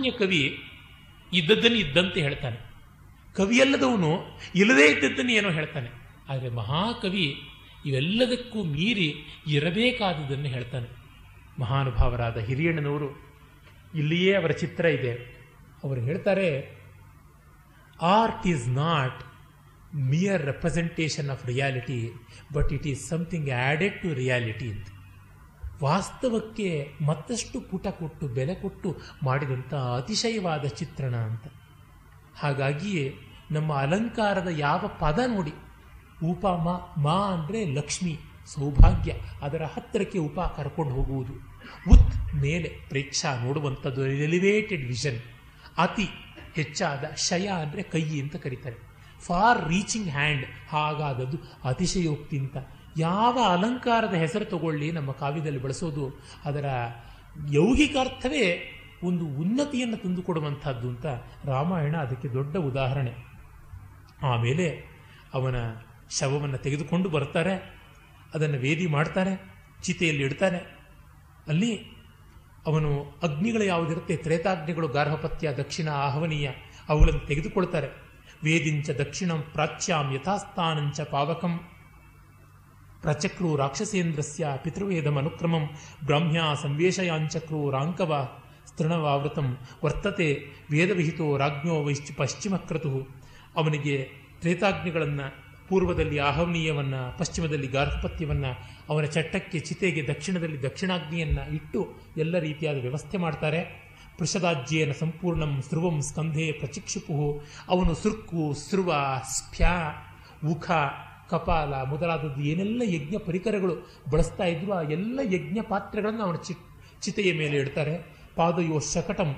ಸಾಮಾನ್ಯ ಕವಿ ಇದ್ದದ್ದನ್ನು ಇದ್ದಂತೆ ಹೇಳ್ತಾನೆ. ಕವಿಯಲ್ಲದವನು ಇಲ್ಲದೇ ಇದ್ದದ್ದನ್ನು ಏನೋ ಹೇಳ್ತಾನೆ. ಆದರೆ ಮಹಾಕವಿ ಇವೆಲ್ಲದಕ್ಕೂ ಮೀರಿ ಇರಬೇಕಾದದನ್ನು ಹೇಳ್ತಾನೆ. ಮಹಾನುಭಾವರಾದ ಹಿರಿಯಣ್ಣನವರು ಇಲ್ಲಿಯೇ ಅವರ ಚಿತ್ರ ಇದೆ. ಅವರು ಹೇಳ್ತಾರೆ art is not mere representation of reality but it is something added to reality ಅಂತ. ವಾಸ್ತವಕ್ಕೆ ಮತ್ತಷ್ಟು ಪುಟ ಕೊಟ್ಟು, ಬೆಲೆ ಕೊಟ್ಟು ಮಾಡಿದಂಥ ಅತಿಶಯವಾದ ಚಿತ್ರಣ ಅಂತ. ಹಾಗಾಗಿಯೇ ನಮ್ಮ ಅಲಂಕಾರದ ಯಾವ ಪದ ನೋಡಿ ಉಪ ಮಾ ಮಾ ಅಂದರೆ ಲಕ್ಷ್ಮಿ, ಸೌಭಾಗ್ಯ, ಅದರ ಹತ್ತಿರಕ್ಕೆ ಉಪ ಕರ್ಕೊಂಡು ಹೋಗುವುದು. ಉತ್ ಮೇಲೆ ಪ್ರೇಕ್ಷಾ ನೋಡುವಂಥದ್ದು ಎಲಿವೇಟೆಡ್ ವಿಷನ್ ಅತಿ ಹೆಚ್ಚಾದ ಶಯ ಅಂದರೆ ಕೈ ಅಂತ ಕರೀತಾರೆ. ಫಾರ್ ರೀಚಿಂಗ್ ಹ್ಯಾಂಡ್ ಹಾಗಾದದ್ದು ಅತಿಶಯೋಕ್ತಿ ಅಂತ ಯಾವ ಅಲಂಕಾರದ ಹೆಸರು ತಗೊಳ್ಳಿ ನಮ್ಮ ಕಾವ್ಯದಲ್ಲಿ ಬಳಸೋದು, ಅದರ ಯೌಗಿಕಾರ್ಥವೇ ಒಂದು ಉನ್ನತಿಯನ್ನು ತಂದುಕೊಡುವಂಥದ್ದು ಅಂತ ರಾಮಾಯಣ ಅದಕ್ಕೆ ದೊಡ್ಡ ಉದಾಹರಣೆ. ಆಮೇಲೆ ಅವನ ಶವವನ್ನು ತೆಗೆದುಕೊಂಡು ಬರ್ತಾರೆ, ಅದನ್ನು ವೇದಿ ಮಾಡ್ತಾರೆ, ಚಿತೆಯಲ್ಲಿ ಇಡ್ತಾನೆ ಅಲ್ಲಿ ಅವನು ಅಗ್ನಿಗಳು ಯಾವುದಿರುತ್ತೆ, ತ್ರೇತಾಗ್ನಿಗಳು, ಗಾರ್ಹಪತ್ಯ, ದಕ್ಷಿಣ ಆಹ್ವನೀಯ, ಅವುಗಳನ್ನು ತೆಗೆದುಕೊಳ್ತಾರೆ. ವೇದಿಂಚ ದಕ್ಷಿಣಂ ಪ್ರಾಚ್ಯಾಂ ಯಥಾಸ್ಥಾನಂಚ ಪಾವಕಂ. ಪ್ರಚಕ್ರು ರಾಕ್ಷಸೇಂದ್ರಸ್ಯ ಪಿತೃವೇದಮನುಕ್ರಮಂ ಬ್ರಹ್ಮ್ಯಾ ಸಂವೇಶಯಾಂಚಕ್ರು ರಾಂಕವ ಸ್ತೃಣವಾವೃತಂ ವರ್ತತೆ ವೇದವಿಹಿತೋ ರಾಜ್ಞೋ ವೈಶ್ಚ ಪಶ್ಚಿಮಕ್ರತು. ಅವನಿಗೆ ತ್ರೇತಾಗ್ನಿಗಳನ್ನು ಪೂರ್ವದಲ್ಲಿ ಆಹವನೀಯವನ್ನು, ಪಶ್ಚಿಮದಲ್ಲಿ ಗಾರ್ಹಪತ್ಯವನ್ನು, ಅವನ ಚಟ್ಟಕ್ಕೆ ಚಿತೆಗೆ ದಕ್ಷಿಣದಲ್ಲಿ ದಕ್ಷಿಣಾಗ್ನಿಯನ್ನು ಇಟ್ಟು ಎಲ್ಲ ರೀತಿಯಾದ ವ್ಯವಸ್ಥೆ ಮಾಡ್ತಾರೆ. ಪೃಷದಾಜ್ಯೇನ ಸಂಪೂರ್ಣಂ ಸ್ರುವಂ ಸ್ಕಂಧೆ ಪ್ರಚಿಕ್ಷಿಪು. ಅವನು ಸುರ್ಕು ಸ್ರುವ ಸ್ಫ್ಯಾ, ಉಖ ಕಪಾಲ ಮೊದಲಾದದ್ದು ಏನೆಲ್ಲ ಯಜ್ಞ ಪರಿಕರಗಳು ಬಳಸ್ತಾ ಇದ್ರು ಆ ಎಲ್ಲ ಯಜ್ಞ ಪಾತ್ರೆಗಳನ್ನು ಅವನ ಚಿ ಚಿತೆಯ ಮೇಲೆ ಇಡ್ತಾರೆ. ಪಾದಯೋ ಶಕಟಂ.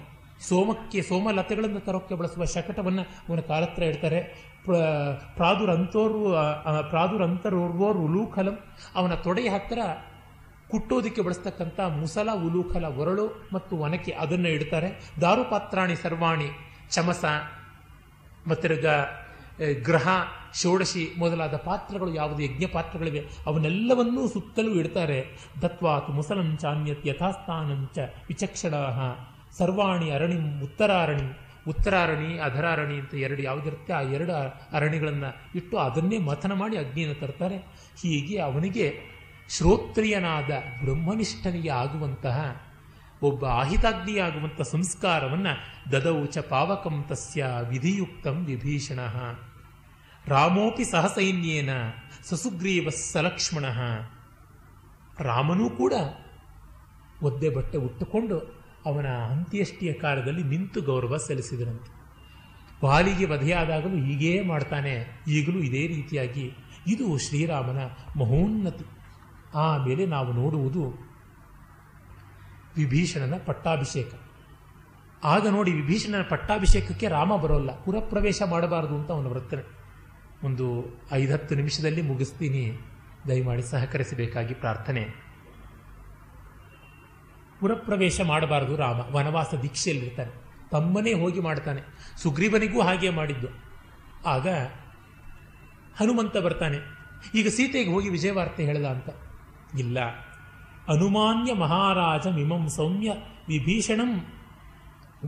ಸೋಮಕ್ಕೆ ಸೋಮಲತೆಗಳನ್ನು ತರೋಕ್ಕೆ ಬಳಸುವ ಶಕಟವನ್ನು ಅವನ ಕಾಲತ್ರ ಇಡ್ತಾರೆ. ಪ್ರಾದುರಂತೋರ್ವ ಪ್ರಾದುರಂತೋರು ಪ್ರಾದುರಂತರೋರ್ವೋರ್ ಉಲೂಖಲಂ. ಅವನ ತೊಡೆಯ ಹತ್ತಿರ ಕುಟ್ಟೋದಕ್ಕೆ ಬಳಸ್ತಕ್ಕಂಥ ಮುಸಲ, ಉಲೂಖಲ, ಒರಳು ಮತ್ತು ಒನಕೆ ಅದನ್ನು ಇಡ್ತಾರೆ. ದಾರುಪಾತ್ರಾಣಿ ಸರ್ವಾಣಿ ಚಮಸ, ಮತ್ತಿರ್ಗ ಗ್ರಹ ಷೋಡಶಿ ಮೊದಲಾದ ಪಾತ್ರಗಳು ಯಾವುದು, ಯಜ್ಞ ಪಾತ್ರಗಳಿವೆ, ಅವನ್ನೆಲ್ಲವನ್ನೂ ಸುತ್ತಲೂ ಇಡ್ತಾರೆ. ದತ್ವಾತು ಮುಸಲಂಚಾನ್ಯತ್ ಯಥಾಸ್ಥಾನಂಚ ವಿಚಕ್ಷಣ ಸರ್ವಾಣಿ ಅರಣಿ ಉತ್ತರಾರಣಿ. ಉತ್ತರಾರಣಿ, ಅಧರಾರಣಿ ಅಂತ ಎರಡು ಯಾವುದಿರುತ್ತೆ, ಆ ಎರಡು ಅರಣಿಗಳನ್ನು ಇಟ್ಟು ಅದನ್ನೇ ಮಥನ ಮಾಡಿ ಅಗ್ನಿಯನ್ನು ತರ್ತಾರೆ. ಹೀಗೆ ಅವನಿಗೆ ಶ್ರೋತ್ರಿಯನಾದ ಬ್ರಹ್ಮನಿಷ್ಠನಿಗೆ ಆಗುವಂತಹ, ಒಬ್ಬ ಆಹಿತಾಗ್ನಿಯಾಗುವಂಥ ಸಂಸ್ಕಾರವನ್ನು ದದೌಚ ಪಾವಕಂ ತಸ್ಯ ವಿಧಿಯುಕ್ತಂ ವಿಭೀಷಣ. ರಾಮೋಪಿ ಸಹಸೈನ್ಯೇನ ಸಸುಗ್ರೀವ ಸಲಕ್ಷ್ಮಣ. ರಾಮನೂ ಕೂಡ ಒದ್ದೆ ಬಟ್ಟೆ ಉಟ್ಟುಕೊಂಡು ಅವನ ಅಂತ್ಯಷ್ಟಿಯ ಕಾಲದಲ್ಲಿ ನಿಂತು ಗೌರವ ಸಲ್ಲಿಸಿದರಂತೆ ವಾಲಿಗೆ ವಧೆಯಾದಾಗಲೂ ಹೀಗೇ ಮಾಡ್ತಾನೆ, ಈಗಲೂ ಇದೇ ರೀತಿಯಾಗಿ ಇದು ಶ್ರೀರಾಮನ ಮಹೋನ್ನತಿ. ಆಮೇಲೆ ನಾವು ನೋಡುವುದು ವಿಭೀಷಣನ ಪಟ್ಟಾಭಿಷೇಕ. ಆಗ ನೋಡಿ ವಿಭೀಷಣನ ಪಟ್ಟಾಭಿಷೇಕಕ್ಕೆ ರಾಮ ಬರೋಲ್ಲ, ಪುರಪ್ರವೇಶ ಮಾಡಬಾರದು ಅಂತ ಅವನ ವರ್ತನೆ. ಒಂದು ಐದತ್ತು ನಿಮಿಷದಲ್ಲಿ ಮುಗಿಸ್ತೀನಿ. ದಯಮಾಡಿ ಸಹಕರಿಸಬೇಕಾಗಿ ಪ್ರಾರ್ಥನೆ. ಪುರಪ್ರವೇಶ ಮಾಡಬಾರದು ರಾಮ. ವನವಾಸ ದೀಕ್ಷೆಯಲ್ಲಿರ್ತಾನೆ. ತಮ್ಮನೇ ಹೋಗಿ ಮಾಡ್ತಾನೆ. ಸುಗ್ರೀವನಿಗೂ ಹಾಗೆ ಮಾಡಿದ್ದು. ಆಗ ಹನುಮಂತ ಬರ್ತಾನೆ. ಈಗ ಸೀತೆಗೆ ಹೋಗಿ ವಿಜಯವಾರ್ತೆ ಹೇಳದ ಅಂತ. ಇಲ್ಲ. ಅನುಮಾನ್ಯ ಮಹಾರಾಜ ಮಿಮಂ ಸೌಮ್ಯ ವಿಭೀಷಣಂ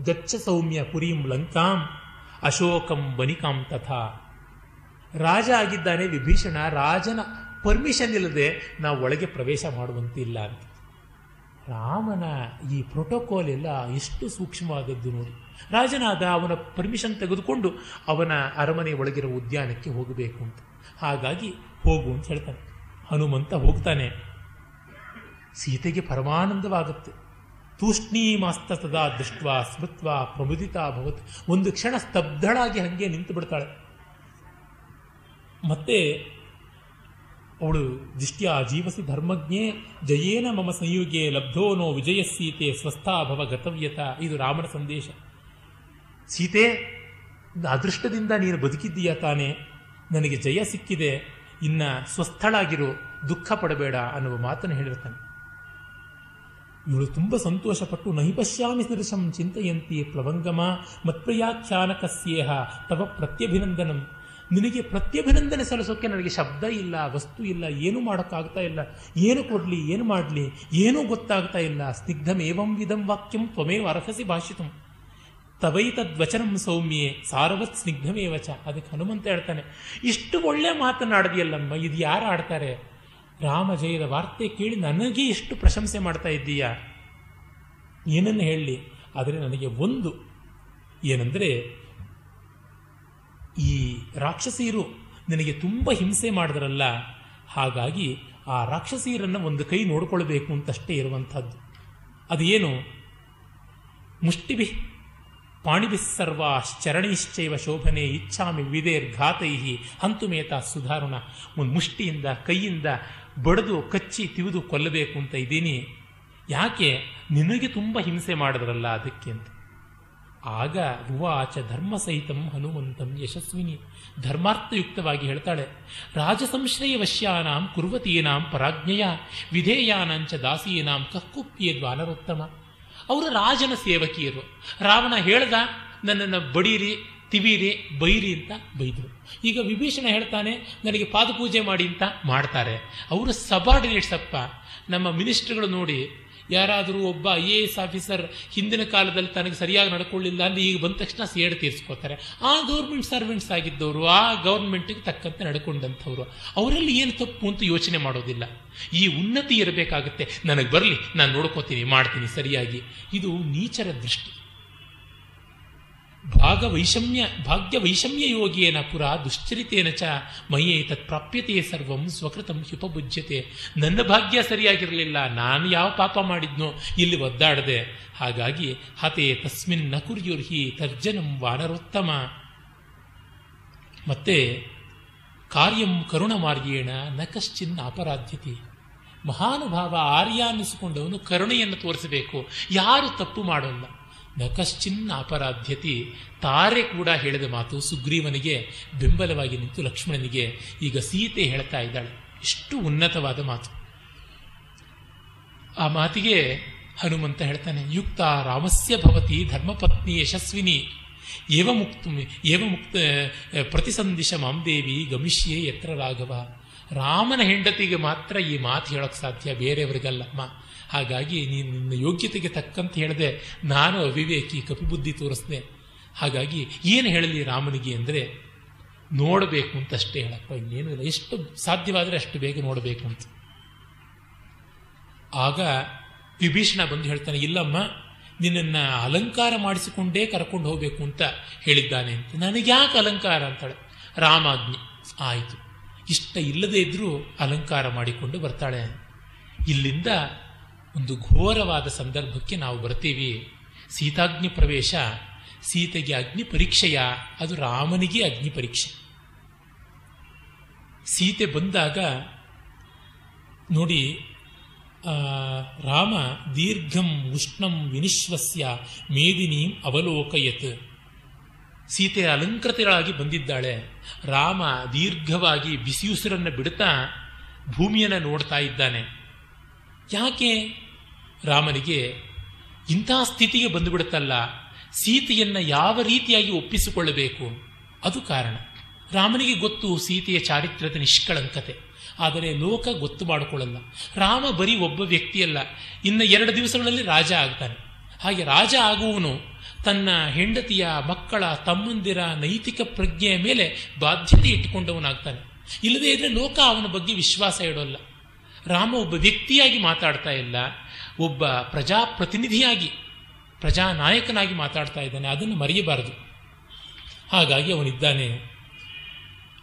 ಗಚ್ಚ ಸೌಮ್ಯ ಪುರಿಂ ಲಂಕಾಂ ಅಶೋಕಂ ಬನಿಕಾಂ ತಥಾ. ರಾಜ ಆಗಿದ್ದಾನೆ, ವಿಭೀಷಣ, ರಾಜನ ಪರ್ಮಿಷನ್ ಇಲ್ಲದೆ ನಾವು ಒಳಗೆ ಪ್ರವೇಶ ಮಾಡುವಂತಿಲ್ಲ ಅಂತ. ರಾಮನ ಈ ಪ್ರೋಟೋಕಾಲ್ ಎಲ್ಲ ಎಷ್ಟು ಸೂಕ್ಷ್ಮವಾದದ್ದು ನೋಡಿ. ರಾಜನಾದ ಅವನ ಪರ್ಮಿಷನ್ ತೆಗೆದುಕೊಂಡು ಅವನ ಅರಮನೆ ಒಳಗಿರೋ ಉದ್ಯಾನಕ್ಕೆ ಹೋಗಬೇಕು ಅಂತ. ಹಾಗಾಗಿ ಹೋಗು ಅಂತ ಹೇಳ್ತಾನೆ. ಹನುಮಂತ ಹೋಗ್ತಾನೆ. ಸೀತೆಗೆ ಪರಮಾನಂದವಾಗುತ್ತೆ. ತೂಷ್ಣೀಮಾಸ್ತ ಸದಾ ದೃಷ್ಟ ಸ್ಮೃತ್ವ ಪ್ರಮುದಿತ ಭವತ್. ಒಂದು ಕ್ಷಣ ಸ್ತಬ್ಧಳಾಗಿ ಹಂಗೆ ನಿಂತು ಮತ್ತೆ ಅವಳು ದಿಷ್ಟ್ಯ ಜೀವಸಿ ಧರ್ಮಜ್ಞೆ ಜಯೇನ ಮಮ ಸಂಯುಗೆ ಲಬ್ಧೋ ನೋ ವಿಜಯ ಸೀತೆ ಸ್ವಸ್ಥಾಭವ ಗತವ್ಯತ. ಇದು ರಾಮನ ಸಂದೇಶ. ಸೀತೆ ಅದೃಷ್ಟದಿಂದ ನೀನು ಬದುಕಿದ್ದೀಯ ತಾನೆ? ನನಗೆ ಜಯ ಸಿಕ್ಕಿದೆ. ಇನ್ನ ಸ್ವಸ್ಥಳಾಗಿರು, ದುಃಖ ಪಡಬೇಡ ಅನ್ನುವ ಮಾತನ್ನು ಹೇಳಿರ್ತಾನೆ. ಇವಳು ತುಂಬ ಸಂತೋಷಪಟ್ಟು, ನಹಿ ಪಶ್ಯಾಮಿ ಸದೃಶಂ ಚಿಂತೆಯಂತಿ ಪ್ಲವಂಗಮ ಮತ್ಪ್ರಯಾಖ್ಯಾನಕಸ್ಯೇಹ ತವ ಪ್ರತ್ಯಭಿನಂದನಂ. ನಿನಗೆ ಪ್ರತ್ಯಭಿನಂದನೆ ಸಲ್ಲಿಸೋಕ್ಕೆ ನನಗೆ ಶಬ್ದ ಇಲ್ಲ, ವಸ್ತು ಇಲ್ಲ, ಏನು ಮಾಡೋಕ್ಕಾಗ್ತಾ ಇಲ್ಲ, ಏನು ಕೊಡಲಿ, ಏನು ಮಾಡಲಿ, ಏನೂ ಗೊತ್ತಾಗ್ತಾ ಇಲ್ಲ. ಸ್ನಿಗ್ಧಮೇವಂ ವಿಧಂ ವಾಕ್ಯಂ ತ್ವಮೇವ ಅರ್ಹಸಿ ಭಾಷಿತಂ ತವೈತದ್ವಚನಂ ಸೌಮ್ಯೆ, ಸಾರವತ್ ಸ್ನಿಗ್ಧಮೇವಚ ಅದಕ್ಕೆ ಹನುಮಂತ ಹೇಳ್ತಾನೆ, ಇಷ್ಟು ಒಳ್ಳೆ ಮಾತನಾಡಿದೆಯಲ್ಲಮ್ಮ, ಇದು ಯಾರು ಆಡ್ತಾರೆ? ರಾಮ ಜಯದ ವಾರ್ತೆ ಕೇಳಿ ನನಗೆ ಇಷ್ಟು ಪ್ರಶಂಸೆ ಮಾಡ್ತಾ ಇದ್ದೀಯಾ? ಏನನ್ನು ಹೇಳಲಿ? ಆದರೆ ನನಗೆ ಒಂದು. ಏನಂದರೆ ಈ ರಾಕ್ಷಸೀರು ನಿನಗೆ ತುಂಬ ಹಿಂಸೆ ಮಾಡಿದ್ರಲ್ಲ, ಹಾಗಾಗಿ ಆ ರಾಕ್ಷಸೀರನ್ನು ಒಂದು ಕೈ ನೋಡಿಕೊಳ್ಬೇಕು ಅಂತಷ್ಟೇ ಇರುವಂಥದ್ದು. ಅದೇನು? ಏನು ಸರ್ವಾ ಪಾಣಿಭಿಸ್ಸರ್ವಾಶ್ಚರಣೈಶ್ಚೈವ ಶೋಭನೆ ಇಚ್ಛಾಮಿ ವಿಧೇರ್ಘಾತೈ ಹಂತುಮೇತ ಸುಧಾರುಣ. ಒಂದು ಮುಷ್ಟಿಯಿಂದ, ಕೈಯಿಂದ ಬಡಿದು, ಕಚ್ಚಿ, ತಿವಿದು ಕೊಲ್ಲಬೇಕು ಅಂತ ಇದ್ದೀನಿ. ಯಾಕೆ? ನಿನಗೆ ತುಂಬ ಹಿಂಸೆ ಮಾಡಿದ್ರಲ್ಲ ಅದಕ್ಕೆ ಅಂತ. ಆಗ ಯುವಾಚ ಧರ್ಮ ಸಹಿತಂ ಹನುಮಂತಂ ಯಶಸ್ವಿನಿ. ಧರ್ಮಾರ್ಥಯುಕ್ತವಾಗಿ ಹೇಳ್ತಾಳೆ ರಾಜಸಂಶ್ರಯ ವಶ್ಯಾನಾಂ ಕುರ್ವತೀನಾಂ ಪರಾಜ್ಞೆಯ, ವಿಧೇಯಾನಾಂಚ ದಾಸೀನಾಂ ಕಕ್ಕುಪ್ಪಿಯದ್ವಾನರೋತ್ತಮ ಅವರು ರಾಜನ ಸೇವಕಿಯರು. ರಾವಣ ಹೇಳ್ದ, ನನ್ನನ್ನು ಬಡೀರಿ, ತಿವೀರಿ, ಬೈರಿ ಅಂತ ಬೈದರು. ಈಗ ವಿಭೀಷಣ ಹೇಳ್ತಾನೆ, ನನಗೆ ಪಾದಪೂಜೆ ಮಾಡಿ ಅಂತ ಮಾಡ್ತಾರೆ. ಅವರು ಸಬಾರ್ಡಿನೇಟ್ಸ್ ಅಪ್ಪ. ನಮ್ಮ ಮಿನಿಸ್ಟ್ರುಗಳು ನೋಡಿ ಯಾರಾದರೂ ಒಬ್ಬ ಐ ಎ ಎಸ್ ಆಫೀಸರ್ ಹಿಂದಿನ ಕಾಲದಲ್ಲಿ ತನಗೆ ಸರಿಯಾಗಿ ನಡ್ಕೊಳ್ಳಿಲ್ಲ ಅಂದರೆ ಈಗ ಬಂದ ತಕ್ಷಣ ಸೇಡ್ ತೀರಿಸ್ಕೋತಾರೆ. ಆ ಗೌರ್ಮೆಂಟ್ ಸರ್ವೆಂಟ್ಸ್ ಆಗಿದ್ದವರು, ಆ ಗೌರ್ಮೆಂಟಿಗೆ ತಕ್ಕಂತೆ ನಡ್ಕೊಂಡಂಥವ್ರು. ಅವರಲ್ಲಿ ಏನು ತಪ್ಪು ಅಂತ ಯೋಚನೆ ಮಾಡೋದಿಲ್ಲ. ಈ ಉನ್ನತಿ ಇರಬೇಕಾಗುತ್ತೆ. ನನಗೆ ಬರಲಿ, ನಾನು ನೋಡ್ಕೋತೀನಿ, ಮಾಡ್ತೀನಿ ಸರಿಯಾಗಿ. ಇದು ನೀಚರ ದೃಷ್ಟಿ. ಭಾಗ ವೈಷಮ್ಯ ಭಾಗ್ಯ ವೈಷಮ್ಯ ಯೋಗೇನ ಪುರ ದುಶ್ಚರಿತೇನ ಚ ಮಯೇ ತತ್ ಪ್ರಾಪ್ಯತೆ ಸರ್ವಂ ಸ್ವಕೃತಂ ಹ್ಯುಪಭುಜ್ಯತೆ ನನ್ನ ಭಾಗ್ಯ ಸರಿಯಾಗಿರಲಿಲ್ಲ, ನಾನು ಯಾವ ಪಾಪ ಮಾಡಿದ್ನೋ ಇಲ್ಲಿ ಒದ್ದಾಡದೆ. ಹಾಗಾಗಿ ಹತೆ ತಸ್ಮಿನ್ನ ಕುರ್ಯುರ್ಹಿ ತರ್ಜನಂ ವಾನರೋತ್ತಮ. ಮತ್ತೆ ಕಾರ್ಯಂ ಕರುಣಮಾರ್ಗೇಣ ನ ಕಶ್ಚಿನ್ ಅಪರಾಧ್ಯತೆ. ಮಹಾನುಭಾವ ಆರ್ಯ ಅನ್ನಿಸಿಕೊಂಡವನು ಕರುಣೆಯನ್ನು ತೋರಿಸಬೇಕು, ಯಾರು ತಪ್ಪು ಮಾಡೋಲ್ಲ. ನ ಅಪರಾಧ್ಯತಿ. ಅಪರಾಧ್ಯತೆ ತಾರೆ ಕೂಡ ಹೇಳಿದ ಮಾತು ಸುಗ್ರೀವನಿಗೆ ಬೆಂಬಲವಾಗಿ ನಿಂತು ಲಕ್ಷ್ಮಣನಿಗೆ ಈಗ ಸೀತೆ ಹೇಳ್ತಾ ಇದ್ದಾಳೆ. ಎಷ್ಟು ಉನ್ನತವಾದ ಮಾತು. ಆ ಮಾತಿಗೆ ಹನುಮಂತ ಹೇಳ್ತಾನೆ, ಯುಕ್ತ ರಾಮಸ್ಯ ಭವತಿ ಧರ್ಮಪತ್ನಿ ಯಶಸ್ವಿನಿ. ಏವ ಮುಕ್ತ ಏವ ಮುಕ್ತ ಪ್ರತಿಸಂದಿಶ ಮಾಂದೇವಿ ಗಮಿಷ್ಯೆ ಎತ್ರ ರಾಘವ. ರಾಮನ ಹೆಂಡತಿಗೆ ಮಾತ್ರ ಈ ಮಾತು ಹೇಳೋಕ್ಕೆ ಸಾಧ್ಯ ಬೇರೆಯವರಿಗಲ್ಲಮ್ಮ ಹಾಗಾಗಿ ನೀನು ನಿನ್ನ ಯೋಗ್ಯತೆಗೆ ತಕ್ಕಂತ ಹೇಳಿದೆ, ನಾನು ಅವಿವೇಕಿ, ಕಪಿಬುದ್ಧಿ ತೋರಿಸ್ದೆ. ಹಾಗಾಗಿ ಏನು ಹೇಳಲಿ ರಾಮನಿಗೆ ಅಂದರೆ, ನೋಡಬೇಕು ಅಂತ ಅಷ್ಟೇ ಹೇಳಪ್ಪ. ಇನ್ನೇನು ಇಲ್ಲ. ಎಷ್ಟು ಸಾಧ್ಯವಾದರೆ ಅಷ್ಟು ಬೇಗ ನೋಡಬೇಕು ಅಂತ. ಆಗ ವಿಭೀಷಣ ಬಂದು ಹೇಳ್ತಾನೆ, ಇಲ್ಲಮ್ಮ, ನಿನ್ನನ್ನು ಅಲಂಕಾರ ಮಾಡಿಸಿಕೊಂಡೇ ಕರ್ಕೊಂಡು ಹೋಗಬೇಕು ಅಂತ ಹೇಳಿದ್ದಾನೆ ಅಂತ. ನನಗೆ ಯಾಕೆ ಅಲಂಕಾರ ಅಂತಾಳೆ? ರಾಮಾಜ್ಞೆ. ಆಯಿತು. ಇಷ್ಟ ಇಲ್ಲದೇ ಇದ್ದರೂ ಅಲಂಕಾರ ಮಾಡಿಕೊಂಡು ಬರ್ತಾಳೆ. ಇಲ್ಲಿಂದ ಒಂದು ಘೋರವಾದ ಸಂದರ್ಭಕ್ಕೆ ನಾವು ಬರ್ತೀವಿ. ಸೀತಾಗ್ನಿ ಪ್ರವೇಶ, ಸೀತೆಗೆ ಅಗ್ನಿ ಪರೀಕ್ಷೆಯ, ಅದು ರಾಮನಿಗೆ ಅಗ್ನಿ ಪರೀಕ್ಷೆ. ಸೀತೆ ಬಂದಾಗ, ನೋಡಿ ರಾಮ ದೀರ್ಘಂ ಉಷ್ಣಂ ವಿನಿಶ್ವಸ್ಯ ಮೇದಿನೀಂ ಅವಲೋಕಯತ್. ಸೀತೆ ಅಲಂಕೃತಳಾಗಿ ಬಂದಿದ್ದಾಳೆ. ರಾಮ ದೀರ್ಘವಾಗಿ ಬಿಸಿಯುಸಿರನ್ನು ಬಿಡ್ತಾ ಭೂಮಿಯನ್ನು ನೋಡ್ತಾ ಇದ್ದಾನೆ. ಯಾಕೆ? ರಾಮನಿಗೆ, ಇಂಥ ಸ್ಥಿತಿಗೆ ಬಂದುಬಿಡುತ್ತಲ್ಲ, ಸೀತೆಯನ್ನು ಯಾವ ರೀತಿಯಾಗಿ ಒಪ್ಪಿಸಿಕೊಳ್ಳಬೇಕು? ಅದು ಕಾರಣ. ರಾಮನಿಗೆ ಗೊತ್ತು ಸೀತೆಯ ಚಾರಿತ್ರ್ಯದ ನಿಷ್ಕಳಂಕತೆ. ಆದರೆ ಲೋಕ ಗೊತ್ತು ಮಾಡಿಕೊಳ್ಳಲ್ಲ. ರಾಮ ಬರೀ ಒಬ್ಬ ವ್ಯಕ್ತಿಯಲ್ಲ. ಇನ್ನು ಎರಡು ದಿವಸಗಳಲ್ಲಿ ರಾಜ ಆಗ್ತಾನೆ. ಹಾಗೆ ರಾಜ ಆಗುವವನು ತನ್ನ ಹೆಂಡತಿಯ ಮಕ್ಕಳ ತಮ್ಮಂದಿರ ನೈತಿಕ ಪ್ರಜ್ಞೆಯ ಮೇಲೆ ಬಾಧ್ಯತೆ ಇಟ್ಟುಕೊಂಡವನಾಗ್ತಾನೆ. ಇಲ್ಲದೇ ಇದ್ರೆ ಲೋಕ ಅವನ ಬಗ್ಗೆ ವಿಶ್ವಾಸ ಇಡೋಲ್ಲ. ರಾಮ ಒಬ್ಬ ವ್ಯಕ್ತಿಯಾಗಿ ಮಾತಾಡ್ತಾ ಇಲ್ಲ. ಒಬ್ಬ ಪ್ರಜಾಪ್ರತಿನಿಧಿಯಾಗಿ, ಪ್ರಜಾನಾಯಕನಾಗಿ ಮಾತಾಡ್ತಾ ಇದ್ದಾನೆ. ಅದನ್ನು ಮರೆಯಬಾರದು. ಹಾಗಾಗಿ ಅವನಿದ್ದಾನೆ.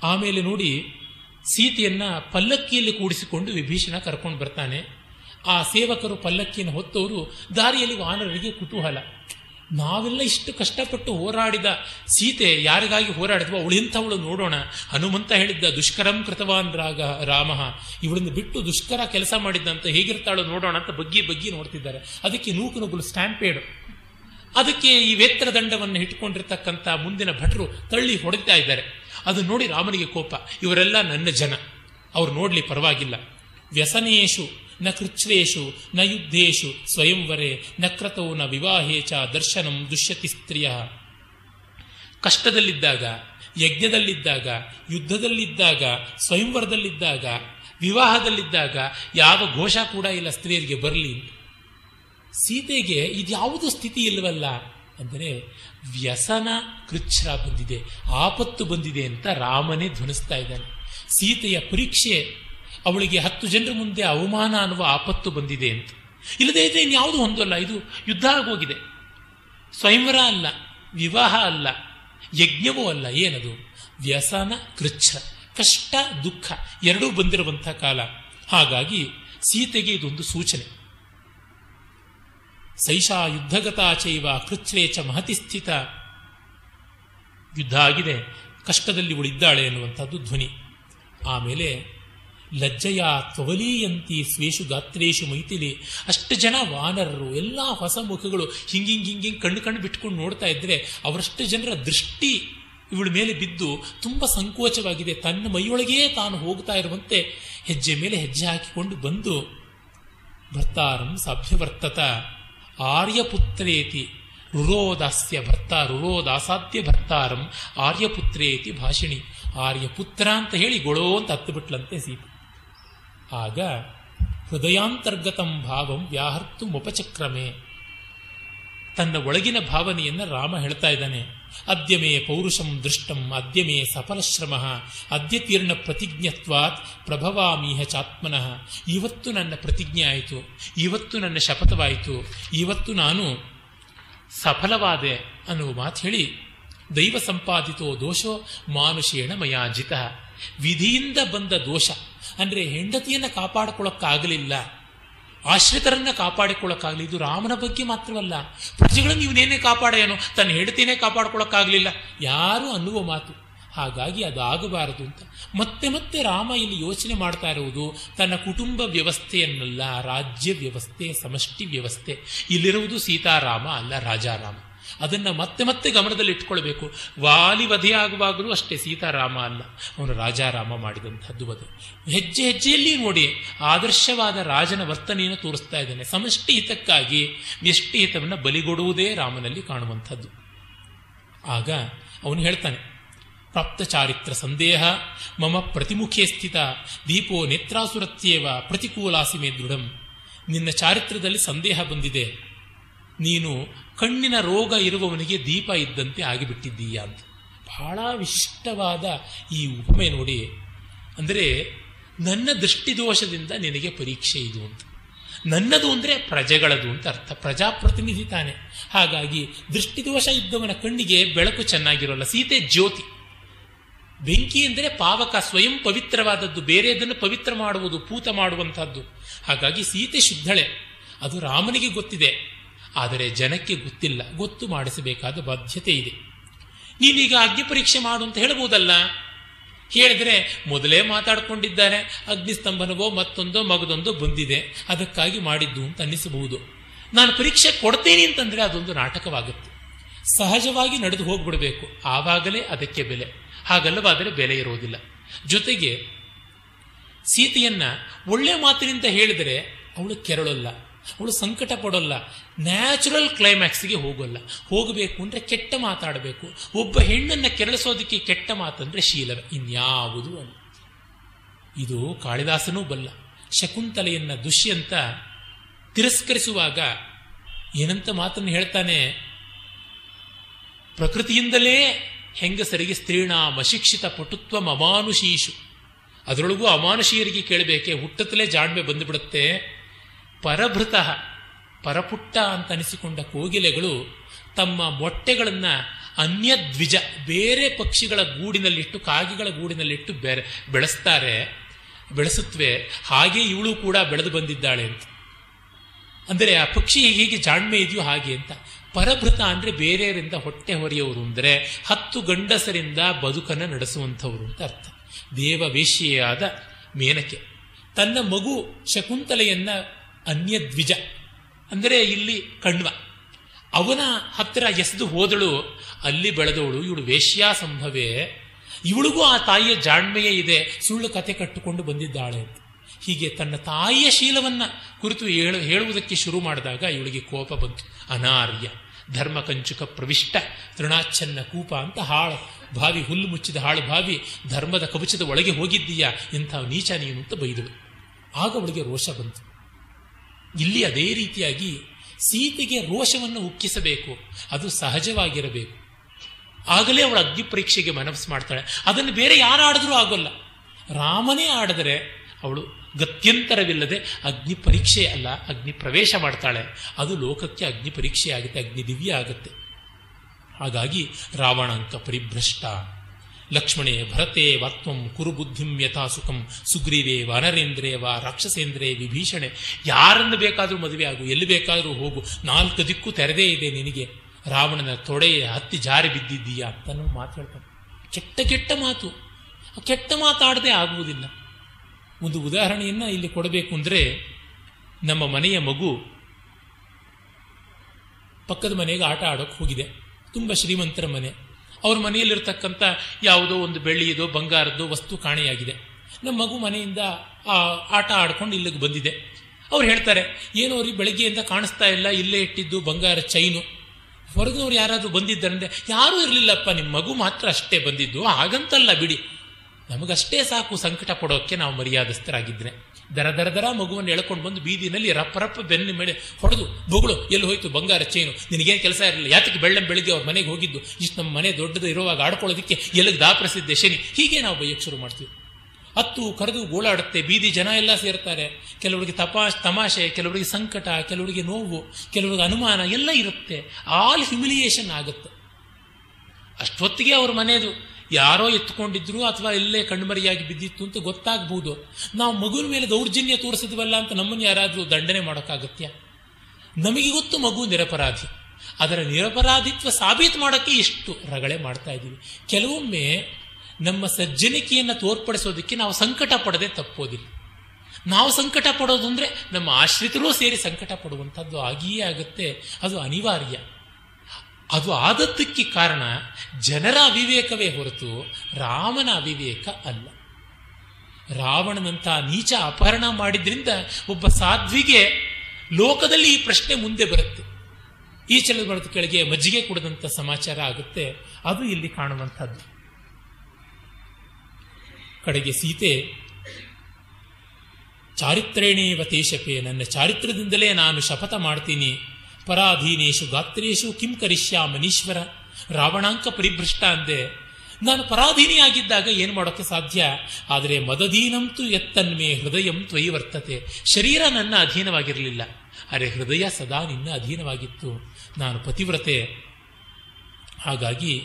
ಆಮೇಲೆ ನೋಡಿ, ಸೀತೆಯನ್ನು ಪಲ್ಲಕ್ಕಿಯಲ್ಲಿ ಕೂಡಿಸಿಕೊಂಡು ವಿಭೀಷಣ ಕರ್ಕೊಂಡು ಬರ್ತಾನೆ. ಆ ಸೇವಕರು ಪಲ್ಲಕ್ಕಿಯನ್ನು ಹೊತ್ತವರು ದಾರಿಯಲ್ಲಿ ವಾನರರಿಗೆ ಕುತೂಹಲ. ನಾವೆಲ್ಲ ಇಷ್ಟು ಕಷ್ಟಪಟ್ಟು ಹೋರಾಡಿದ ಸೀತೆ ಯಾರಿಗಾಗಿ ಹೋರಾಡಿದ್ವೋ ಅವಳು ಇಂಥವಳು ನೋಡೋಣ. ಹನುಮಂತ ಹೇಳಿದ್ದ, ದುಷ್ಕರಂ ಕೃತವಾನ್ ರಾಗ, ರಾಮ. ಇವಳನ್ನು ಬಿಟ್ಟು ದುಷ್ಕರ ಕೆಲಸ ಮಾಡಿದ್ದಂತ ಹೇಗಿರ್ತಾಳು ನೋಡೋಣ ಅಂತ ಬಗ್ಗಿ ಬಗ್ಗಿ ನೋಡ್ತಿದ್ದಾರೆ. ಅದಕ್ಕೆ ನೂಕು ನುಗ್ಗಲು ಸ್ಟ್ಯಾಂಪೇಡು. ಅದಕ್ಕೆ ಈ ವೇತ್ರ ದಂಡವನ್ನು ಇಟ್ಕೊಂಡಿರ್ತಕ್ಕಂಥ ಮುಂದಿನ ಭಟ್ರು ತಳ್ಳಿ ಹೊಡಿತಾ ಇದ್ದಾರೆ. ಅದು ನೋಡಿ ರಾಮನಿಗೆ ಕೋಪ. ಇವರೆಲ್ಲ ನನ್ನ ಜನ. ಅವ್ರು ನೋಡಲಿ ಪರವಾಗಿಲ್ಲ. ವ್ಯಸನೇಶು ನ ಕೃಚ್ವೇಷು ನ ಯುದ್ಧೇಶು, ಸ್ವಯಂವರೆ, ನ ಕ್ರತೋ ನ ವಿವಾಹೇ ಚ ದರ್ಶನಂ ದುಷ್ಯತಿ ಸ್ತ್ರೀಯ. ಕಷ್ಟದಲ್ಲಿದ್ದಾಗ, ಯಜ್ಞದಲ್ಲಿದ್ದಾಗ, ಯುದ್ಧದಲ್ಲಿದ್ದಾಗ, ಸ್ವಯಂವರದಲ್ಲಿದ್ದಾಗ, ವಿವಾಹದಲ್ಲಿದ್ದಾಗ ಯಾವ ಘೋಷ ಕೂಡ ಇಲ್ಲ ಸ್ತ್ರೀಯರಿಗೆ ಬರಲಿ. ಸೀತೆಗೆ ಇದ್ಯಾವುದು ಸ್ಥಿತಿ ಇಲ್ಲವಲ್ಲ? ಅಂದರೆ ವ್ಯಸನ ಕೃಚ್ಛ್ರ ಬಂದಿದೆ, ಆಪತ್ತು ಬಂದಿದೆ ಅಂತ ರಾಮನೇ ಧ್ವನಿಸ್ತಾ ಇದ್ದಾನೆ. ಸೀತೆಯ ಪರೀಕ್ಷೆ ಅವಳಿಗೆ ಹತ್ತು ಜನರ ಮುಂದೆ ಅವಮಾನ ಅನ್ನುವ ಆಪತ್ತು ಬಂದಿದೆ ಅಂತ. ಇಲ್ಲದೇ ಇದ್ರೆ ಇನ್ಯಾವುದು ಹೊಂದಲ್ಲ ಇದು ಯುದ್ಧ ಆಗೋಗಿದೆ. ಸ್ವಯಂವರ ಅಲ್ಲ, ವಿವಾಹ ಅಲ್ಲ, ಯಜ್ಞವೂ ಅಲ್ಲ, ಏನದು? ವ್ಯಸನ, ಕೃಚ್ಛ, ಕಷ್ಟ, ದುಃಖ ಎರಡೂ ಬಂದಿರುವಂಥ ಕಾಲ. ಹಾಗಾಗಿ ಸೀತೆಗೆ ಇದೊಂದು ಸೂಚನೆ. ಸೈಷಾ ಯುದ್ಧಗತಾಚೈವ ಕೃಚ್ಛೇಚ ಮಹತಿ ಸ್ಥಿತ. ಯುದ್ಧ ಆಗಿದೆ, ಕಷ್ಟದಲ್ಲಿ ಉಳಿದ್ದಾಳೆ ಎನ್ನುವಂಥದ್ದು ಧ್ವನಿ. ಆಮೇಲೆ ಲಜ್ಜೆಯ ತ್ವಲೀಯಂತಿ ಸ್ವೇಷು ಗಾತ್ರೇಶು ಮೈತಿಲಿ ಅಷ್ಟು ಜನ ವಾನರರು, ಎಲ್ಲ ಹೊಸ ಮುಖಗಳು ಹಿಂಗಿಂಗ್ ಹಿಂಗಿಂಗ್ ಕಣ್ಣು ಕಣ್ಣು ಬಿಟ್ಕೊಂಡು ನೋಡ್ತಾ ಇದ್ರೆ ಅವರಷ್ಟು ಜನರ ದೃಷ್ಟಿ ಇವಳ ಮೇಲೆ ಬಿದ್ದು ತುಂಬ ಸಂಕೋಚವಾಗಿದೆ. ತನ್ನ ಮೈಯೊಳಗೇ ತಾನು ಹೋಗ್ತಾ ಇರುವಂತೆ ಹೆಜ್ಜೆ ಮೇಲೆ ಹೆಜ್ಜೆ ಹಾಕಿಕೊಂಡು ಬಂದು, ಭರ್ತಾರಂ ಸಭ್ಯವರ್ತತ ಆರ್ಯಪುತ್ರೇತಿ ರುರೋದಾಸ್ಯ ಭರ್ತ, ರುರೋದಾಸಾಧ್ಯ ಭರ್ತಾರಂ ಆರ್ಯಪುತ್ರೇತಿ ಭಾಷಿಣಿ. ಆರ್ಯಪುತ್ರ ಅಂತ ಹೇಳಿ ಗೊಳೋ ಅಂತ ಹತ್ತು ಬಿಟ್ಲಂತೆ ಸೀತೆ. ಆಗ ಹೃದಯಾಂತರ್ಗತಂ ಭಾವಂ ವ್ಯಾಹರ್ತು ಮುಪಚಕ್ರಮೆ. ತನ್ನ ಒಳಗಿನ ಭಾವನೆಯನ್ನು ರಾಮ ಹೇಳ್ತಾ ಇದ್ದಾನೆ. ಅದ್ಯಮೇ ಪೌರುಷಂ ದೃಷ್ಟಂ, ಅದ್ಯಮೇ ಸಫಲಶ್ರಮ ಅದ್ಯತೀರ್ಣ ಪ್ರತಿಜ್ಞತ್ವಾತ್ ಪ್ರಭವಾಮೀಹ ಚಾತ್ಮನಃ. ಇವತ್ತು ನನ್ನ ಪ್ರತಿಜ್ಞೆ ಆಯಿತು, ಇವತ್ತು ನನ್ನ ಶಪಥವಾಯಿತು, ಇವತ್ತು ನಾನು ಸಫಲವಾದೆ ಅನ್ನುವ ಮಾತು ಹೇಳಿ ದೈವ ಸಂಪಾದಿತೋ ದೋಷೋ ಮಾನುಷೇಣ ಮಯಾಜಿತ. ವಿಧಿಯಿಂದ ಬಂದ ದೋಷ ಅಂದರೆ ಹೆಂಡತಿಯನ್ನು ಕಾಪಾಡಿಕೊಳ್ಳೋಕ್ಕಾಗಲಿಲ್ಲ ಆಶ್ರಿತರನ್ನ ಕಾಪಾಡಿಕೊಳ್ಳೋಕ್ಕಾಗಲಿ ಇದು ರಾಮನ ಬಗ್ಗೆ ಮಾತ್ರವಲ್ಲ, ಪ್ರಜೆಗಳನ್ನು ಇವನೇನೇ ಕಾಪಾಡೆಯನು ತನ್ನ ಹೆಂಡತಿನೇ ಕಾಪಾಡಿಕೊಳ್ಳೋಕ್ಕಾಗಲಿಲ್ಲ ಯಾರು ಅನ್ನುವ ಮಾತು. ಹಾಗಾಗಿ ಅದಾಗಬಾರದು ಅಂತ. ಮತ್ತೆ ಮತ್ತೆ ರಾಮ ಇಲ್ಲಿ ಯೋಚನೆ ಮಾಡ್ತಾ ಇರುವುದು, ತನ್ನ ಕುಟುಂಬ ವ್ಯವಸ್ಥೆಯನ್ನಲ್ಲ, ರಾಜ್ಯ ವ್ಯವಸ್ಥೆ, ಸಮಷ್ಟಿ ವ್ಯವಸ್ಥೆ. ಇಲ್ಲಿರುವುದು ಸೀತಾರಾಮ ಅಲ್ಲ ರಾಜಾರಾಮ. ಅದನ್ನ ಮತ್ತೆ ಮತ್ತೆ ಗಮನದಲ್ಲಿ ಇಟ್ಕೊಳ್ಬೇಕು. ವಾಲಿ ವಧೆಯಾಗುವಾಗಲೂ ಅಷ್ಟೇ ಸೀತಾರಾಮ ಅಲ್ಲ. ಅವನು ರಾಜಾರಾಮ ಮಾಡಿದಂಥದ್ದು ವಧೆ. ಹೆಜ್ಜೆ ಹೆಜ್ಜೆಯಲ್ಲಿ ನೋಡಿ ಆದರ್ಶವಾದ ರಾಜನ ವರ್ತನೆಯನ್ನು ತೋರಿಸ್ತಾ ಇದ್ದಾನೆ. ಸಮಷ್ಟಿ ಹಿತಕ್ಕಾಗಿ ವ್ಯಷ್ಟಿ ಹಿತವನ್ನು ಬಲಿಗೊಡುವುದೇ ರಾಮನಲ್ಲಿ ಕಾಣುವಂಥದ್ದು. ಆಗ ಅವನು ಹೇಳ್ತಾನೆ, ಪ್ರಾಪ್ತ ಚಾರಿತ್ರ ಸಂದೇಹ, ಮಮ ಪ್ರತಿಮುಖೇ ಸ್ಥಿತ, ದೀಪೋ ನೇತ್ರಾಸುರತ್ಯೇವ ಪ್ರತಿಕೂಲಾಸಿಮೆ ದೃಢಂ. ನಿನ್ನ ಚಾರಿತ್ರದಲ್ಲಿ ಸಂದೇಹ ಬಂದಿದೆ. ನೀನು ಕಣ್ಣಿನ ರೋಗ ಇರುವವನಿಗೆ ದೀಪ ಇದ್ದಂತೆ ಆಗಿಬಿಟ್ಟಿದ್ದೀಯ ಅಂತ. ಬಹಳ ವಿಶಿಷ್ಟವಾದ ಈ ಉಪಮೆ ನೋಡಿ. ಅಂದರೆ, ನನ್ನ ದೃಷ್ಟಿದೋಷದಿಂದ ನಿನಗೆ ಪರೀಕ್ಷೆ ಇದು ಅಂತ. ನನ್ನದು ಅಂದರೆ ಪ್ರಜೆಗಳದು ಅಂತ ಅರ್ಥ. ಪ್ರಜಾಪ್ರತಿನಿಧಿ ತಾನೆ. ಹಾಗಾಗಿ ದೃಷ್ಟಿದೋಷ ಇದ್ದವನ ಕಣ್ಣಿಗೆ ಬೆಳಕು ಚೆನ್ನಾಗಿರೋಲ್ಲ. ಸೀತೆ ಜ್ಯೋತಿ. ಬೆಂಕಿ ಅಂದರೆ ಪಾವಕ, ಸ್ವಯಂ ಪವಿತ್ರವಾದದ್ದು. ಬೇರೆದನ್ನು ಪವಿತ್ರ ಮಾಡುವುದು, ಪೂತ ಮಾಡುವಂಥದ್ದು. ಹಾಗಾಗಿ ಸೀತೆ ಶುದ್ಧಳೆ. ಅದು ರಾಮನಿಗೆ ಗೊತ್ತಿದೆ. ಆದರೆ ಜನಕ್ಕೆ ಗೊತ್ತಿಲ್ಲ. ಗೊತ್ತು ಮಾಡಿಸಬೇಕಾದ ಬಾಧ್ಯತೆ ಇದೆ. ನೀವೀಗ ಅಗ್ನಿ ಪರೀಕ್ಷೆ ಮಾಡು ಅಂತ ಹೇಳ್ಬೋದಲ್ಲ ಹೇಳಿದ್ರೆ ಮೊದಲೇ ಮಾತಾಡ್ಕೊಂಡಿದ್ದಾರೆ ಅಗ್ನಿಸ್ತಂಭನವೋ ಮತ್ತೊಂದೋ ಮಗದೊಂದೋ ಬಂದಿದೆ. ಅದಕ್ಕಾಗಿ ಮಾಡಿದ್ದು ಅಂತ ಅನ್ನಿಸಬಹುದು. ನಾನು ಪರೀಕ್ಷೆ ಕೊಡ್ತೇನೆ ಅಂತಂದ್ರೆ ಅದೊಂದು ನಾಟಕವಾಗುತ್ತೆ. ಸಹಜವಾಗಿ ನಡೆದು ಹೋಗ್ಬಿಡಬೇಕು. ಆವಾಗಲೇ ಅದಕ್ಕೆ ಬೆಲೆ. ಹಾಗಲ್ಲವಾದರೆ ಬೆಲೆ ಇರೋದಿಲ್ಲ. ಜೊತೆಗೆ ಸೀತೆಯನ್ನ ಒಳ್ಳೆ ಮಾತಿನಿಂದ ಹೇಳಿದರೆ ಅವಳು ಕೆರಳಲ್ಲ. ಅವಳು ಸಂಕಟ ಪಡೋಲ್ಲ. ನ್ಯಾಚುರಲ್ ಕ್ಲೈಮ್ಯಾಕ್ಸ್ಗೆ ಹೋಗೋಲ್ಲ. ಹೋಗಬೇಕು ಅಂದರೆ ಕೆಟ್ಟ ಮಾತಾಡಬೇಕು. ಒಬ್ಬ ಹೆಣ್ಣನ್ನು ಕೆರಳಿಸೋದಕ್ಕೆ ಕೆಟ್ಟ ಮಾತಂದರೆ ಶೀಲವೇ ಇನ್ಯಾವುದು ಅಲ್ಲ. ಇದು ಕಾಳಿದಾಸನೂ ಬಲ್ಲ. ಶಕುಂತಲೆಯನ್ನ ದುಷ್ಯಂತ ತಿರಸ್ಕರಿಸುವಾಗ ಏನಂತ ಮಾತನ್ನು ಹೇಳ್ತಾನೆ? ಪ್ರಕೃತಿಯಿಂದಲೇ ಹೆಂಗಸರಿಗೆ ಸ್ತ್ರೀಣಾಮ ಶಿಕ್ಷಿತ ಪಟುತ್ವ ಅಮಾನುಷೀಷು ಅದರೊಳಗೂ ಅಮಾನುಷೀಯರಿಗೆ ಕೇಳಬೇಕೆ? ಹುಟ್ಟತಲೇ ಜಾಣ್ಮೆ ಬಂದುಬಿಡುತ್ತೆ. ಪರಭೃತ, ಪರಪುಟ್ಟ ಅಂತ ಅನಿಸಿಕೊಂಡ ಕೋಗಿಲೆಗಳು ತಮ್ಮ ಮೊಟ್ಟೆಗಳನ್ನು ಅನ್ಯದ್ವಿಜ, ಬೇರೆ ಪಕ್ಷಿಗಳ ಗೂಡಿನಲ್ಲಿಟ್ಟು, ಕಾಗಿಗಳ ಗೂಡಿನಲ್ಲಿಟ್ಟು ಬೆರೆ ಬೆಳೆಸ್ತಾರೆ. ಬೆಳೆಸುತ್ತವೆ ಹಾಗೆ ಇವಳು ಕೂಡ ಬೆಳೆದು ಬಂದಿದ್ದಾಳೆ ಅಂತ. ಅಂದರೆ ಆ ಪಕ್ಷಿ ಹೇಗೆ ಜಾಣ್ಮೆ ಇದೆಯೋ ಹಾಗೆ ಅಂತ. ಪರಭೃತ ಅಂದರೆ ಬೇರೆಯವರಿಂದ ಹೊಟ್ಟೆ ಹೊರೆಯವರು ಅಂದರೆ ಹತ್ತು ಗಂಡಸರಿಂದ ಬದುಕನ್ನು ನಡೆಸುವಂಥವ್ರು ಅಂತ ಅರ್ಥ. ದೇವ ವೇಶ್ಯೆಯಾದ ಮೇನಕೆ. ತನ್ನ ಮಗು ಶಕುಂತಲೆಯನ್ನ ಅನ್ಯದ್ವಿಜ. ಅಂದರೆ ಇಲ್ಲಿ ಕಣ್ವ. ಅವನ ಹತ್ತಿರ ಎಸೆದು ಹೋದಳು, ಅಲ್ಲಿ ಬೆಳೆದವಳು, ಇವಳು ವೇಶ್ಯಾ ಸಂಭವೇ. ಇವಳಿಗೂ ಆ ತಾಯಿಯ ಜಾಣ್ಮೆಯೇ ಇದೆ, ಸುಳ್ಳು ಕತೆ ಕಟ್ಟಿಕೊಂಡು ಬಂದಿದ್ದಾಳೆ ಅಂತ. ಹೀಗೆ ತನ್ನ ತಾಯಿಯ ಶೀಲವನ್ನ ಕುರಿತು ಹೇಳು, ಹೇಳುವುದಕ್ಕೆ ಶುರು ಮಾಡಿದಾಗ ಇವಳಿಗೆ ಕೋಪ ಬಂತು. ಅನಾರ್ಯ, ಧರ್ಮ ಕಂಚುಕ ಪ್ರವಿಷ್ಟ, ತೃಣಾಚ್ಛನ್ನ ಕೂಪ ಅಂತ ಹಾಳು. ಭಾವಿ ಹುಲ್ಲು ಮುಚ್ಚಿದ ಹಾಳು, ಭಾವಿ ಧರ್ಮದ ಕವಚದ ಒಳಗೆ ಹೋಗಿದ್ದೀಯಾ ಇಂಥ ನೀಚ ನೀನು ಅಂತ ಬೈದಳು. ಆಗ ಅವಳಿಗೆ ರೋಷ ಬಂತು. ಇಲ್ಲಿ ಅದೇ ರೀತಿಯಾಗಿ ಸೀತೆಗೆ ರೋಷವನ್ನು ಉಕ್ಕಿಸಬೇಕು. ಅದು ಸಹಜವಾಗಿರಬೇಕು. ಆಗಲೇ ಅವಳು ಅಗ್ನಿ ಪರೀಕ್ಷೆಗೆ ಮನಸ್ಸು ಮಾಡ್ತಾಳೆ. ಅದನ್ನು ಬೇರೆ ಯಾರು ಆಡಿದ್ರೂ ಆಗೋಲ್ಲ. ರಾಮನೇ ಆಡಿದರೆ ಅವಳು ಗತ್ಯಂತರವಿಲ್ಲದೆ ಅಗ್ನಿ ಪರೀಕ್ಷೆ ಅಲ್ಲ, ಅಗ್ನಿ ಪ್ರವೇಶ ಮಾಡ್ತಾಳೆ. ಅದು ಲೋಕಕ್ಕೆ ಅಗ್ನಿ ಪರೀಕ್ಷೆ ಆಗುತ್ತೆ ಅಗ್ನಿ ದಿವ್ಯ ಆಗುತ್ತೆ. ಹಾಗಾಗಿ ರಾವಣಾಂಕ ಪರಿಭ್ರಷ್ಟ. ಲಕ್ಷ್ಮಣೇ ಭರತೆ ವಾತ್ವಂ ಕುರುಬುದ್ಧಿಂ ಯಥಾ ಸುಖಂ. ಸುಗ್ರೀವೇ ವನರೇಂದ್ರೇ ವಾ ರಾಕ್ಷಸೇಂದ್ರೇ ವಿಭೀಷಣೆ. ಯಾರನ್ನು ಬೇಕಾದರೂ ಮದುವೆ ಆಗು, ಎಲ್ಲಿ ಬೇಕಾದರೂ ಹೋಗು, ನಾಲ್ಕು ದಿಕ್ಕು ತೆರೆದೇ ಇದೆ ನಿನಗೆ. ರಾವಣನ ತೊಡೆಯ ಹತ್ತಿ ಜಾರಿ ಬಿದ್ದಿದ್ದೀಯಾ ಅಂತ ಮಾತು ಹೇಳ್ತಾನೆ ಕೆಟ್ಟ ಕೆಟ್ಟ ಮಾತು. ಕೆಟ್ಟ ಮಾತಾಡದೆ ಆಗುವುದಿಲ್ಲ. ಒಂದು ಉದಾಹರಣೆಯನ್ನು ಇಲ್ಲಿ ಕೊಡಬೇಕು ಅಂದರೆ, ನಮ್ಮ ಮನೆಯ ಮಗು ಪಕ್ಕದ ಮನೆಗೆ ಆಟ ಆಡೋಕೆ ಹೋಗಿದೆ. ತುಂಬ ಶ್ರೀಮಂತರ ಮನೆ. ಅವ್ರ ಮನೆಯಲ್ಲಿರ್ತಕ್ಕಂಥ ಯಾವುದೋ ಒಂದು ಬೆಳ್ಳಿಯದೋ ಬಂಗಾರದ್ದು ವಸ್ತು ಕಾಣೆಯಾಗಿದೆ. ನಮ್ಮ ಮಗು ಮನೆಯಿಂದ ಆ ಆಟ ಆಡ್ಕೊಂಡು ಇಲ್ಲಿಗೆ ಬಂದಿದೆ. ಅವ್ರು ಹೇಳ್ತಾರೆ, ಏನೋ ರೀ, ಬೆಳಗ್ಗೆಯಿಂದ ಕಾಣಿಸ್ತಾ ಇಲ್ಲ, ಇಲ್ಲೇ ಇಟ್ಟಿದ್ದು ಬಂಗಾರ ಚೈನು. ಹೊರಗಿನವ್ರು ಯಾರಾದರೂ ಬಂದಿದ್ದಾರಂದ್ರೆ, ಯಾರೂ ಇರಲಿಲ್ಲಪ್ಪ ನಿಮ್ಮ ಮಗು ಮಾತ್ರ ಅಷ್ಟೇ ಬಂದಿದ್ದು, ಹಾಗಂತಲ್ಲ ಬಿಡಿ. ನಮಗಷ್ಟೇ ಸಾಕು ಸಂಕಟ ಪಡೋಕ್ಕೆ ನಾವು ಮರ್ಯಾದಸ್ಥರಾಗಿದ್ರೆ. ದರ ದರ ದರ ಮಗುವನ್ನು ಎಳ್ಕೊಂಡು ಬಂದು ಬೀದಿನಲ್ಲಿ ರಪ್ಪ ರಪ್ಪ ಬೆನ್ನ ಮೇಲೆ ಹೊಡೆದು, ಬೊಗಳು, ಎಲ್ಲಿ ಹೋಯ್ತು ಬಂಗಾರ ಚೈನು ನಿನಗೇನು ಕೆಲಸ ಇರಲಿಲ್ಲ. ಯಾತಕ್ಕೆ ಬೆಳ್ಳಂ ಬೆಳಿಗ್ಗೆ ಅವ್ರ ಮನೆಗೆ ಹೋಗಿದ್ದು? ಇಷ್ಟು ನಮ್ಮ ಮನೆ ದೊಡ್ಡದು ಇರುವಾಗ ಆಡ್ಕೊಳ್ಳೋದಕ್ಕೆ ಎಲ್ಲಿಗೆ ದಾಪರಿಸಿದ್ದೆ ಶನಿ? ಹೀಗೆ ನಾವು ಬೈಯಕ್ಕೆ ಶುರು ಮಾಡ್ತೀವಿ. ಹತ್ತು ಕರೆದು ಗೋಳಾಡುತ್ತೆ ಬೀದಿ ಜನ ಎಲ್ಲ ಸೇರ್ತಾರೆ. ಕೆಲವರಿಗೆ ತಪಾಶ್ ತಮಾಷೆ, ಕೆಲವರಿಗೆ ಸಂಕಟ, ಕೆಲವರಿಗೆ ನೋವು, ಕೆಲವರಿಗೆ ಅನುಮಾನ ಎಲ್ಲ ಇರುತ್ತೆ. ಆಲ್ ಹ್ಯುಮಿಲಿಯೇಷನ್ ಆಗುತ್ತೆ. ಅಷ್ಟೊತ್ತಿಗೆ ಅವ್ರ ಮನೆಯದು ಯಾರೋ ಎತ್ಕೊಂಡಿದ್ರು ಅಥವಾ ಇಲ್ಲೇ ಕಣ್ಮರಿಯಾಗಿ ಬಿದ್ದಿತ್ತು ಅಂತ ಗೊತ್ತಾಗ್ಬೋದು. ನಾವು ಮಗುವಿನ ಮೇಲೆ ದೌರ್ಜನ್ಯ ತೋರಿಸಿದ್ವಲ್ಲ ಅಂತ ನಮ್ಮನ್ನು ಯಾರಾದರೂ ದಂಡನೆ ಮಾಡೋಕ್ಕಾಗತ್ಯ? ನಮಗೆ ಗೊತ್ತು ಮಗು ನಿರಪರಾಧಿ. ಅದರ ನಿರಪರಾಧಿತ್ವ ಸಾಬೀತು ಮಾಡೋಕ್ಕೆ ಇಷ್ಟು ರಗಳೆ ಮಾಡ್ತಾ ಇದ್ದೀವಿ. ಕೆಲವೊಮ್ಮೆ ನಮ್ಮ ಸಜ್ಜನಿಕೆಯನ್ನು ತೋರ್ಪಡಿಸೋದಕ್ಕೆ ನಾವು ಸಂಕಟ ಪಡದೆ ತಪ್ಪೋದಿಲ್ಲ. ನಾವು ಸಂಕಟ ಪಡೋದು ಅಂದರೆ ನಮ್ಮ ಆಶ್ರಿತರೂ ಸೇರಿ ಸಂಕಟ ಪಡುವಂಥದ್ದು ಆಗಿಯೇ ಆಗುತ್ತೆ. ಅದು ಅನಿವಾರ್ಯ. ಅದು ಆದದ್ದಕ್ಕೆ ಕಾರಣ ಜನರ ಅವಿವೇಕವೇ ಹೊರತು ರಾಮನ ಅವಿವೇಕ ಅಲ್ಲ. ರಾವಣನಂಥ ನೀಚ ಅಪಹರಣ ಮಾಡಿದ್ರಿಂದ ಒಬ್ಬ ಸಾಧ್ವಿಗೆ ಲೋಕದಲ್ಲಿ ಈ ಪ್ರಶ್ನೆ ಮುಂದೆ ಬರುತ್ತೆ. ಈ ಚಲದ ಕೆಳಗೆ ಮಜ್ಜಿಗೆ ಕೊಡದಂತ ಸಮಾಚಾರ ಆಗುತ್ತೆ. ಅದು ಇಲ್ಲಿ ಕಾಣುವಂಥದ್ದು. ಕಡೆಗೆ ಸೀತೆ, ಚಾರಿತ್ರೇಣೇವ ತೇಶಪೆ ನನ್ನ ಚಾರಿತ್ರದಿಂದಲೇ ನಾನು ಶಪಥ ಮಾಡ್ತೀನಿ. ಪರಾಧೀನೇಶು ಗಾತ್ರೇಶು ಕಿಂ ಕರಿಷ್ಯಾಮನೀಶ್ವರ ರಾವಣಾಂಕ ಪರಿಭ್ರಷ್ಟ ಅಂದೆ, ನಾನು ಪರಾಧೀನಿಯಾಗಿದ್ದಾಗ ಏನು ಮಾಡೋಕ್ಕೆ ಸಾಧ್ಯ? ಆದರೆ ಮದಧೀನಂತೂ ಎತ್ತನ್ಮೇ ಹೃದಯಂ ತ್ವಯಿ ವರ್ತತೆ. ಶರೀರ ನನ್ನ ಅಧೀನವಾಗಿರಲಿಲ್ಲ. ಅರೆ ಹೃದಯ ಸದಾ ನಿನ್ನ ಅಧೀನವಾಗಿತ್ತು. ನಾನು ಪತಿವ್ರತೆ. ಹಾಗಾಗಿ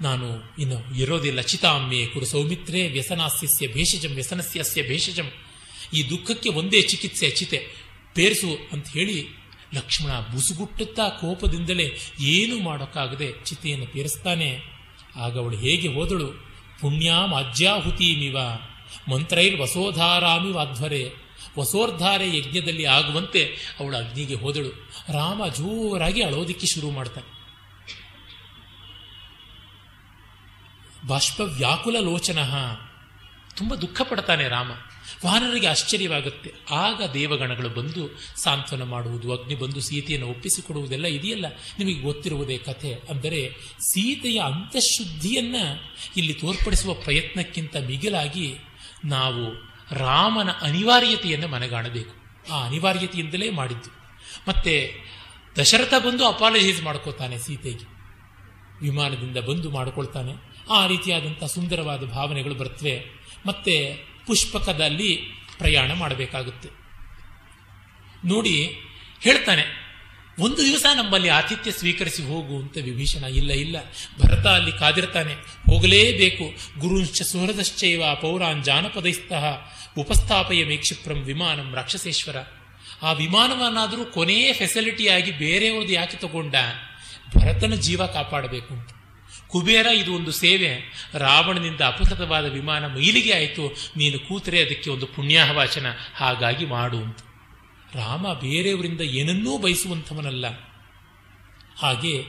ನಾನು ಇನ್ನು ಇರೋದಿಲ್ಲ. ಚಿತಾಮ್ಯೆ ಕುರು ಸೌಮಿತ್ರೇ ವ್ಯಸನಾಸ್ಯಸ್ಯ ಭೇಷಜಂ, ವ್ಯಸನಸ್ಯಸ್ಯ ಭೇಷಜಂ. ಈ ದುಃಖಕ್ಕೆ ಒಂದೇ ಚಿಕಿತ್ಸೆ, ಚಿತೆ. ಪೇರಿಸು ಅಂತ ಹೇಳಿ ಲಕ್ಷ್ಮಣ ಬುಸುಗುಟ್ಟುತ್ತಾ ಕೋಪದಿಂದಲೇ ಏನು ಮಾಡೋಕ್ಕಾಗದೆ ಚಿತೆಯನ್ನು ಪೇರಿಸ್ತಾನೆ. ಆಗ ಅವಳು ಹೇಗೆ ಹೋದಳು? ಪುಣ್ಯಾ ಅಜ್ಯಾಹುತೀಮಿವ ಮಂತ್ರೈರ್ ವಸೋಧಾರಾಮಿ ವಾಧ್ವರೆ ವಸೋರ್ಧಾರೆ ಯಜ್ಞದಲ್ಲಿ ಆಗುವಂತೆ ಅವಳು ಅಗ್ನಿಗೆ ಹೋದಳು. ರಾಮ ಜೋರಾಗಿ ಅಳೋದಿಕ್ಕೆ ಶುರು ಮಾಡ್ತಾನೆ. ಬಾಷ್ಪ ವ್ಯಾಕುಲ ಲೋಚನ ತುಂಬ ದುಃಖ ಪಡ್ತಾನೆ ರಾಮ. ವಾನರಿಗೆ ಆಶ್ಚರ್ಯವಾಗುತ್ತೆ. ಆಗ ದೇವಗಣಗಳು ಬಂದು ಸಾಂತ್ವನ ಮಾಡುವುದು, ಅಗ್ನಿ ಬಂದು ಸೀತೆಯನ್ನು ಒಪ್ಪಿಸಿಕೊಡುವುದೆಲ್ಲ ಇದೆಯಲ್ಲ? ನಿಮಗೆ ಗೊತ್ತಿರುವುದೇ ಕಥೆ. ಅಂದರೆ ಸೀತೆಯ ಅಂತಃಶುದ್ಧಿಯನ್ನು ಇಲ್ಲಿ ತೋರ್ಪಡಿಸುವ ಪ್ರಯತ್ನಕ್ಕಿಂತ ಮಿಗಿಲಾಗಿ ನಾವು ರಾಮನ ಅನಿವಾರ್ಯತೆಯನ್ನು ಮನಗಾಣಬೇಕು. ಆ ಅನಿವಾರ್ಯತೆಯಿಂದಲೇ ಮಾಡಿದ್ದು. ಮತ್ತೆ ದಶರಥ ಬಂದು ಅಪಾಲಜೈಸ್ ಮಾಡ್ಕೋತಾನೆ ಸೀತೆಗೆ. ವಿಮಾನದಿಂದ ಬಂದು ಮಾಡಿಕೊಳ್ತಾನೆ. ಆ ರೀತಿಯಾದಂಥ ಸುಂದರವಾದ ಭಾವನೆಗಳು ಬರ್ತವೆ. ಮತ್ತೆ ಪುಷ್ಪಕದಲ್ಲಿ ಪ್ರಯಾಣ ಮಾಡಬೇಕಾಗುತ್ತೆ. ನೋಡಿ, ಹೇಳ್ತಾನೆ, ಒಂದು ದಿವಸ ನಮ್ಮಲ್ಲಿ ಆತಿಥ್ಯ ಸ್ವೀಕರಿಸಿ ಹೋಗು ಅಂತ ವಿಭೀಷಣ, ಇಲ್ಲ ಇಲ್ಲ, ಭರತ ಅಲ್ಲಿ ಕಾದಿರ್ತಾನೆ, ಹೋಗಲೇಬೇಕು. ಗುರುಂಶ್ಚ ಸುಹೃದಶ್ಚೈವ ಪೌರಾನ್ ಜಾನಪದೈಸ್ತಃ ಉಪಸ್ಥಾಪಯ ಮೇಕ್ಷಿಪ್ರಂ ವಿಮಾನಂ ರಾಕ್ಷಸೇಶ್ವರ. ಆ ವಿಮಾನವನ್ನಾದರೂ ಕೊನೆಯೇ ಫೆಸಿಲಿಟಿಯಾಗಿ ಬೇರೆಯವ್ರದ್ದು ಯಾಕೆ ತಗೊಂಡ? ಭರತನ ಜೀವ ಕಾಪಾಡಬೇಕು ಅಂತ. ಕುಬೇರ, ಇದು ಒಂದು ಸೇವೆ. ರಾವಣನಿಂದ ಅಪಹೃತವಾದ ವಿಮಾನ ಮೈಲಿಗೆ ಆಯಿತು. ನೀನು ಕೂತರೆ ಅದಕ್ಕೆ ಒಂದು ಪುಣ್ಯಾಹವಾಚನ. ಹಾಗಾಗಿ ಮಾಡು ಅಂತ. ರಾಮ ಬೇರೆಯವರಿಂದ ಏನನ್ನೂ ಬಯಸುವಂಥವನಲ್ಲ. ಹಾಗೆ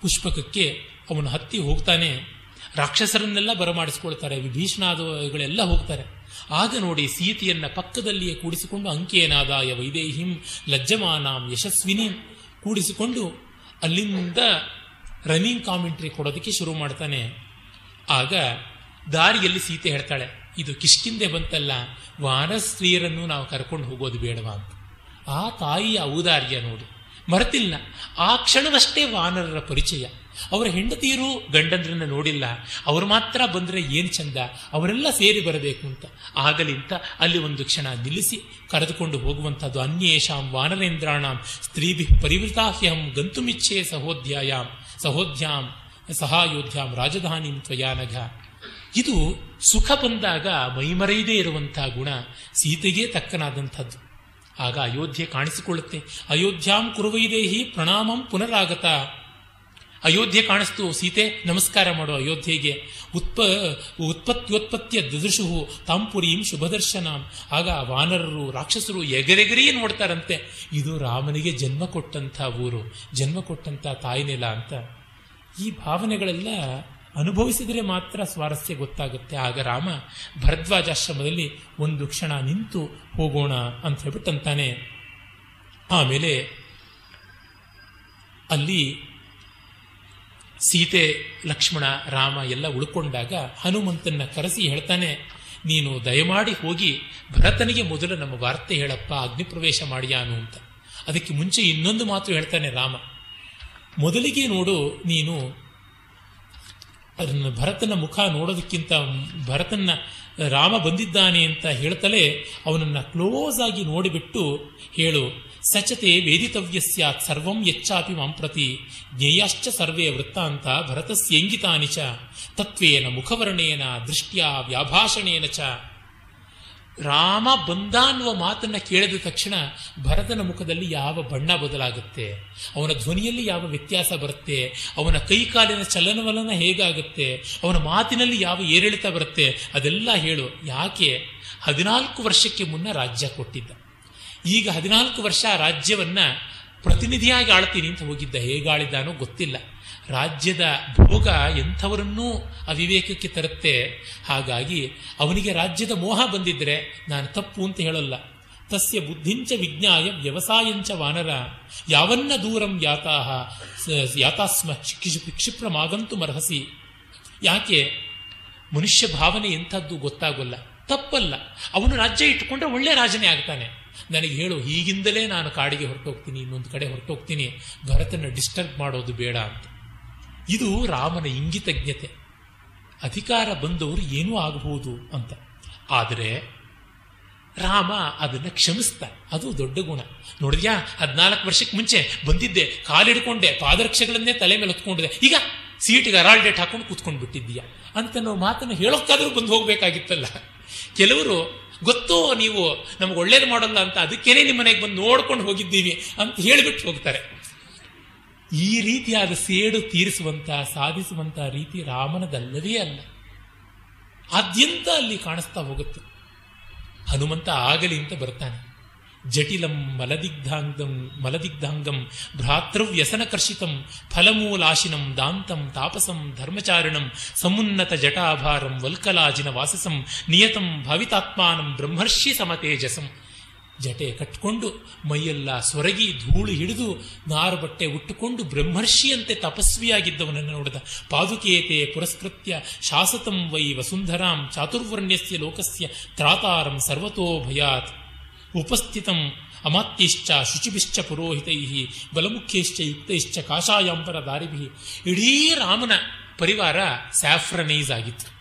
ಪುಷ್ಪಕಕ್ಕೆ ಅವನು ಹತ್ತಿ ಹೋಗ್ತಾನೆ. ರಾಕ್ಷಸರನ್ನೆಲ್ಲ ಬರಮಾಡಿಸ್ಕೊಳ್ತಾರೆ. ವಿಭೀಷಣಾದಗಳೆಲ್ಲ ಹೋಗ್ತಾರೆ. ಆಗ ನೋಡಿ ಸೀತೆಯನ್ನ ಪಕ್ಕದಲ್ಲಿಯೇ ಕೂಡಿಸಿಕೊಂಡು ಅಂಕೇನಾದಾಯ ವೈದೇಹಿಂ ಲಜ್ಜಮಾನಾಂ ಯಶಸ್ವಿನಿ ಕೂಡಿಸಿಕೊಂಡು ಅಲ್ಲಿಂದ ರನ್ನಿಂಗ್ ಕಾಮೆಂಟ್ರಿ ಕೊಡೋದಕ್ಕೆ ಶುರು ಮಾಡ್ತಾನೆ. ಆಗ ದಾರಿಯಲ್ಲಿ ಸೀತೆ ಹೇಳ್ತಾಳೆ, ಇದು ಕಿಷ್ಕಿಂದೆ ಬಂತಲ್ಲ ವಾನ ಸ್ತ್ರೀಯರನ್ನು ನಾವು ಕರ್ಕೊಂಡು ಹೋಗೋದು ಬೇಡವಾ ಅಂತ. ಆ ತಾಯಿಯ ಔದಾರ್ಯ ನೋಡು. ಮರೆತಿಲ್ಲ. ಆ ಕ್ಷಣವಷ್ಟೇ ವಾನರರ ಪರಿಚಯ. ಅವರ ಹೆಂಡತಿಯರು ಗಂಡಂದ್ರನ್ನ ನೋಡಿಲ್ಲ. ಅವರು ಮಾತ್ರ ಬಂದರೆ ಏನು ಚಂದ, ಅವರೆಲ್ಲ ಸೇರಿ ಬರಬೇಕು ಅಂತ. ಆಗಲಿಂತ ಅಲ್ಲಿ ಒಂದು ಕ್ಷಣ ನಿಲ್ಲಿಸಿ ಕರೆದುಕೊಂಡು ಹೋಗುವಂಥದ್ದು ಅನ್ಯೇಷಾಂ ವಾನರೇಂದ್ರಾಣಾಂ ಸ್ತ್ರೀಭಿ ಪರಿವೃತಾಹ್ಯಂ ಗಂತುಮಿಚ್ಛೆ ಸಹೋಧ್ಯಾಯಾಂ. ಸಹೋಧ್ಯಾಂ ಸಹಾಯೋಧ್ಯಾಂ ರಾಜಧಾನಿಂ ತ್ವಯಾನಘ ಇದು ಸುಖ ಬಂದಾಗ ಮೈಮರೆಯದೇ ಇರುವಂತಹ ಗುಣ, ಸೀತೆಗೆ ತಕ್ಕನಾದಂಥದ್ದು. ಆಗ ಅಯೋಧ್ಯೆ ಕಾಣಿಸಿಕೊಳ್ಳುತ್ತೆ. ಅಯೋಧ್ಯಾಂ ಕುರುವೈದೇಹಿ ಪ್ರಣಾಮಂ ಪುನರಾಗತ. ಅಯೋಧ್ಯೆ ಕಾಣಿಸ್ತು. ಸೀತೆ ನಮಸ್ಕಾರ ಮಾಡು ಅಯೋಧ್ಯೆಗೆ. ಉತ್ಪ ಉತ್ಪತ್ತ್ಯೋತ್ಪತ್ತಿಯ ದದೃಶು ತಾಂಪುರೀಂ ಶುಭದರ್ಶನಾಂ. ಆಗ ವಾನರರು, ರಾಕ್ಷಸರು ಎಗರೆಗರಿ ನೋಡ್ತಾರಂತೆ. ಇದು ರಾಮನಿಗೆ ಜನ್ಮ ಕೊಟ್ಟಂಥ ಊರು, ಜನ್ಮ ಕೊಟ್ಟಂಥ ತಾಯಿನೆಲ ಅಂತ. ಈ ಭಾವನೆಗಳೆಲ್ಲ ಅನುಭವಿಸಿದರೆ ಮಾತ್ರ ಸ್ವಾರಸ್ಯ ಗೊತ್ತಾಗುತ್ತೆ. ಆಗ ರಾಮ ಭರದ್ವಾಜಾಶ್ರಮದಲ್ಲಿ ಒಂದು ಕ್ಷಣ ನಿಂತು ಹೋಗೋಣ ಅಂತ ಹೇಳ್ಬಿಟ್ಟಂತಾನೆ. ಆಮೇಲೆ ಅಲ್ಲಿ ಸೀತೆ, ಲಕ್ಷ್ಮಣ, ರಾಮ ಎಲ್ಲ ಉಳ್ಕೊಂಡಾಗ ಹನುಮಂತನ್ನ ಕರೆಸಿ ಹೇಳ್ತಾನೆ, ನೀನು ದಯಮಾಡಿ ಹೋಗಿ ಭರತನಿಗೆ ಮೊದಲು ನಮ್ಮ ವಾರ್ತೆ ಹೇಳಪ್ಪ ಅಗ್ನಿಪ್ರವೇಶ ಮಾಡಿಯಾನು ಅಂತ. ಅದಕ್ಕೆ ಮುಂಚೆ ಇನ್ನೊಂದು ಮಾತು ಹೇಳ್ತಾನೆ ರಾಮ, ಮೊದಲಿಗೆ ನೋಡು, ನೀನು ಅದನ್ನು ಭರತನ ಮುಖ ನೋಡೋದಕ್ಕಿಂತ ಭರತನ ರಾಮ ಬಂದಿದ್ದಾನೆ ಅಂತ ಹೇಳ್ತಲೇ ಅವನನ್ನು ಕ್ಲೋಸ್ ಆಗಿ ನೋಡಿಬಿಟ್ಟು ಹೇಳು ಸಚತೆ ವೇದಿತವ್ಯ ಸ್ಯಾತ್ ಸರ್ವಂ ಯಚ್ಚಾಪಿ ಮಾಂ ಪ್ರತಿ ಜ್ಞೇಯಾಶ್ಚ ಸರ್ವೇ ವೃತ್ತಾಂತ ಭರತಸ್ಯಂಗಿತಾನಿ ಚ ತತ್ವೇನ ಮುಖವರ್ಣೇನ ದೃಷ್ಟ್ಯಾ ವ್ಯಾಭಾಷಣೇನ ಚ. ರಾಮ ಬಂದ ಅನ್ನುವ ಮಾತನ್ನ ಕೇಳಿದ ತಕ್ಷಣ ಭರತನ ಮುಖದಲ್ಲಿ ಯಾವ ಬಣ್ಣ ಬದಲಾಗುತ್ತೆ? ಅವನ ಧ್ವನಿಯಲ್ಲಿ ಯಾವ ವ್ಯತ್ಯಾಸ ಬರುತ್ತೆ? ಅವನ ಕೈಕಾಲಿನ ಚಲನವಲನ ಹೇಗಾಗುತ್ತೆ? ಅವನ ಮಾತಿನಲ್ಲಿ ಯಾವ ಏರಿಳಿತ ಬರುತ್ತೆ? ಅದೆಲ್ಲ ಹೇಳು. ಯಾಕೆ? ಹದಿನಾಲ್ಕು ವರ್ಷಕ್ಕೆ ಮುನ್ನ ರಾಜ್ಯ ಕೊಟ್ಟಿದ್ದ. ಈಗ ಹದಿನಾಲ್ಕು ವರ್ಷ ರಾಜ್ಯವನ್ನ ಪ್ರತಿನಿಧಿಯಾಗಿ ಆಳ್ತೀನಿ ಅಂತ ಹೋಗಿದ್ದ ಹೇಗಾಳಿದ್ದಾನೋ ಗೊತ್ತಿಲ್ಲ. ರಾಜ್ಯದ ಭೋಗ ಎಂಥವರನ್ನೂ ಅವಿವೇಕಕ್ಕೆ ತರುತ್ತೆ. ಹಾಗಾಗಿ ಅವನಿಗೆ ರಾಜ್ಯದ ಮೋಹ ಬಂದಿದ್ರೆ ನಾನು ತಪ್ಪು ಅಂತ ಹೇಳಲ್ಲ. ತಸ್ಯ ಬುದ್ಧಿಂಚ ವಿಜ್ಞಾಯ ವ್ಯವಸಾಯಂಚ ವಾನರ. ಯಾವನ್ನ ದೂರಂ ಯಾತಾಹ ಯಾತಾಸ್ಮ ಕ್ಷಿಪ್ರಮಾಗಂತು ಮರ್ಹಸಿ ಯಾಕೆ? ಮನುಷ್ಯ ಭಾವನೆ ಎಂಥದ್ದು ಗೊತ್ತಾಗೋಲ್ಲ. ತಪ್ಪಲ್ಲ. ಅವನು ರಾಜ್ಯ ಇಟ್ಟುಕೊಂಡ್ರೆ ಒಳ್ಳೆ ರಾಜನೇ ಆಗ್ತಾನೆ. ನನಗೆ ಹೇಳು, ಹೀಗಿಂದಲೇ ನಾನು ಕಾಡಿಗೆ ಹೊರಟೋಗ್ತೀನಿ, ಇನ್ನೊಂದು ಕಡೆ ಹೊರಟೋಗ್ತೀನಿ, ಭರತನ ಡಿಸ್ಟರ್ಬ್ ಮಾಡೋದು ಬೇಡ ಅಂತ. ಇದು ರಾಮನ ಇಂಗಿತಜ್ಞತೆ. ಅಧಿಕಾರ ಬಂದವರು ಏನೂ ಆಗಬಹುದು ಅಂತ. ಆದರೆ ರಾಮ ಅದನ್ನ ಕ್ಷಮಿಸ್ತಾನೆ. ಅದು ದೊಡ್ಡ ಗುಣ. ನೋಡಿದ್ಯಾ? ಹದಿನಾಲ್ಕು ವರ್ಷಕ್ಕೆ ಮುಂಚೆ ಬಂದಿದ್ದೆ, ಕಾಲಿಡ್ಕೊಂಡೆ, ಪಾದರಕ್ಷೆಗಳನ್ನೇ ತಲೆ ಮೇಲೆ ಹೊತ್ಕೊಂಡಿದೆ. ಈಗ ಸೀಟಿಗೆ ಅರಾಳ್ ಡೇಟ್ ಹಾಕೊಂಡು ಕೂತ್ಕೊಂಡು ಬಿಟ್ಟಿದ್ದೀಯಾ ಅಂತ ನಾವು ಮಾತನ್ನು ಹೇಳೋಕ್ಕಾದ್ರೂ ಬಂದು ಹೋಗಬೇಕಾಗಿತ್ತಲ್ಲ. ಕೆಲವರು ಗೊತ್ತೋ ನೀವು, ನಮ್ಗೆ ಒಳ್ಳೇದು ಮಾಡಲ್ಲ ಅಂತ ಅದಕ್ಕೇನೆ ನಿಮ್ಮ ಮನೆಗೆ ಬಂದು ನೋಡ್ಕೊಂಡು ಹೋಗಿದ್ದೀವಿ ಅಂತ ಹೇಳಿಬಿಟ್ಟು ಹೋಗ್ತಾರೆ. ಈ ರೀತಿಯಾದ ಸೇಡು ತೀರಿಸುವಂತ, ಸಾಧಿಸುವಂತ ರೀತಿ ರಾಮನದಲ್ಲವೇ ಅಲ್ಲ. ಆದ್ಯಂತ ಅಲ್ಲಿ ಕಾಣಿಸ್ತಾ ಹೋಗುತ್ತೆ. ಹನುಮಂತ ಆಗಲಿ ಅಂತ ಬರ್ತಾನೆ ಜಟಿಲಂ ಮಲದಿಗ್ಧಾಂಗಂ ಮಲದಿಗ್ಧಾಂಗಂ, ಭ್ರಾತೃವ್ಯಸನಕರ್ಷಿತಂ, ಫಲಮೂಲಾಶಿನಂ, ದಾಂತಂ, ತಾಪಸಂ, ಧರ್ಮಚಾರಣಂ, ಸಮುನ್ನತ ಜಟಾಭಾರಂ, ವಲ್ಕಲಾಜಿನ ವಾಸಸಂ, ನಿಯತಂ ಭವಿತಾತ್ಮಾನಂ, ಬ್ರಹ್ಮರ್ಷಿ ಸಮತೇಜಸಂ. ಜಟೆ ಕಟ್ಕೊಂಡು ಮೈಯೆಲ್ಲ ಸೊರಗಿ ಧೂಳು ಹಿಡಿದು ನಾರು ಬಟ್ಟೆ ಉಟ್ಟುಕೊಂಡು ಬ್ರಹ್ಮರ್ಷಿಯಂತೆ ತಪಸ್ವಿಯಾಗಿದ್ದವನನ್ನು ನೋಡಿದ ಪಾದುಕೇತೆ ಪುರಸ್ಕೃತ್ಯ ಶಾಸತಂ ವೈ ವಸುಂಧರಾಂ ಚಾತುರ್ವರ್ಣ್ಯಸ್ಯ ಲೋಕಸ್ಯ ತ್ರಾತಾರಂ ಸರ್ವತೋ ಭಯಾತ್ ಉಪಸ್ಥಿತಂ ಅಮಾತ್ಯಶ್ಚ ಶುಚಿಭಿಶ್ಚ ಪುರೋಹಿತೈ ಬಲಮುಖ್ಯಶ್ಚ ಯುಕ್ತೈಶ್ಚ ಕಾಷಾಯಾಂಬರ ದಾರಿಭಿ. ಇಡೀ ರಾಮನ ಪರಿವಾರ ಸ್ಯಾಫ್ರನೈಸ್ ಆಗಿತ್ತು.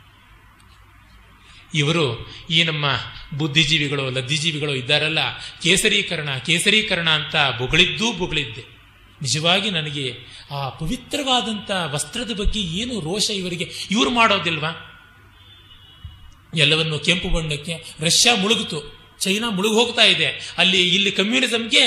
ಇವರು ಈ ನಮ್ಮ ಬುದ್ಧಿಜೀವಿಗಳು ಲದ್ದಿಜೀವಿಗಳು ಇದ್ದಾರಲ್ಲ, ಕೇಸರೀಕರಣ ಕೇಸರೀಕರಣ ಅಂತ ಬೊಗಳಿದ್ದೂ ಬೊಗಳಿದ್ದೆ. ನಿಜವಾಗಿ ನನಗೆ ಆ ಪವಿತ್ರವಾದಂಥ ವಸ್ತ್ರದ ಬಗ್ಗೆ ಏನು ರೋಷ ಇವರಿಗೆ? ಇವರು ಮಾಡೋದಿಲ್ವಾ? ಎಲ್ಲವನ್ನು ಕೆಂಪು ಬಣ್ಣಕ್ಕೆ ರಷ್ಯಾ ಮುಳುಗಿತು. ಚೈನಾ ಮುಳುಗಿ ಹೋಗ್ತಾ ಇದೆ. ಅಲ್ಲಿ, ಇಲ್ಲಿ ಕಮ್ಯುನಿಸಮ್ಗೆ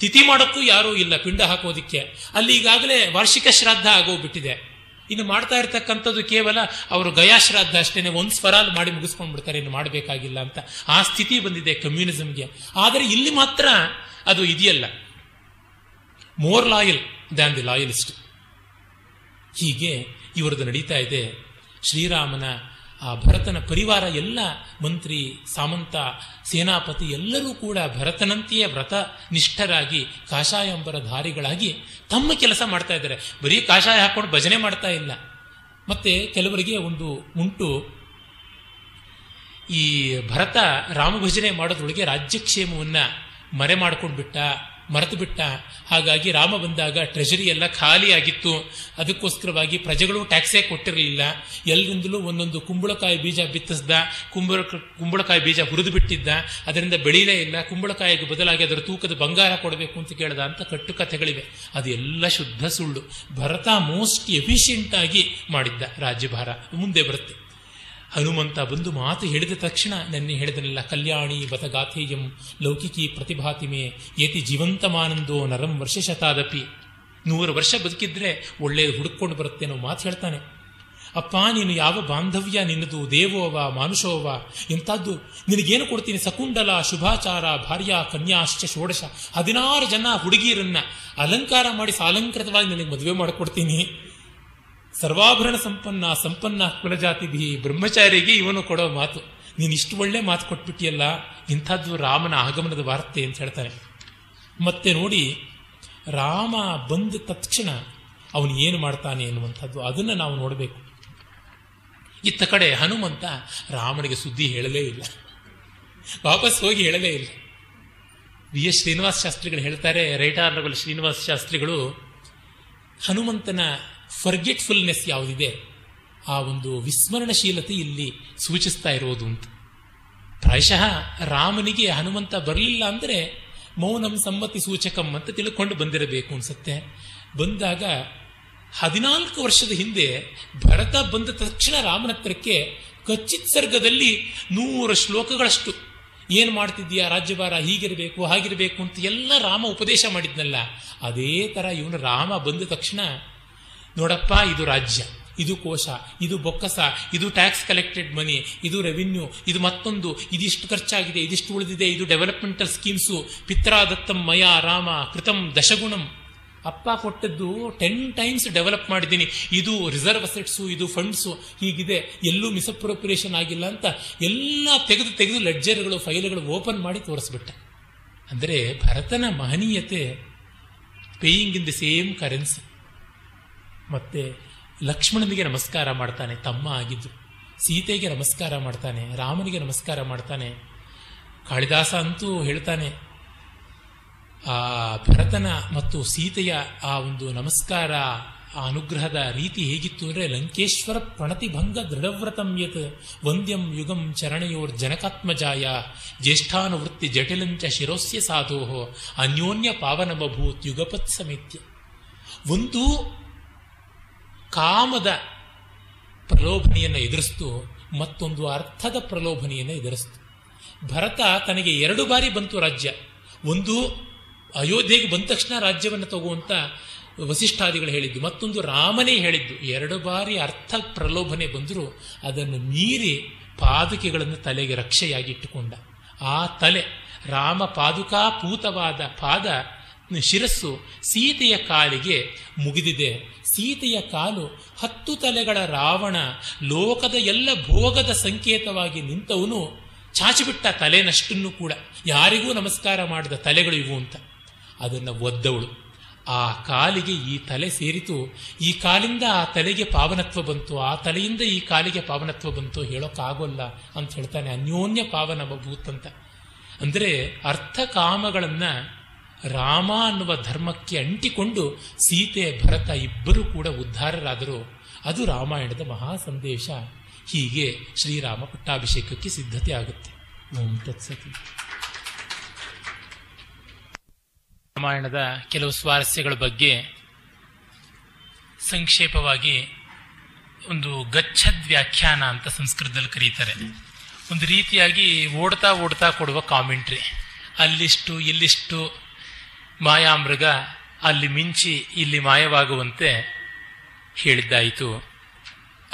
ತಿಥಿ ಮಾಡೋಕ್ಕೂ ಯಾರೂ ಇಲ್ಲ ಪಿಂಡ ಹಾಕೋದಿಕ್ಕೆ. ಅಲ್ಲಿ ಈಗಾಗಲೇ ವಾರ್ಷಿಕ ಶ್ರಾದ್ದ ಆಗೋಗ್ಬಿಟ್ಟಿದೆ. ಇನ್ನು ಮಾಡ್ತಾ ಇರ್ತಕ್ಕಂಥದ್ದು ಕೇವಲ ಅವರು ಗಯಾ ಶ್ರಾದ್ದ ಅಷ್ಟೇನೆ, ಒಂದು ಸ್ವರಾಲ್ ಮಾಡಿ ಮುಗಿಸ್ಕೊಂಡ್ಬಿಡ್ತಾರೆ, ಇನ್ನು ಮಾಡಬೇಕಾಗಿಲ್ಲ ಅಂತ ಆ ಸ್ಥಿತಿ ಬಂದಿದೆ ಕಮ್ಯುನಿಸಮ್ಗೆ. ಆದರೆ ಇಲ್ಲಿ ಮಾತ್ರ ಅದು ಇದೆಯಲ್ಲ. More loyal than the loyalist. ಹೀಗೆ ಇವರದು ನಡೀತಾ ಇದೆ ಶ್ರೀರಾಮನ ಆ ಭರತನ ಪರಿವಾರ ಎಲ್ಲ, ಮಂತ್ರಿ, ಸಾಮಂತ, ಸೇನಾಪತಿ ಎಲ್ಲರೂ ಕೂಡ ಭರತನಂತೆಯೇ ವ್ರತ ನಿಷ್ಠರಾಗಿ, ಕಾಷಾಯಂಬರ ಧಾರಿಗಳಾಗಿ ತಮ್ಮ ಕೆಲಸ ಮಾಡ್ತಾ ಇದ್ದಾರೆ. ಬರೀ ಕಾಷಾಯ ಹಾಕೊಂಡು ಭಜನೆ ಮಾಡ್ತಾ ಇಲ್ಲ. ಮತ್ತೆ ಕೆಲವರಿಗೆ ಒಂದು ಉಂಟು. ಈ ಭರತ ರಾಮಭಜನೆ ಮಾಡೋದ್ರೊಳಗೆ ರಾಜ್ಯಕ್ಷೇಮವನ್ನು ಮರೆ ಮಾಡ್ಕೊಂಡು ಬಿಟ್ಟ ಮರೆತು ಬಿಟ್ಟ. ಹಾಗಾಗಿ ರಾಮ ಬಂದಾಗ ಟ್ರೆಜರಿ ಎಲ್ಲ ಖಾಲಿಯಾಗಿತ್ತು ಅದಕ್ಕೋಸ್ಕರವಾಗಿ ಪ್ರಜೆಗಳು ಟ್ಯಾಕ್ಸೇ ಕೊಟ್ಟಿರಲಿಲ್ಲ. ಎಲ್ಲರಿಂದಲೂ ಒಂದೊಂದು ಕುಂಬಳಕಾಯಿ ಬೀಜ ಬಿತ್ತಿಸ್ದ, ಕುಂಬಳ, ಕುಂಬಳಕಾಯಿ ಬೀಜ ಹುರಿದು ಬಿಟ್ಟಿದ್ದ. ಅದರಿಂದ ಬೆಳೀಲೇ ಇಲ್ಲ. ಕುಂಬಳಕಾಯಿಗೆ ಬದಲಾಗಿ ಅದರ ತೂಕದ ಬಂಗಾರ ಕೊಡಬೇಕು ಅಂತ ಕೇಳ್ದ ಅಂತ ಕಟ್ಟು ಕಥೆಗಳಿವೆ ಅದು ಎಲ್ಲ ಶುದ್ಧ ಸುಳ್ಳು. ಭರತ ಮೋಸ್ಟ್ ಎಫಿಷಿಯಂಟ್ ಆಗಿ ಮಾಡಿದ್ದ ರಾಜ್ಯಭಾರ. ಮುಂದೆ ಬರುತ್ತೆ. ಹನುಮಂತ ಬಂದು ಮಾತು ಹೇಳಿದ ತಕ್ಷಣ ನನ್ನ ಹೇಳಿದನಲ್ಲ, ಕಲ್ಯಾಣಿ ಬತಗಾಥೇಯಂ ಲೌಕಿಕಿ ಪ್ರತಿಭಾತಿಮೆ ಏತಿ ಜೀವಂತಮಾನಂದೋ ನರಂ ವರ್ಷ ಶತಾದಪಿ. ನೂರು ವರ್ಷ ಬದುಕಿದ್ರೆ ಒಳ್ಳೆಯದು ಹುಡುಕೊಂಡು ಬರುತ್ತೆ ಮಾತು ಹೇಳ್ತಾನೆ. ಅಪ್ಪ, ನೀನು ಯಾವ ಬಾಂಧವ್ಯ, ನಿನ್ನದು ದೇವೋವ, ಮಾನುಷೋವ ಎಂಥದ್ದು ನಿನಗೇನು ಕೊಡ್ತೀನಿ? ಸಕುಂಡಲ ಶುಭಾಚಾರ, ಭಾರ್ಯ, ಕನ್ಯಾಶ್ಚ, ಷೋಡಶ, ಹದಿನಾರು ಜನ ಹುಡುಗಿಯರನ್ನ ಅಲಂಕಾರ ಮಾಡಿ ಸಾಲಂಕೃತವಾಗಿ ನಿನಗೆ ಮದುವೆ ಮಾಡಿಕೊಡ್ತೀನಿ. ಸರ್ವಾಭರಣ ಸಂಪನ್ನ ಸಂಪನ್ನ ಕುಲಜಾತಿ ಬಿ ಬ್ರಹ್ಮಚಾರಿಗೆ ಇವನು ಕೊಡೋ ಮಾತು. ನೀನು ಇಷ್ಟು ಒಳ್ಳೆ ಮಾತು ಕೊಟ್ಬಿಟ್ಟಿಯಲ್ಲ, ಇಂಥದ್ದು ರಾಮನ ಆಗಮನದ ವಾರ್ತೆ ಅಂತ ಹೇಳ್ತಾನೆ ಮತ್ತೆ ನೋಡಿ, ರಾಮ ಬಂದ ತಕ್ಷಣ ಅವನು ಏನು ಮಾಡ್ತಾನೆ ಎನ್ನುವಂಥದ್ದು, ಅದನ್ನು ನಾವು ನೋಡಬೇಕು. ಇತ್ತ ಕಡೆ ಹನುಮಂತ ರಾಮನಿಗೆ ಸುದ್ದಿ ಹೇಳಲೇ ಇಲ್ಲ. ವಾಪಸ್ ಹೋಗಿ ಹೇಳಲೇ ಇಲ್ಲ. ವಿ ಎಸ್ ಶ್ರೀನಿವಾಸ ಶಾಸ್ತ್ರಿಗಳು ಹೇಳ್ತಾರೆ ರೈಟಾರ್ನಬಲ್ ಶ್ರೀನಿವಾಸ ಶಾಸ್ತ್ರಿಗಳು, ಹನುಮಂತನ ಫರ್ಗೆಟ್ಫುಲ್ನೆಸ್ ಯಾವುದಿದೆ? ಆ ಒಂದು ವಿಸ್ಮರಣಶೀಲತೆ ಇಲ್ಲಿ ಸೂಚಿಸ್ತಾ ಇರೋದು ಅಂತ. ಪ್ರಾಯಶಃ ರಾಮನಿಗೆ ಹನುಮಂತ ಬರಲಿಲ್ಲ ಅಂದರೆ ಮೌನಂ ಸಮ್ಮತಿ ಸೂಚಕಂ ಅಂತ ತಿಳ್ಕೊಂಡು ಬಂದಿರಬೇಕು ಅನ್ಸುತ್ತೆ. ಬಂದಾಗ ಹದಿನಾಲ್ಕು ವರ್ಷದ ಹಿಂದೆ ಭರತ ಬಂದ ತಕ್ಷಣ ರಾಮನ ಹತ್ರಕ್ಕೆ ಕಚ್ಚಿತ್ ಸರ್ಗದಲ್ಲಿ ನೂರು ಶ್ಲೋಕಗಳಷ್ಟು. ಏನು ಮಾಡ್ತಿದ್ದೀಯಾ? ರಾಜ್ಯಭಾರ ಹೀಗಿರಬೇಕು, ಹಾಗಿರಬೇಕು ಅಂತ ಎಲ್ಲ ರಾಮ ಉಪದೇಶ ಮಾಡಿದ್ನಲ್ಲ. ಅದೇ ಥರ ಇವನು ರಾಮ ಬಂದ ತಕ್ಷಣ ನೋಡಪ್ಪ, ಇದು ರಾಜ್ಯ, ಇದು ಕೋಶ, ಇದು ಬೊಕ್ಕಸ, ಇದು ಟ್ಯಾಕ್ಸ್ ಕಲೆಕ್ಟೆಡ್ ಮನಿ ಇದು ರೆವಿನ್ಯೂ ಇದು ಮತ್ತೊಂದು, ಇದಿಷ್ಟು ಖರ್ಚಾಗಿದೆ, ಇದಿಷ್ಟು ಉಳಿದಿದೆ, ಇದು ಡೆವಲಪ್ಮೆಂಟಲ್ ಸ್ಕೀಮ್ಸು ಪಿತ್ರಾದತ್ತಂ ಮಯ ರಾಮ ಕೃತಂ ದಶಗುಣಂ. ಅಪ್ಪ ಕೊಟ್ಟದ್ದು ಟೆನ್ ಟೈಮ್ಸ್ ಡೆವಲಪ್ ಮಾಡಿದ್ದೀನಿ. ಇದು ರಿಸರ್ವ್ ಅಸೆಟ್ಸು ಇದು ಫಂಡ್ಸು ಹೀಗಿದೆ. ಎಲ್ಲೂ ಮಿಸಪ್ರೋಪ್ರಿಯೇಷನ್ ಆಗಿಲ್ಲ ಅಂತ ಎಲ್ಲ ತೆಗೆದು ತೆಗೆದು ಲೆಡ್ಜರ್ಗಳು ಫೈಲ್ಗಳು ಓಪನ್ ಮಾಡಿ ತೋರಿಸ್ಬಿಟ್ಟ. ಅಂದರೆ ಭರತನ ಮಹನೀಯತೆ paying in the same currency ಮತ್ತೆ ಲಕ್ಷ್ಮಣನಿಗೆ ನಮಸ್ಕಾರ ಮಾಡ್ತಾನೆ, ತಮ್ಮ ಆಗಿದ್ದು. ಸೀತೆಗೆ ನಮಸ್ಕಾರ ಮಾಡ್ತಾನೆ, ರಾಮನಿಗೆ ನಮಸ್ಕಾರ ಮಾಡ್ತಾನೆ. ಕಾಳಿದಾಸ ಅಂತೂ ಹೇಳ್ತಾನೆ, ಆ ಭರತನ ಮತ್ತು ಸೀತೆಯ ಆ ಒಂದು ನಮಸ್ಕಾರ, ಆ ಅನುಗ್ರಹದ ರೀತಿ ಹೇಗಿತ್ತು ಅಂದರೆ, ಲಂಕೇಶ್ವರ ಪ್ರಣತಿಭಂಗ ದೃಢವ್ರತಂ ಯತ್ ವಂದ್ಯಂ ಯುಗಂ ಚರಣಯೋರ್ ಜನಕಾತ್ಮಜಾಯ, ಜ್ಯೇಷ್ಠಾನುವೃತ್ತಿ ಜಟಿಲಂಚ ಶಿರೋಸ್ಯ ಸಾಧೋ ಅನ್ಯೋನ್ಯ ಪಾವನಮಭೂತ್ ಯುಗಪತ್ ಸಮಿತ್ಯ ಒಂದು ಕಾಮದ ಪ್ರಲೋಭನೆಯನ್ನು ಎದುರಿಸ್ತು, ಮತ್ತೊಂದು ಅರ್ಥದ ಪ್ರಲೋಭನೆಯನ್ನು ಎದುರಿಸ್ತು. ಭರತ ತನಗೆ ಎರಡು ಬಾರಿ ಬಂತು ರಾಜ್ಯ. ಒಂದು ಅಯೋಧ್ಯೆಗೆ ಬಂದ ತಕ್ಷಣ ರಾಜ್ಯವನ್ನು ತಗುವಂತ ವಸಿಷ್ಠಾದಿಗಳು ಹೇಳಿದ್ದು, ಮತ್ತೊಂದು ರಾಮನೇ ಹೇಳಿದ್ದು. ಎರಡು ಬಾರಿ ಅರ್ಥ ಪ್ರಲೋಭನೆ ಬಂದರೂ, ಅದನ್ನು ಮೀರಿ ಪಾದುಕೆಗಳನ್ನು ತಲೆಗೆ ರಕ್ಷೆಯಾಗಿ ಇಟ್ಟುಕೊಂಡ. ಆ ತಲೆ ರಾಮ ಪಾದುಕಾ ಪೂತವಾದ ಪಾದ ಶಿರಸ್ಸು ಸೀತೆಯ ಕಾಲಿಗೆ ಮುಗಿದಿದೆ. ಸೀತೆಯ ಕಾಲು ಹತ್ತು ತಲೆಗಳ ರಾವಣ ಲೋಕದ ಎಲ್ಲ ಭೋಗದ ಸಂಕೇತವಾಗಿ ನಿಂತವನು ಚಾಚಿಬಿಟ್ಟ ತಲೆನಷ್ಟನ್ನು ಕೂಡ ಯಾರಿಗೂ ನಮಸ್ಕಾರ ಮಾಡಿದ ತಲೆಗಳು ಇವು ಅಂತ. ಅದನ್ನು ಒದ್ದವಳು. ಆ ಕಾಲಿಗೆ ಈ ತಲೆ ಸೇರಿತು. ಈ ಕಾಲಿಂದ ಆ ತಲೆಗೆ ಪಾವನತ್ವ ಬಂತು. ಆ ತಲೆಯಿಂದ ಈ ಕಾಲಿಗೆ ಪಾವನತ್ವ ಬಂತು. ಹೇಳೋಕ್ಕಾಗೋಲ್ಲ ಅಂತ ಹೇಳ್ತಾನೆ ಅನ್ಯೋನ್ಯ ಪಾವನ ಭೂತ್ ಅಂತ. ಅಂದರೆ ಅರ್ಥ ಕಾಮಗಳನ್ನ ರಾಮ ಅನ್ನುವ ಧರ್ಮಕ್ಕೆ ಅಂಟಿಕೊಂಡು ಸೀತೆ, ಭರತ ಇಬ್ಬರು ಕೂಡ ಉದ್ಧಾರರಾದರು. ಅದು ರಾಮಾಯಣದ ಮಹಾ ಸಂದೇಶ. ಹೀಗೆ ಶ್ರೀರಾಮ ಪಟ್ಟಾಭಿಷೇಕಕ್ಕೆ ಸಿದ್ಧತೆ ಆಗುತ್ತೆ. ರಾಮಾಯಣದ ಕೆಲವು ಸ್ವಾರಸ್ಯಗಳ ಬಗ್ಗೆ ಸಂಕ್ಷೇಪವಾಗಿ ಒಂದು ಗಚ್ಚದ್ ವ್ಯಾಖ್ಯಾನ ಅಂತ ಸಂಸ್ಕೃತದಲ್ಲಿ ಕರೀತಾರೆ. ಒಂದು ರೀತಿಯಾಗಿ ಓಡ್ತಾ ಓಡ್ತಾ ಕೊಡುವ ಕಾಮೆಂಟ್ರಿ ಅಲ್ಲಿಷ್ಟು, ಇಲ್ಲಿಷ್ಟು ಮಾಯಾಮೃಗ ಅಲ್ಲಿ ಮಿಂಚಿ ಇಲ್ಲಿ ಮಾಯವಾಗುವಂತೆ ಹೇಳಿದ್ದಾಯಿತು.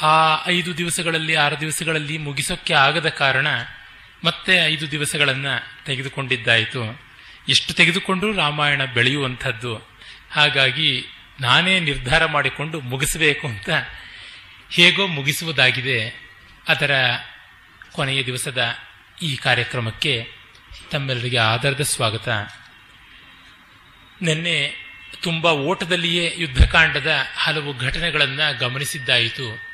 ಆ ಐದು ದಿವಸಗಳಲ್ಲಿ, ಆರು ದಿವಸಗಳಲ್ಲಿ ಮುಗಿಸೋಕ್ಕೆ ಆಗದ ಕಾರಣ ಮತ್ತೆ ಐದು ದಿವಸಗಳನ್ನು ತೆಗೆದುಕೊಂಡಿದ್ದಾಯಿತು. ಎಷ್ಟು ತೆಗೆದುಕೊಂಡರೂ ರಾಮಾಯಣ ಬೆಳೆಯುವಂಥದ್ದು. ಹಾಗಾಗಿ ನಾನೇ ನಿರ್ಧಾರ ಮಾಡಿಕೊಂಡು ಮುಗಿಸಬೇಕು ಅಂತ ಹೇಗೋ ಮುಗಿಸುವುದಾಗಿದೆ. ಅದರ ಕೊನೆಯ ದಿವಸದ ಈ ಕಾರ್ಯಕ್ರಮಕ್ಕೆ ತಮ್ಮೆಲ್ಲರಿಗೆ ಆಧಾರದ ಸ್ವಾಗತ. ನಿನ್ನೆ ತುಂಬ ಓಟದಲ್ಲಿಯೇ ಯುದ್ಧಕಾಂಡದ ಹಲವು ಘಟನೆಗಳನ್ನು ಗಮನಿಸಿದ್ದಾಯಿತು.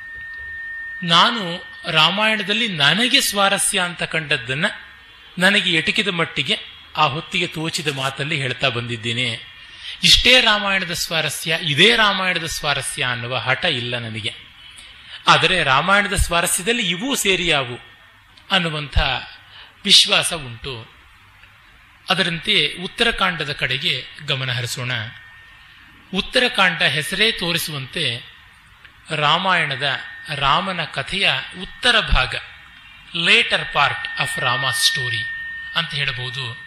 ನಾನು ರಾಮಾಯಣದಲ್ಲಿ ನನಗೆ ಸ್ವಾರಸ್ಯ ಅಂತ ಕಂಡದ್ದನ್ನು ನನಗೆ ಎಟಕಿದ ಮಟ್ಟಿಗೆ ಆ ಹೊತ್ತಿಗೆ ತೋಚಿದ ಮಾತಲ್ಲಿ ಹೇಳ್ತಾ ಬಂದಿದ್ದೇನೆ. ಇಷ್ಟೇ ರಾಮಾಯಣದ ಸ್ವಾರಸ್ಯ, ಇದೇ ರಾಮಾಯಣದ ಸ್ವಾರಸ್ಯ ಅನ್ನುವ ಹಠ ಇಲ್ಲ ನನಗೆ. ಆದರೆ ರಾಮಾಯಣದ ಸ್ವಾರಸ್ಯದಲ್ಲಿ ಇವೂ ಸೇರಿಯಾವು ಅನ್ನುವಂಥ ವಿಶ್ವಾಸ ಉಂಟು. ಅದರಂತೆ ಉತ್ತರಕಾಂಡದ ಕಡೆಗೆ ಗಮನ ಹರಿಸೋಣ. ಉತ್ತರಕಾಂಡ ಹೆಸರೇ ತೋರಿಸುವಂತೆ ರಾಮಾಯಣದ ರಾಮನ ಕಥೆಯ ಉತ್ತರ ಭಾಗ later part of Rama story ಅಂತ ಹೇಳಬಹುದು.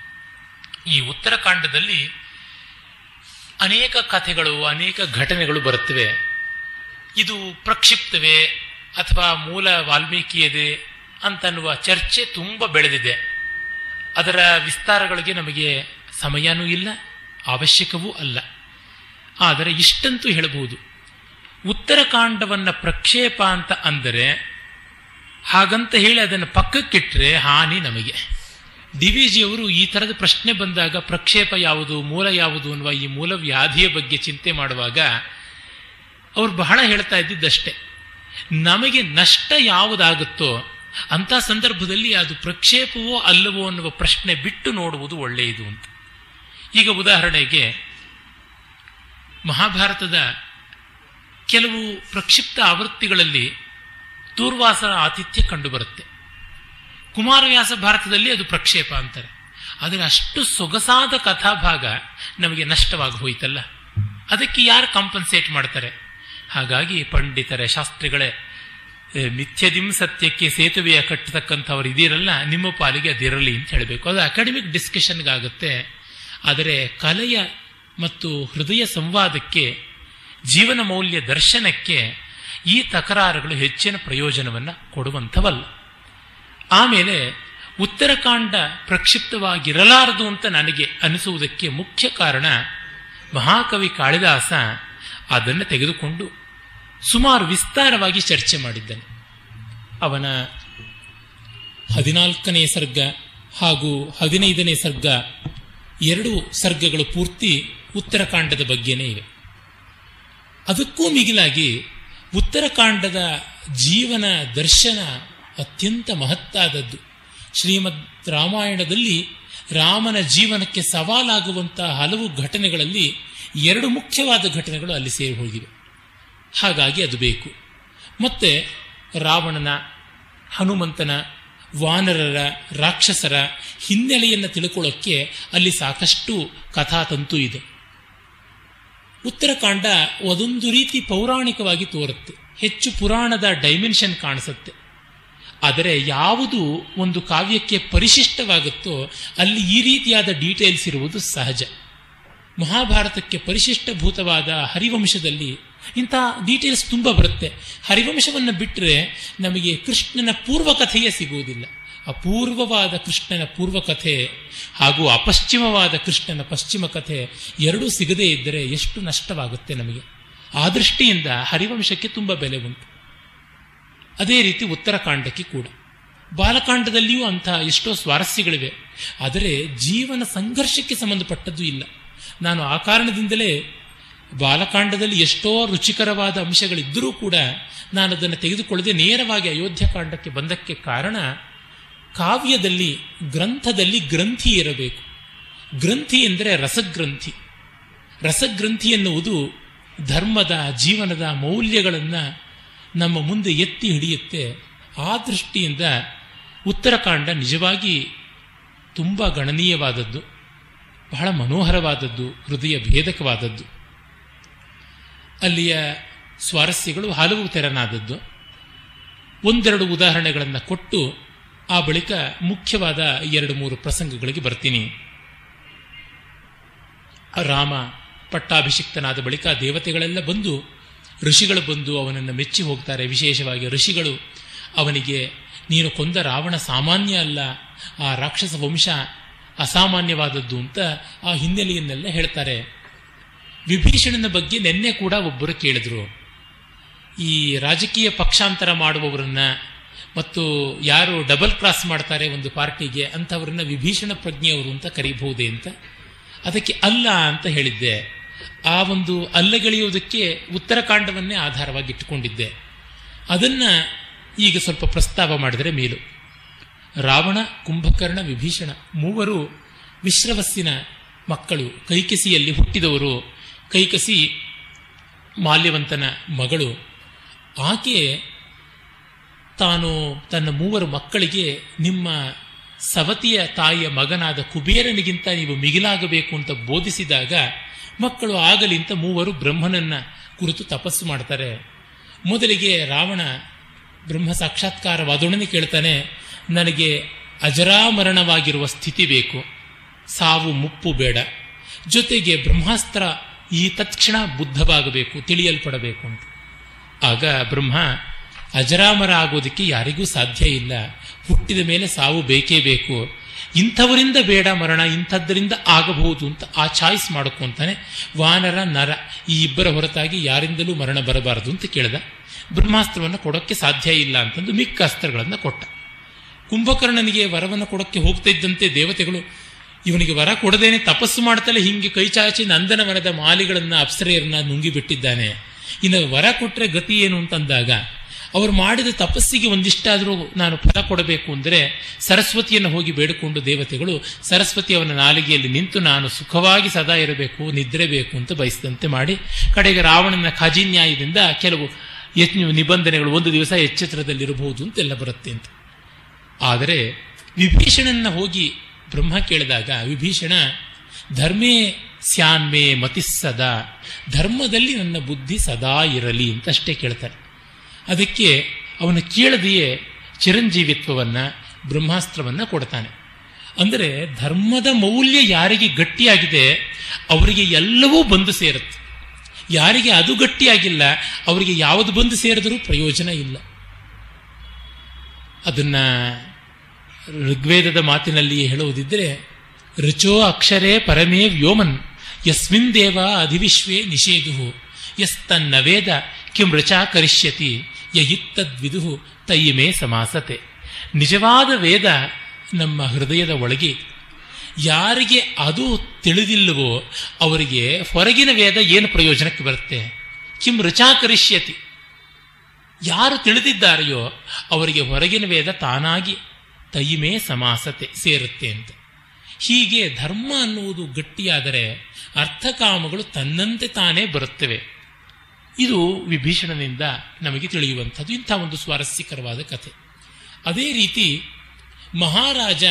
ಈ ಉತ್ತರಕಾಂಡದಲ್ಲಿ ಅನೇಕ ಕಥೆಗಳು, ಅನೇಕ ಘಟನೆಗಳು ಬರುತ್ತವೆ. ಇದು ಪ್ರಕ್ಷಿಪ್ತವೇ ಅಥವಾ ಮೂಲ ವಾಲ್ಮೀಕಿಯದೇ ಅಂತನ್ನುವ ಚರ್ಚೆ ತುಂಬ ಬೆಳೆದಿದೆ. ಅದರ ವಿಸ್ತಾರಗಳಿಗೆ ನಮಗೆ ಸಮಯನೂ ಇಲ್ಲ, ಅವಶ್ಯಕವೂ ಅಲ್ಲ. ಆದರೆ ಇಷ್ಟಂತೂ ಹೇಳಬಹುದು. ಉತ್ತರಕಾಂಡವನ್ನು ಪ್ರಕ್ಷೇಪ ಅಂತ ಅಂದರೆ, ಹಾಗಂತ ಹೇಳಿ ಅದನ್ನು ಪಕ್ಕಕ್ಕಿಟ್ಟರೆ ಹಾನಿ ನಮಗೆ. ಡಿ ವಿ ಜಿಯವರು ಈ ಥರದ ಪ್ರಶ್ನೆ ಬಂದಾಗ ಪ್ರಕ್ಷೇಪ ಯಾವುದು, ಮೂಲ ಯಾವುದು ಅನ್ನುವ ಈ ಮೂಲ ವ್ಯಾಧಿಯ ಬಗ್ಗೆ ಚಿಂತೆ ಮಾಡುವಾಗ ಅವರು ಬಹಳ ಹೇಳ್ತಾ ಇದ್ದಿದ್ದಷ್ಟೇ. ನಮಗೆ ನಷ್ಟ ಯಾವುದಾಗುತ್ತೋ ಅಂಥ ಸಂದರ್ಭದಲ್ಲಿ ಅದು ಪ್ರಕ್ಷೇಪವೋ ಅಲ್ಲವೋ ಅನ್ನುವ ಪ್ರಶ್ನೆ ಬಿಟ್ಟು ನೋಡುವುದು ಒಳ್ಳೆಯದು ಅಂತ. ಈಗ ಉದಾಹರಣೆಗೆ ಮಹಾಭಾರತದ ಕೆಲವು ಪ್ರಕ್ಷಿಪ್ತ ಆವೃತ್ತಿಗಳಲ್ಲಿ ದೂರ್ವಾಸರ ಆತಿಥ್ಯ ಕಂಡುಬರುತ್ತೆ. ಕುಮಾರವ್ಯಾಸ ಭಾರತದಲ್ಲಿ ಅದು ಪ್ರಕ್ಷೇಪ ಅಂತಾರೆ. ಆದರೆ ಅಷ್ಟು ಸೊಗಸಾದ ಕಥಾಭಾಗ ನಮಗೆ ನಷ್ಟವಾಗಿ ಹೋಯ್ತಲ್ಲ ಅದಕ್ಕೆ ಯಾರು ಕಾಂಪನ್ಸೇಟ್ ಮಾಡ್ತಾರೆ? ಹಾಗಾಗಿ ಪಂಡಿತರೆ, ಶಾಸ್ತ್ರಿಗಳೇ ಮಿಥ್ಯದಿಂ ಸತ್ಯಕ್ಕೆ ಸೇತುವೆಯ ಕಟ್ಟತಕ್ಕಂಥವ್ರು ಇದೀರಲ್ಲ ನಿಮ್ಮ ಪಾಲಿಗೆ ಅದಿರಲಿ ಅಂತ ಹೇಳಬೇಕು. ಅದು ಅಕಾಡೆಮಿಕ್ ಡಿಸ್ಕಷನ್ಗಾಗುತ್ತೆ ಆದರೆ ಕಲೆಯ ಮತ್ತು ಹೃದಯ ಸಂವಾದಕ್ಕೆ, ಜೀವನ ಮೌಲ್ಯ ದರ್ಶನಕ್ಕೆ ಈ ತಕರಾರುಗಳು ಹೆಚ್ಚಿನ ಪ್ರಯೋಜನವನ್ನು ಕೊಡುವಂಥವಲ್ಲ. ಆಮೇಲೆ ಉತ್ತರಕಾಂಡ ಪ್ರಕ್ಷಿಪ್ತವಾಗಿರಲಾರದು ಅಂತ ನನಗೆ ಅನಿಸುವುದಕ್ಕೆ ಮುಖ್ಯ ಕಾರಣ ಮಹಾಕವಿ ಕಾಳಿದಾಸ ಅದನ್ನು ತೆಗೆದುಕೊಂಡು ಸುಮಾರು ವಿಸ್ತಾರವಾಗಿ ಚರ್ಚೆ ಮಾಡಿದ್ದನು. ಅವನ ಹದಿನಾಲ್ಕನೇ ಸರ್ಗ ಹಾಗೂ ಹದಿನೈದನೇ ಸರ್ಗ ಎರಡು ಸರ್ಗಗಳು ಪೂರ್ತಿ ಉತ್ತರಕಾಂಡದ ಬಗ್ಗೆನೇ ಇವೆ. ಅದಕ್ಕೂ ಮಿಗಿಲಾಗಿ ಉತ್ತರಕಾಂಡದ ಜೀವನ ದರ್ಶನ ಅತ್ಯಂತ ಮಹತ್ತಾದದ್ದು. ಶ್ರೀಮದ್ ರಾಮಾಯಣದಲ್ಲಿ ರಾಮನ ಜೀವನಕ್ಕೆ ಸವಾಲಾಗುವಂತಹ ಹಲವು ಘಟನೆಗಳಲ್ಲಿ ಎರಡು ಮುಖ್ಯವಾದ ಘಟನೆಗಳು ಅಲ್ಲಿ ಸೇರಿ ಹೋಗಿವೆ. ಹಾಗಾಗಿ ಅದು ಬೇಕು. ಮತ್ತೆ ರಾವಣನ, ಹನುಮಂತನ, ವಾನರರ, ರಾಕ್ಷಸರ ಹಿನ್ನೆಲೆಯನ್ನು ತಿಳ್ಕೊಳ್ಳೋಕ್ಕೆ ಅಲ್ಲಿ ಸಾಕಷ್ಟು ಕಥಾತಂತು ಇದೆ. ಉತ್ತರಕಾಂಡ ಒಂದೊಂದು ರೀತಿ ಪೌರಾಣಿಕವಾಗಿ ತೋರುತ್ತೆ. ಹೆಚ್ಚು ಪುರಾಣದ ಡೈಮೆನ್ಷನ್ ಕಾಣಿಸುತ್ತೆ. ಆದರೆ ಯಾವುದು ಒಂದು ಕಾವ್ಯಕ್ಕೆ ಪರಿಶಿಷ್ಟವಾಗುತ್ತೋ ಅಲ್ಲಿ ಈ ರೀತಿಯಾದ ಡೀಟೇಲ್ಸ್ ಇರುವುದು ಸಹಜ. ಮಹಾಭಾರತಕ್ಕೆ ಪರಿಶಿಷ್ಟಭೂತವಾದ ಹರಿವಂಶದಲ್ಲಿ ಇಂಥ ಡೀಟೇಲ್ಸ್ ತುಂಬ ಬರುತ್ತೆ. ಹರಿವಂಶವನ್ನು ಬಿಟ್ಟರೆ ನಮಗೆ ಕೃಷ್ಣನ ಪೂರ್ವಕಥೆಯೇ ಸಿಗುವುದಿಲ್ಲ. ಅಪೂರ್ವವಾದ ಕೃಷ್ಣನ ಪೂರ್ವಕಥೆ ಹಾಗೂ ಅಪಶ್ಚಿಮವಾದ ಕೃಷ್ಣನ ಪಶ್ಚಿಮ ಕಥೆ ಎರಡೂ ಸಿಗದೇ ಇದ್ದರೆ ಎಷ್ಟು ನಷ್ಟವಾಗುತ್ತೆ ನಮಗೆ. ಆ ದೃಷ್ಟಿಯಿಂದ ಹರಿವಂಶಕ್ಕೆ ತುಂಬ ಬೆಲೆ ಉಂಟು. ಅದೇ ರೀತಿ ಉತ್ತರಕಾಂಡಕ್ಕೆ ಕೂಡ. ಬಾಲಕಾಂಡದಲ್ಲಿಯೂ ಅಂಥ ಎಷ್ಟೋ ಸ್ವಾರಸ್ಯಗಳಿವೆ. ಆದರೆ ಜೀವನ ಸಂಘರ್ಷಕ್ಕೆ ಸಂಬಂಧಪಟ್ಟದ್ದು ಇಲ್ಲ. ನಾನು ಆ ಕಾರಣದಿಂದಲೇ ಬಾಲಕಾಂಡದಲ್ಲಿ ಎಷ್ಟೋ ರುಚಿಕರವಾದ ಅಂಶಗಳಿದ್ದರೂ ಕೂಡ ನಾನು ಅದನ್ನು ತೆಗೆದುಕೊಳ್ಳದೆ ನೇರವಾಗಿ ಅಯೋಧ್ಯಕಾಂಡಕ್ಕೆ ಬಂದಕ್ಕೆ ಕಾರಣ ಕಾವ್ಯದಲ್ಲಿ, ಗ್ರಂಥದಲ್ಲಿ ಗ್ರಂಥಿ ಇರಬೇಕು. ಗ್ರಂಥಿ ಎಂದರೆ ರಸಗ್ರಂಥಿ. ರಸಗ್ರಂಥಿ ಎನ್ನುವುದು ಧರ್ಮದ, ಜೀವನದ ಮೌಲ್ಯಗಳನ್ನು ನಮ್ಮ ಮುಂದೆ ಎತ್ತಿ ಹಿಡಿಯುತ್ತೆ. ಆ ದೃಷ್ಟಿಯಿಂದ ಉತ್ತರಕಾಂಡ ನಿಜವಾಗಿ ತುಂಬ ಗಣನೀಯವಾದದ್ದು. ಬಹಳ ಮನೋಹರವಾದದ್ದು, ಹೃದಯ ಭೇದಕವಾದದ್ದು. ಅಲ್ಲಿಯ ಸ್ವಾರಸ್ಯಗಳು ಹಲವು ತೆರನಾದದ್ದು. ಒಂದೆರಡು ಉದಾಹರಣೆಗಳನ್ನು ಕೊಟ್ಟು ಆ ಬಳಿಕ ಮುಖ್ಯವಾದ ಎರಡು ಮೂರು ಪ್ರಸಂಗಗಳಿಗೆ ಬರ್ತೀನಿ. ರಾಮ ಪಟ್ಟಾಭಿಷಿಕ್ತನಾದ ಬಳಿಕ ದೇವತೆಗಳೆಲ್ಲ ಬಂದು, ಋಷಿಗಳು ಬಂದು ಅವನನ್ನು ಮೆಚ್ಚಿ ಹೋಗ್ತಾರೆ. ವಿಶೇಷವಾಗಿ ಋಷಿಗಳು, ಅವನಿಗೆ, ನೀನು ಕೊಂದ ರಾವಣ ಸಾಮಾನ್ಯ ಅಲ್ಲ, ಆ ರಾಕ್ಷಸ ವಂಶ ಅಸಾಮಾನ್ಯವಾದದ್ದು ಅಂತ ಆ ಹಿನ್ನೆಲೆಯನ್ನೆಲ್ಲ ಹೇಳ್ತಾರೆ. ವಿಭೀಷಣನ ಬಗ್ಗೆ ನಿನ್ನೆ ಕೂಡ ಒಬ್ಬರು ಕೇಳಿದ್ರು. ಈ ರಾಜಕೀಯ ಪಕ್ಷಾಂತರ ಮಾಡುವವರನ್ನ ಮತ್ತು ಯಾರು ಡಬಲ್ ಕ್ರಾಸ್ ಮಾಡ್ತಾರೆ ಒಂದು ಪಾರ್ಟಿಗೆ ಅಂಥವ್ರನ್ನ ವಿಭೀಷಣ ಪ್ರಜ್ಞೆಯವರು ಅಂತ ಕರೀಬಹುದೇ ಅಂತ. ಅದಕ್ಕೆ ಅಲ್ಲ ಅಂತ ಹೇಳಿದ್ದೆ. ಆ ಒಂದು ಅಲ್ಲಗಳಿಯುವುದಕ್ಕೆ ಉತ್ತರಕಾಂಡವನ್ನೇ ಆಧಾರವಾಗಿ ಇಟ್ಟುಕೊಂಡಿದ್ದೆ ಅದನ್ನ ಈಗ ಸ್ವಲ್ಪ ಪ್ರಸ್ತಾವ ಮಾಡಿದರೆ ಮೇಲು. ರಾವಣ, ಕುಂಭಕರ್ಣ, ವಿಭೀಷಣ ಮೂವರು ವಿಶ್ರವಸ್ಸಿನ ಮಕ್ಕಳು. ಕೈಕಸಿಯಲ್ಲಿ ಹುಟ್ಟಿದವರು ಕೈಕಸಿ ಮಾಲ್ಯವಂತನ ಮಗಳು. ಆಕೆ ತಾನು ತನ್ನ ಮೂವರು ಮಕ್ಕಳಿಗೆ, ನಿಮ್ಮ ಸವತಿಯ ತಾಯಿಯ ಮಗನಾದ ಕುಬೇರನಿಗಿಂತ ನೀವು ಮಿಗಿಲಾಗಬೇಕು ಅಂತ ಬೋಧಿಸಿದಾಗ, ಮಕ್ಕಳು ಆಗಲಿಂತ ಮೂವರು ಬ್ರಹ್ಮನನ್ನ ಕುರಿತು ತಪಸ್ಸು ಮಾಡ್ತಾರೆ. ಮೊದಲಿಗೆ ರಾವಣ ಬ್ರಹ್ಮ ಸಾಕ್ಷಾತ್ಕಾರವಾದೊಡನೆ ಕೇಳ್ತಾನೆ. ನನಗೆ ಅಜರಾಮರಣವಾಗಿರುವ ಸ್ಥಿತಿ ಬೇಕು. ಸಾವು ಮುಪ್ಪು ಬೇಡ. ಜೊತೆಗೆ ಬ್ರಹ್ಮಾಸ್ತ್ರ ಈ ತತ್ಕ್ಷಣ ಬುದ್ಧವಾಗಬೇಕು, ತಿಳಿಯಲ್ಪಡಬೇಕು ಅಂತ. ಆಗ ಬ್ರಹ್ಮ, ಅಜರಾಮರ ಆಗೋದಕ್ಕೆ ಯಾರಿಗೂ ಸಾಧ್ಯ ಇಲ್ಲ. ಹುಟ್ಟಿದ ಮೇಲೆ ಸಾವು ಬೇಕೇ ಬೇಕು. ಇಂಥವರಿಂದ ಬೇಡ ಮರಣ, ಇಂಥದ್ದರಿಂದ ಆಗಬಹುದು ಅಂತ ಆ ಚಾಯ್ಸ್ ಮಾಡ್ಕೊಂತಾನೆ ವಾನರ, ನರ, ಈ ಇಬ್ಬರ ಹೊರತಾಗಿ ಯಾರಿಂದಲೂ ಮರಣ ಬರಬಾರದು ಅಂತ ಕೇಳಿದ. ಬ್ರಹ್ಮಾಸ್ತ್ರವನ್ನು ಕೊಡೋಕ್ಕೆ ಸಾಧ್ಯ ಇಲ್ಲ ಅಂತಂದು ಮಿಕ್ಕ ಅಸ್ತ್ರಗಳನ್ನು ಕೊಟ್ಟ. ಕುಂಭಕರ್ಣನಿಗೆ ವರವನ್ನು ಕೊಡೋಕ್ಕೆ ಹೋಗ್ತಾ ಇದ್ದಂತೆ ದೇವತೆಗಳು, ಇವನಿಗೆ ವರ ಕೊಡದೇನೆ ತಪಸ್ಸು ಮಾಡ್ತಲೇ ಹಿಂಗೆ ಕೈಚಾಚಿ ನಂದನವನದ ಮಾಲಿಗಳನ್ನ ಅಪ್ಸರೆಯರನ್ನ ನುಂಗಿಬಿಟ್ಟಿದ್ದಾನೆ. ಇನ್ನು ವರ ಕೊಟ್ಟರೆ ಗತಿ ಏನು ಅಂತಂದಾಗ, ಅವರು ಮಾಡಿದ ತಪಸ್ಸಿಗೆ ಒಂದಿಷ್ಟಾದರೂ ನಾನು ಫಲ ಕೊಡಬೇಕು ಅಂದರೆ ಸರಸ್ವತಿಯನ್ನು ಹೋಗಿ ಬೇಡಿಕೊಂಡು ದೇವತೆಗಳು ಸರಸ್ವತಿ ಅವನ ನಾಲಿಗೆಯಲ್ಲಿ ನಿಂತು ನಾನು ಸುಖವಾಗಿ ಸದಾ ಇರಬೇಕು ನಿದ್ರೆ ಬೇಕು ಅಂತ ಬಯಸಿದಂತೆ ಮಾಡಿ, ಕಡೆಗೆ ರಾವಣನ ಖಾಜಿನ್ಯಾಯದಿಂದ ಕೆಲವು ಯತ್ನ ನಿಬಂಧನೆಗಳು ಒಂದು ದಿವಸ ಎಚ್ಚೆತ್ತರದಲ್ಲಿರಬಹುದು ಅಂತೆಲ್ಲ ಬರುತ್ತೆ ಅಂತ. ಆದರೆ ವಿಭೀಷಣನ್ನ ಹೋಗಿ ಬ್ರಹ್ಮ ಕೇಳಿದಾಗ, ವಿಭೀಷಣ, ಧರ್ಮೇ ಸ್ಯಾನ್ಮೇ ಮತಿಸ್ಸದ ಧರ್ಮದಲ್ಲಿ ನನ್ನ ಬುದ್ಧಿ ಸದಾ ಇರಲಿ ಅಂತಷ್ಟೇ ಕೇಳ್ತಾರೆ. ಅದಕ್ಕೆ ಅವನು ಕೇಳದೆಯೇ ಚಿರಂಜೀವಿತ್ವವನ್ನು, ಬ್ರಹ್ಮಾಸ್ತ್ರವನ್ನು ಕೊಡ್ತಾನೆ. ಅಂದರೆ ಧರ್ಮದ ಮೌಲ್ಯ ಯಾರಿಗೆ ಗಟ್ಟಿಯಾಗಿದೆ, ಅವರಿಗೆ ಎಲ್ಲವೂ ಬಂದು ಸೇರುತ್ತೆ. ಯಾರಿಗೆ ಅದು ಗಟ್ಟಿಯಾಗಿಲ್ಲ, ಅವರಿಗೆ ಯಾವುದು ಬಂದು ಸೇರಿದರೂ ಪ್ರಯೋಜನ ಇಲ್ಲ. ಅದನ್ನ ಋಗ್ವೇದದ ಮಾತಿನಲ್ಲಿ ಹೇಳುವುದಿದ್ದರೆ ರುಚೋ ಅಕ್ಷರೇ ಪರಮೇ ವ್ಯೋಮನ್, ಯಸ್ಮಿನ್ ದೇವ ಅಧಿವಿಶ್ವೇ ನಿಷೇಧು ಯಸ್ತನ್ನವೇದ ಕಿಂ ರಚಾ ಕರಿಷ್ಯತಿ ಯಯಿತ್ತದ್ವಿದು ತಯ್ಯಮೇ ಸಮಾಸತೆ. ನಿಜವಾದ ವೇದ ನಮ್ಮ ಹೃದಯದ ಒಳಗೆ, ಯಾರಿಗೆ ಅದು ತಿಳಿದಿಲ್ಲವೋ ಅವರಿಗೆ ಹೊರಗಿನ ವೇದ ಏನು ಪ್ರಯೋಜನಕ್ಕೆ ಬರುತ್ತೆ? ಕಿಂ ರಚಾ ಕರಿಷ್ಯತಿ. ಯಾರು ತಿಳಿದಿದ್ದಾರೆಯೋ ಅವರಿಗೆ ಹೊರಗಿನ ವೇದ ತಾನಾಗಿ ತೈಮೇ ಸಮಾಸತೆ ಸೇರುತ್ತೆ ಅಂತ. ಹೀಗೆ ಧರ್ಮ ಅನ್ನುವುದು ಗಟ್ಟಿಯಾದರೆ ಅರ್ಥಕಾಮಗಳು ತನ್ನಂತೆ ತಾನೇ ಬರುತ್ತವೆ. ಇದು ವಿಭೀಷಣನಿಂದ ನಮಗೆ ತಿಳಿಯುವಂಥದ್ದು. ಇಂಥ ಒಂದು ಸ್ವಾರಸ್ಯಕರವಾದ ಕಥೆ. ಅದೇ ರೀತಿ ಮಹಾರಾಜ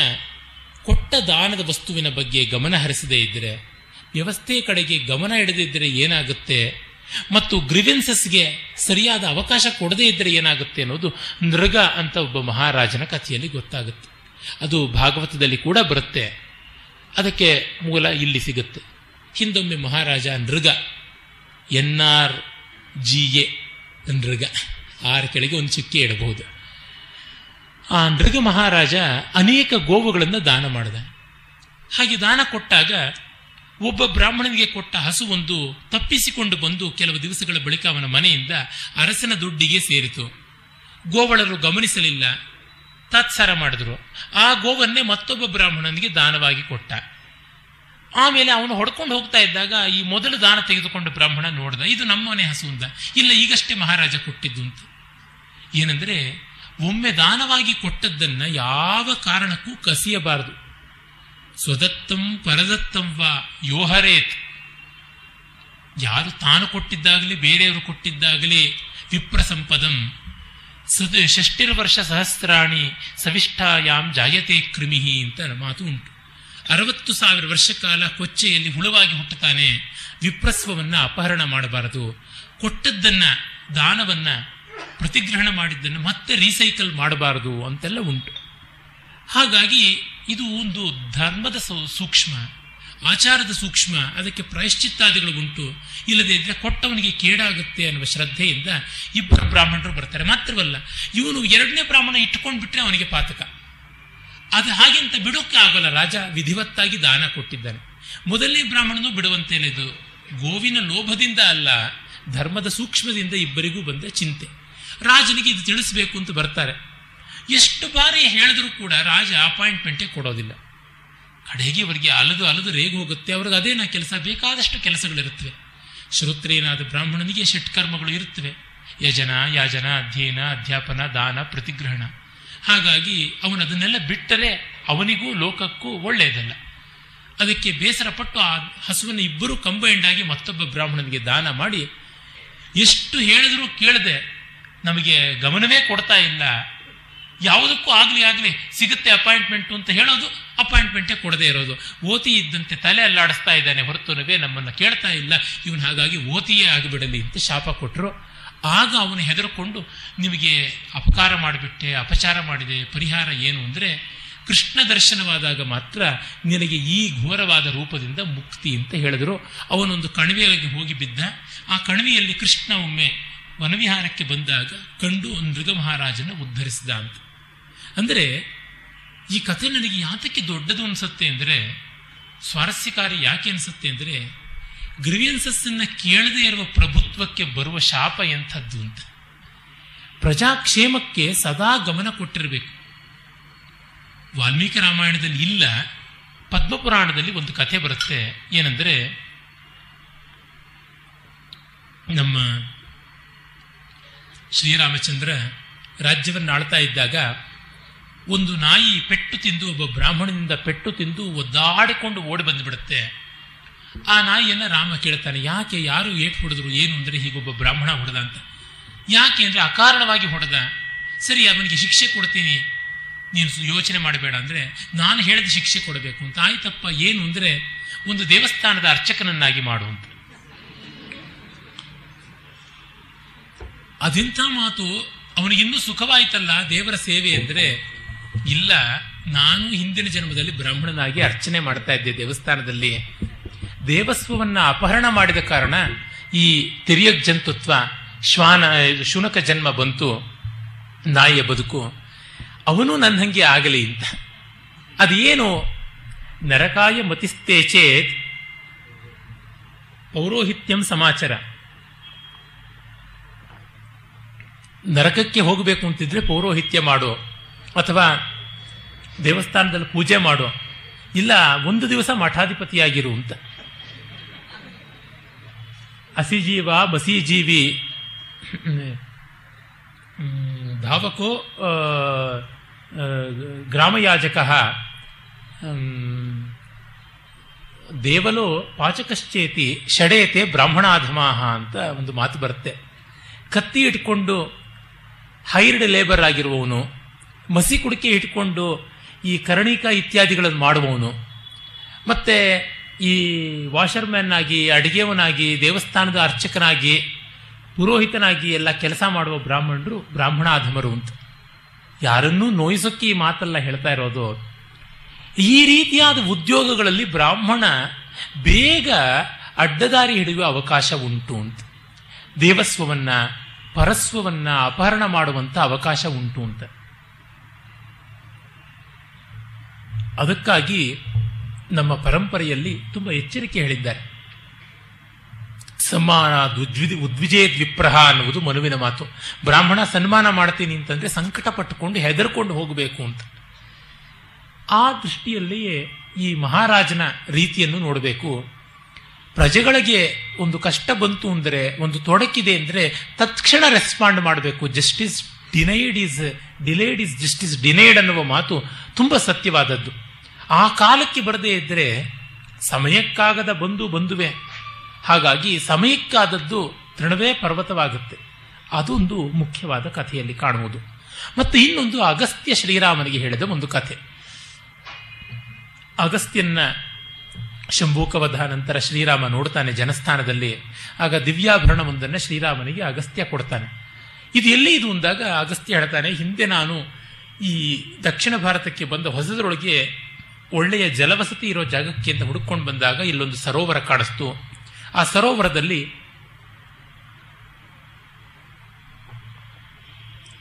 ಕೊಟ್ಟ ದಾನದ ವಸ್ತುವಿನ ಬಗ್ಗೆ ಗಮನ ಹರಿಸದೇ ಇದ್ದರೆ, ವ್ಯವಸ್ಥೆ ಕಡೆಗೆ ಗಮನ ಇಡದಿದ್ದರೆ ಏನಾಗುತ್ತೆ? ಮತ್ತು ಗ್ರಿವೆನ್ಸಸ್ಗೆ ಸರಿಯಾದ ಅವಕಾಶ ಕೊಡದೇ ಇದ್ದರೆ ಏನಾಗುತ್ತೆ ಅನ್ನೋದು ನೃಗ ಅಂತ ಒಬ್ಬ ಮಹಾರಾಜನ ಕಥೆಯಲ್ಲಿ ಗೊತ್ತಾಗುತ್ತೆ. ಅದು ಭಾಗವತದಲ್ಲಿ ಕೂಡ ಬರುತ್ತೆ. ಅದಕ್ಕೆ ಮೂಲ ಇಲ್ಲಿ ಸಿಗುತ್ತೆ. ಹಿಂದೊಮ್ಮೆ ಮಹಾರಾಜ Nriga N R G A Nriga, R ಕೆಳಗೆ ಒಂದು ಚುಕ್ಕೆ ಇಡಬಹುದು. ಆ ನೃಗ ಮಹಾರಾಜ ಅನೇಕ ಗೋವುಗಳನ್ನು ದಾನ ಮಾಡಿದ. ಹಾಗೆ ದಾನ ಕೊಟ್ಟಾಗ ಒಬ್ಬ ಬ್ರಾಹ್ಮಣನಿಗೆ ಕೊಟ್ಟ ಹಸುವೊಂದು ತಪ್ಪಿಸಿಕೊಂಡು ಬಂದು ಕೆಲವು ದಿವಸಗಳ ಬಳಿಕ ಅವನ ಮನೆಯಿಂದ ಅರಸನ ದುಡ್ಡಿಗೆ ಸೇರಿತು. ಗೋವಳರು ಗಮನಿಸಲಿಲ್ಲ. ತಾತ್ಸಾರ ಮಾಡಿದ್ರು. ಆ ಗೋವನ್ನೇ ಮತ್ತೊಬ್ಬ ಬ್ರಾಹ್ಮಣನಿಗೆ ದಾನವಾಗಿ ಕೊಟ್ಟ. ಆಮೇಲೆ ಅವನು ಹೊಡ್ಕೊಂಡು ಹೋಗ್ತಾ ಇದ್ದಾಗ ಈ ಮೊದಲು ದಾನ ತೆಗೆದುಕೊಂಡು ಬ್ರಾಹ್ಮಣ ನೋಡ್ದ, ಇದು ನಮ್ಮನೆ ಹಸು ಅಂತ ಇಲ್ಲ ಈಗಷ್ಟೇ ಮಹಾರಾಜ ಕೊಟ್ಟಿದ್ದು ಅಂತ. ಏನಂದ್ರೆ, ಒಮ್ಮೆ ದಾನವಾಗಿ ಕೊಟ್ಟದ್ದನ್ನ ಯಾವ ಕಾರಣಕ್ಕೂ ಕಸಿಯಬಾರದು. ಸ್ವದತ್ತಂ ಪರದತ್ತಂ ವಾ ಯೋಹರೇತ್. ಯಾರು ತಾನು ಕೊಟ್ಟಿದ್ದಾಗಲಿ, ಬೇರೆಯವರು ಕೊಟ್ಟಿದ್ದಾಗಲಿ ವಿಪ್ರ ಸಂಪದಂ ಷಷ್ಟಿರ ವರ್ಷ ಸಹಸ್ರಾಣಿ ಸವಿಷ್ಠಾಯಾಮ್ ಜಾಯತೆ ಕ್ರಿಮಿಹಿ ಅಂತ ಮಾತು ಉಂಟು. ಅರವತ್ತು ಸಾವಿರ ವರ್ಷ ಕಾಲ ಕೊಚ್ಚೆಯಲ್ಲಿ ಹುಳವಾಗಿ ಹುಟ್ಟುತ್ತಾನೆ. ವಿಪ್ರಸ್ವವನ್ನ ಅಪಹರಣ ಮಾಡಬಾರದು. ಕೊಟ್ಟದ್ದನ್ನ, ದಾನವನ್ನ, ಪ್ರತಿಗ್ರಹಣ ಮಾಡಿದ್ದನ್ನು ಮತ್ತೆ ರೀಸೈಕಲ್ ಮಾಡಬಾರದು ಅಂತೆಲ್ಲ ಉಂಟು. ಹಾಗಾಗಿ ಇದು ಒಂದು ಧರ್ಮದ ಸೂಕ್ಷ್ಮ, ಆಚಾರದ ಸೂಕ್ಷ್ಮ, ಅದಕ್ಕೆ ಪ್ರಾಯಶ್ಚಿತ್ತಾದಿಗಳು ಉಂಟು. ಇಲ್ಲದೆ ಇದ್ರೆ ಕೊಟ್ಟವನಿಗೆ ಕೇಡಾಗುತ್ತೆ ಅನ್ನುವ ಶ್ರದ್ಧೆಯಿಂದ ಇಬ್ಬರು ಬ್ರಾಹ್ಮಣರು ಬರ್ತಾರೆ. ಮಾತ್ರವಲ್ಲ, ಇವನು ಎರಡನೇ ಬ್ರಾಹ್ಮಣ ಇಟ್ಕೊಂಡು ಬಿಟ್ರೆ ಅವನಿಗೆ ಪಾತಕ. ಅದು ಹಾಗೆಂತ ಬಿಡೋಕ್ಕೆ ಆಗೋಲ್ಲ. ರಾಜ ವಿಧಿವತ್ತಾಗಿ ದಾನ ಕೊಟ್ಟಿದ್ದಾನೆ. ಮೊದಲನೇ ಬ್ರಾಹ್ಮಣನು ಬಿಡುವಂತೆ ಇಲ್ಲ ಇದು ಗೋವಿನ ಲೋಭದಿಂದ ಅಲ್ಲ, ಧರ್ಮದ ಸೂಕ್ಷ್ಮದಿಂದ ಇಬ್ಬರಿಗೂ ಬಂದ ಚಿಂತೆ. ರಾಜನಿಗೆ ಇದು ತಿಳಿಸಬೇಕು ಅಂತ ಬರ್ತಾರೆ. ಎಷ್ಟು ಬಾರಿ ಹೇಳಿದ್ರು ಕೂಡ ರಾಜ ಅಪಾಯಿಂಟ್ಮೆಂಟೇ ಕೊಡೋದಿಲ್ಲ. ಕಡೆಗೆ ಅವರಿಗೆ ಅಲದು ಅಲದು ರೇಗು ಹೋಗುತ್ತೆ, ಅವ್ರಿಗೆ ಅದೇನ ಕೆಲಸ, ಬೇಕಾದಷ್ಟು ಕೆಲಸಗಳಿರುತ್ತವೆ. ಶ್ರೋತ್ರೇನಾದ ಬ್ರಾಹ್ಮಣನಿಗೆ ಷಟ್ಕರ್ಮಗಳು ಇರುತ್ತವೆ. ಯಜನ, ಯಾಜನ, ಅಧ್ಯಯನ, ಅಧ್ಯಾಪನ, ದಾನ, ಪ್ರತಿಗ್ರಹಣ. ಹಾಗಾಗಿ ಅವನು ಅದನ್ನೆಲ್ಲ ಬಿಟ್ಟರೆ ಅವನಿಗೂ ಲೋಕಕ್ಕೂ ಒಳ್ಳೆಯದಲ್ಲ. ಅದಕ್ಕೆ ಬೇಸರಪಟ್ಟು ಆ ಹಸುವನ್ನು ಇಬ್ಬರು ಕಂಬೈಂಡ್ ಆಗಿ ಮತ್ತೊಬ್ಬ ಬ್ರಾಹ್ಮಣನಿಗೆ ದಾನ ಮಾಡಿ, ಎಷ್ಟು ಹೇಳಿದರೂ ಕೇಳದೆ ನಮಗೆ ಗಮನವೇ ಕೊಡ್ತಾ ಇಲ್ಲ. ಯಾವುದಕ್ಕೂ ಆಗಲಿ ಆಗಲಿ ಸಿಗುತ್ತೆ ಅಪಾಯಿಂಟ್ಮೆಂಟು ಅಂತ ಹೇಳೋದು, ಅಪಾಯಿಂಟ್ಮೆಂಟೇ ಕೊಡದೇ ಇರೋದು. ಓತಿ ಇದ್ದಂತೆ ತಲೆ ಅಲ್ಲಾಡಿಸ್ತಾ ಇದ್ದಾನೆ ಹೊರತುನವೇ ನಮ್ಮನ್ನು ಕೇಳ್ತಾ ಇಲ್ಲ. ಇವನು ಹಾಗಾಗಿ ಓತಿಯೇ ಆಗಿಬಿಡಲಿ ಅಂತ ಶಾಪ ಕೊಟ್ಟರು ಆಗ ಅವನು ಹೆದರ್ಕೊಂಡು ನಿಮಗೆ ಅಪಕಾರ ಮಾಡಿಬಿಟ್ಟೆ, ಅಪಚಾರ ಮಾಡಿದೆ, ಪರಿಹಾರ ಏನು ಅಂದರೆ ಕೃಷ್ಣ ದರ್ಶನವಾದಾಗ ಮಾತ್ರ ನಿನಗೆ ಈ ಘೋರವಾದ ರೂಪದಿಂದ ಮುಕ್ತಿ ಅಂತ ಹೇಳಿದ್ರು. ಅವನೊಂದು ಕಣಿವೆಯಾಗಿ ಹೋಗಿ ಬಿದ್ದ. ಆ ಕಣಿವೆಯಲ್ಲಿ ಕೃಷ್ಣ ಒಮ್ಮೆ ವನವಿಹಾರಕ್ಕೆ ಬಂದಾಗ ಕಂಡು ಮೃಗ ಮಹಾರಾಜನ ಉದ್ಧರಿಸಿದ ಅಂತ. ಅಂದರೆ ಈ ಕಥೆ ನನಗೆ ಯಾತಕ್ಕೆ ದೊಡ್ಡದು ಅನಿಸುತ್ತೆ ಅಂದರೆ, ಸ್ವಾರಸ್ಯಕಾರಿ ಯಾಕೆ ಅನಿಸುತ್ತೆ ಅಂದರೆ ಗ್ರಿವಿಯನ್ಸಸ್ಸನ್ನು ಕೇಳದೇ ಇರುವ ಪ್ರಭುತ್ವಕ್ಕೆ ಬರುವ ಶಾಪ ಎಂಥದ್ದು ಅಂತ. ಪ್ರಜಾಕ್ಷೇಮಕ್ಕೆ ಸದಾ ಗಮನ ಕೊಟ್ಟಿರಬೇಕು. ವಾಲ್ಮೀಕಿ ರಾಮಾಯಣದಲ್ಲಿ ಇಲ್ಲ, ಪದ್ಮಪುರಾಣದಲ್ಲಿ ಒಂದು ಕಥೆ ಬರುತ್ತೆ. ಏನಂದರೆ, ನಮ್ಮ ಶ್ರೀರಾಮಚಂದ್ರ ರಾಜ್ಯವನ್ನು ಆಳ್ತಾ ಇದ್ದಾಗ ಒಂದು ನಾಯಿ ಪೆಟ್ಟು ತಿಂದು, ಒಬ್ಬ ಬ್ರಾಹ್ಮಣನಿಂದ ಪೆಟ್ಟು ತಿಂದು ಒದ್ದಾಡಿಕೊಂಡು ಓಡಿ ಬಂದುಬಿಡುತ್ತೆ. ಆ ನಾಯಿಯನ್ನು ರಾಮ ಕೇಳ್ತಾನೆ, ಯಾಕೆ ಯಾರು ಏಟ್ ಹೊಡೆದ್ರು? ಏನು ಅಂದರೆ ಹೀಗೊಬ್ಬ ಬ್ರಾಹ್ಮಣ ಹೊಡೆದ ಅಂತ. ಯಾಕೆ ಅಂದರೆ ಅಕಾರಣವಾಗಿ ಹೊಡೆದ. ಸರಿ, ಅವನಿಗೆ ಶಿಕ್ಷೆ ಕೊಡ್ತೀನಿ. ನೀನು ಯೋಚನೆ ಮಾಡಬೇಡ. ಅಂದರೆ, ನಾನು ಹೇಳಿದ ಶಿಕ್ಷೆ ಕೊಡಬೇಕು. ಅಂತ, ಆಯ್ತಪ್ಪ, ಏನು ಅಂದರೆ ಒಂದು ದೇವಸ್ಥಾನದ ಅರ್ಚಕನನ್ನಾಗಿ ಮಾಡುವಂತ ಅದೆಂಥ ಮಾತು? ಅವನಿಗಿನ್ನೂ ಸುಖವಾಯಿತಲ್ಲ ದೇವರ ಸೇವೆ ಅಂದರೆ ಇಲ್ಲ, ನಾನು ಹಿಂದಿನ ಜನ್ಮದಲ್ಲಿ ಬ್ರಾಹ್ಮಣನಾಗಿ ಅರ್ಚನೆ ಮಾಡ್ತಾ ಇದ್ದೆ ದೇವಸ್ಥಾನದಲ್ಲಿ. ದೇವಸ್ವವನ್ನ ಅಪಹರಣ ಮಾಡಿದ ಕಾರಣ ಈ ತಿರಿಯಕ್ ಜಂತುತ್ವ, ಶ್ವಾನ, ಶುನಕ ಜನ್ಮ ಬಂತು, ನಾಯಿಯ ಬದುಕು. ಅವನು ನನ್ನ ಹಂಗೆ ಆಗಲಿ ಅಂತ. ಅದೇನು? ನರಕಾಯ ಮತಿಸ್ತೇ ಚೇತ್ ಪೌರೋಹಿತ್ಯಂ ಸಮಾಚಾರ. ನರಕಕ್ಕೆ ಹೋಗಬೇಕು ಅಂತಿದ್ರೆ ಪೌರೋಹಿತ್ಯ ಮಾಡು. ಅಥವಾ ದೇವಸ್ಥಾನದಲ್ಲಿ ಪೂಜೆ ಮಾಡು, ಇಲ್ಲ, ಒಂದು ದಿವಸ ಮಠಾಧಿಪತಿಯಾಗಿರು ಅಂತ. ಅಸಿಜೀವ ಬಸಿಜೀವಿ ಧಾವಕೋ ಗ್ರಾಮಯಾಜಕ ದೇವಲೋ ಪಾಚಕಶ್ಚೇತಿ ಷಡೇತೆ ಬ್ರಾಹ್ಮಣಾಧಮಾಹ ಅಂತ ಒಂದು ಮಾತು ಬರುತ್ತೆ. ಕತ್ತಿ ಇಟ್ಕೊಂಡು ಹೈರ್ಡ್ ಲೇಬರ್ ಆಗಿರುವವನು ಮಸಿ ಕುಡಿಕೆ ಇಟ್ಕೊಂಡು ಈ ಕರಣಿಕ ಇತ್ಯಾದಿಗಳನ್ನು ಮಾಡುವವನು. ಮತ್ತೆ ಈ ವಾಷರ್ಮ್ಯಾನ್ ಆಗಿ ಅಡಿಗೆವನಾಗಿ ದೇವಸ್ಥಾನದ ಅರ್ಚಕನಾಗಿ, ಪುರೋಹಿತನಾಗಿ ಎಲ್ಲ ಕೆಲಸ ಮಾಡುವ ಬ್ರಾಹ್ಮಣರು ಬ್ರಾಹ್ಮಣಾಧಮರು ಅಂತ. ಯಾರನ್ನೂ ನೋಯಿಸೋಕ್ಕೆ ಈ ಮಾತೆಲ್ಲ ಹೇಳ್ತಾ ಇರೋದು. ಈ ರೀತಿಯಾದ ಉದ್ಯೋಗಗಳಲ್ಲಿ ಬ್ರಾಹ್ಮಣ ಬೇಗ ಅಡ್ಡದಾರಿ ಹಿಡಿಯುವ ಅವಕಾಶ ಉಂಟು ಅಂತ. ದೇವಸ್ವವನ್ನು, ಪರಸ್ವವನ್ನು ಅಪಹರಣ ಮಾಡುವಂಥ ಅವಕಾಶ ಉಂಟು ಅಂತ. ಅದಕ್ಕಾಗಿ ನಮ್ಮ ಪರಂಪರೆಯಲ್ಲಿ ತುಂಬ ಎಚ್ಚರಿಕೆ ಹೇಳಿದ್ದಾರೆ. ಸಮಾನ ಉದ್ವಿಜ ಉದ್ವಿಜೇದ್ ದ್ವಿಪ್ರಹ ಅನ್ನುವುದು ಮನುವಿನ ಮಾತು. ಬ್ರಾಹ್ಮಣ ಸನ್ಮಾನ ಮಾಡ್ತೀನಿ ಅಂತಂದ್ರೆ ಸಂಕಟ ಪಟ್ಟುಕೊಂಡು ಹೆದರ್ಕೊಂಡು ಹೋಗಬೇಕು ಅಂತ. ಆ ದೃಷ್ಟಿಯಲ್ಲಿಯೇ ಈ ಮಹಾರಾಜನ ರೀತಿಯನ್ನು ನೋಡಬೇಕು. ಪ್ರಜೆಗಳಿಗೆ ಒಂದು ಕಷ್ಟ ಬಂತು ಅಂದರೆ, ಒಂದು ತೊಡಕಿದೆ ಅಂದರೆ ತತ್ಕ್ಷಣ ರೆಸ್ಪಾಂಡ್ ಮಾಡಬೇಕು. Justice denied is delayed is justice denied ಅನ್ನುವ ಮಾತು ತುಂಬ ಸತ್ಯವಾದದ್ದು. ಆ ಕಾಲಕ್ಕೆ ಬರದೇ ಇದ್ದರೆ ಸಮಯಕ್ಕಾಗದ ಬಂದು ಬಂದುವೆ. ಹಾಗಾಗಿ ಸಮಯಕ್ಕಾದದ್ದು ತೃಣವೇ ಪರ್ವತವಾಗುತ್ತೆ. ಅದೊಂದು ಮುಖ್ಯವಾದ ಕಥೆಯಲ್ಲಿ ಕಾಣುವುದು. ಮತ್ತು ಇನ್ನೊಂದು ಅಗಸ್ತ್ಯ ಶ್ರೀರಾಮನಿಗೆ ಹೇಳಿದ ಒಂದು ಕಥೆ. ಅಗಸ್ತ್ಯನ ಶಂಭೂಕವಧ ನಂತರ ಶ್ರೀರಾಮ ನೋಡ್ತಾನೆ ಜನಸ್ಥಾನದಲ್ಲಿ. ಆಗ ದಿವ್ಯಾಭರಣವೊಂದನ್ನು ಶ್ರೀರಾಮನಿಗೆ ಅಗಸ್ತ್ಯ ಕೊಡ್ತಾನೆ. ಇದು ಎಲ್ಲಿ ಇದು ಅಂದಾಗ ಅಗಸ್ತ್ಯ ಹೇಳ್ತಾನೆ, ಹಿಂದೆ ನಾನು ಈ ದಕ್ಷಿಣ ಭಾರತಕ್ಕೆ ಬಂದ ಹೊಸದರೊಳಗೆ ಒಳ್ಳೆಯ ಜಲವಸತಿ ಇರೋ ಜಾಗಕ್ಕೆ ಅಂತ ಹುಡುಕೊಂಡು ಬಂದಾಗ ಇಲ್ಲೊಂದು ಸರೋವರ ಕಾಣಿಸ್ತು. ಆ ಸರೋವರದಲ್ಲಿ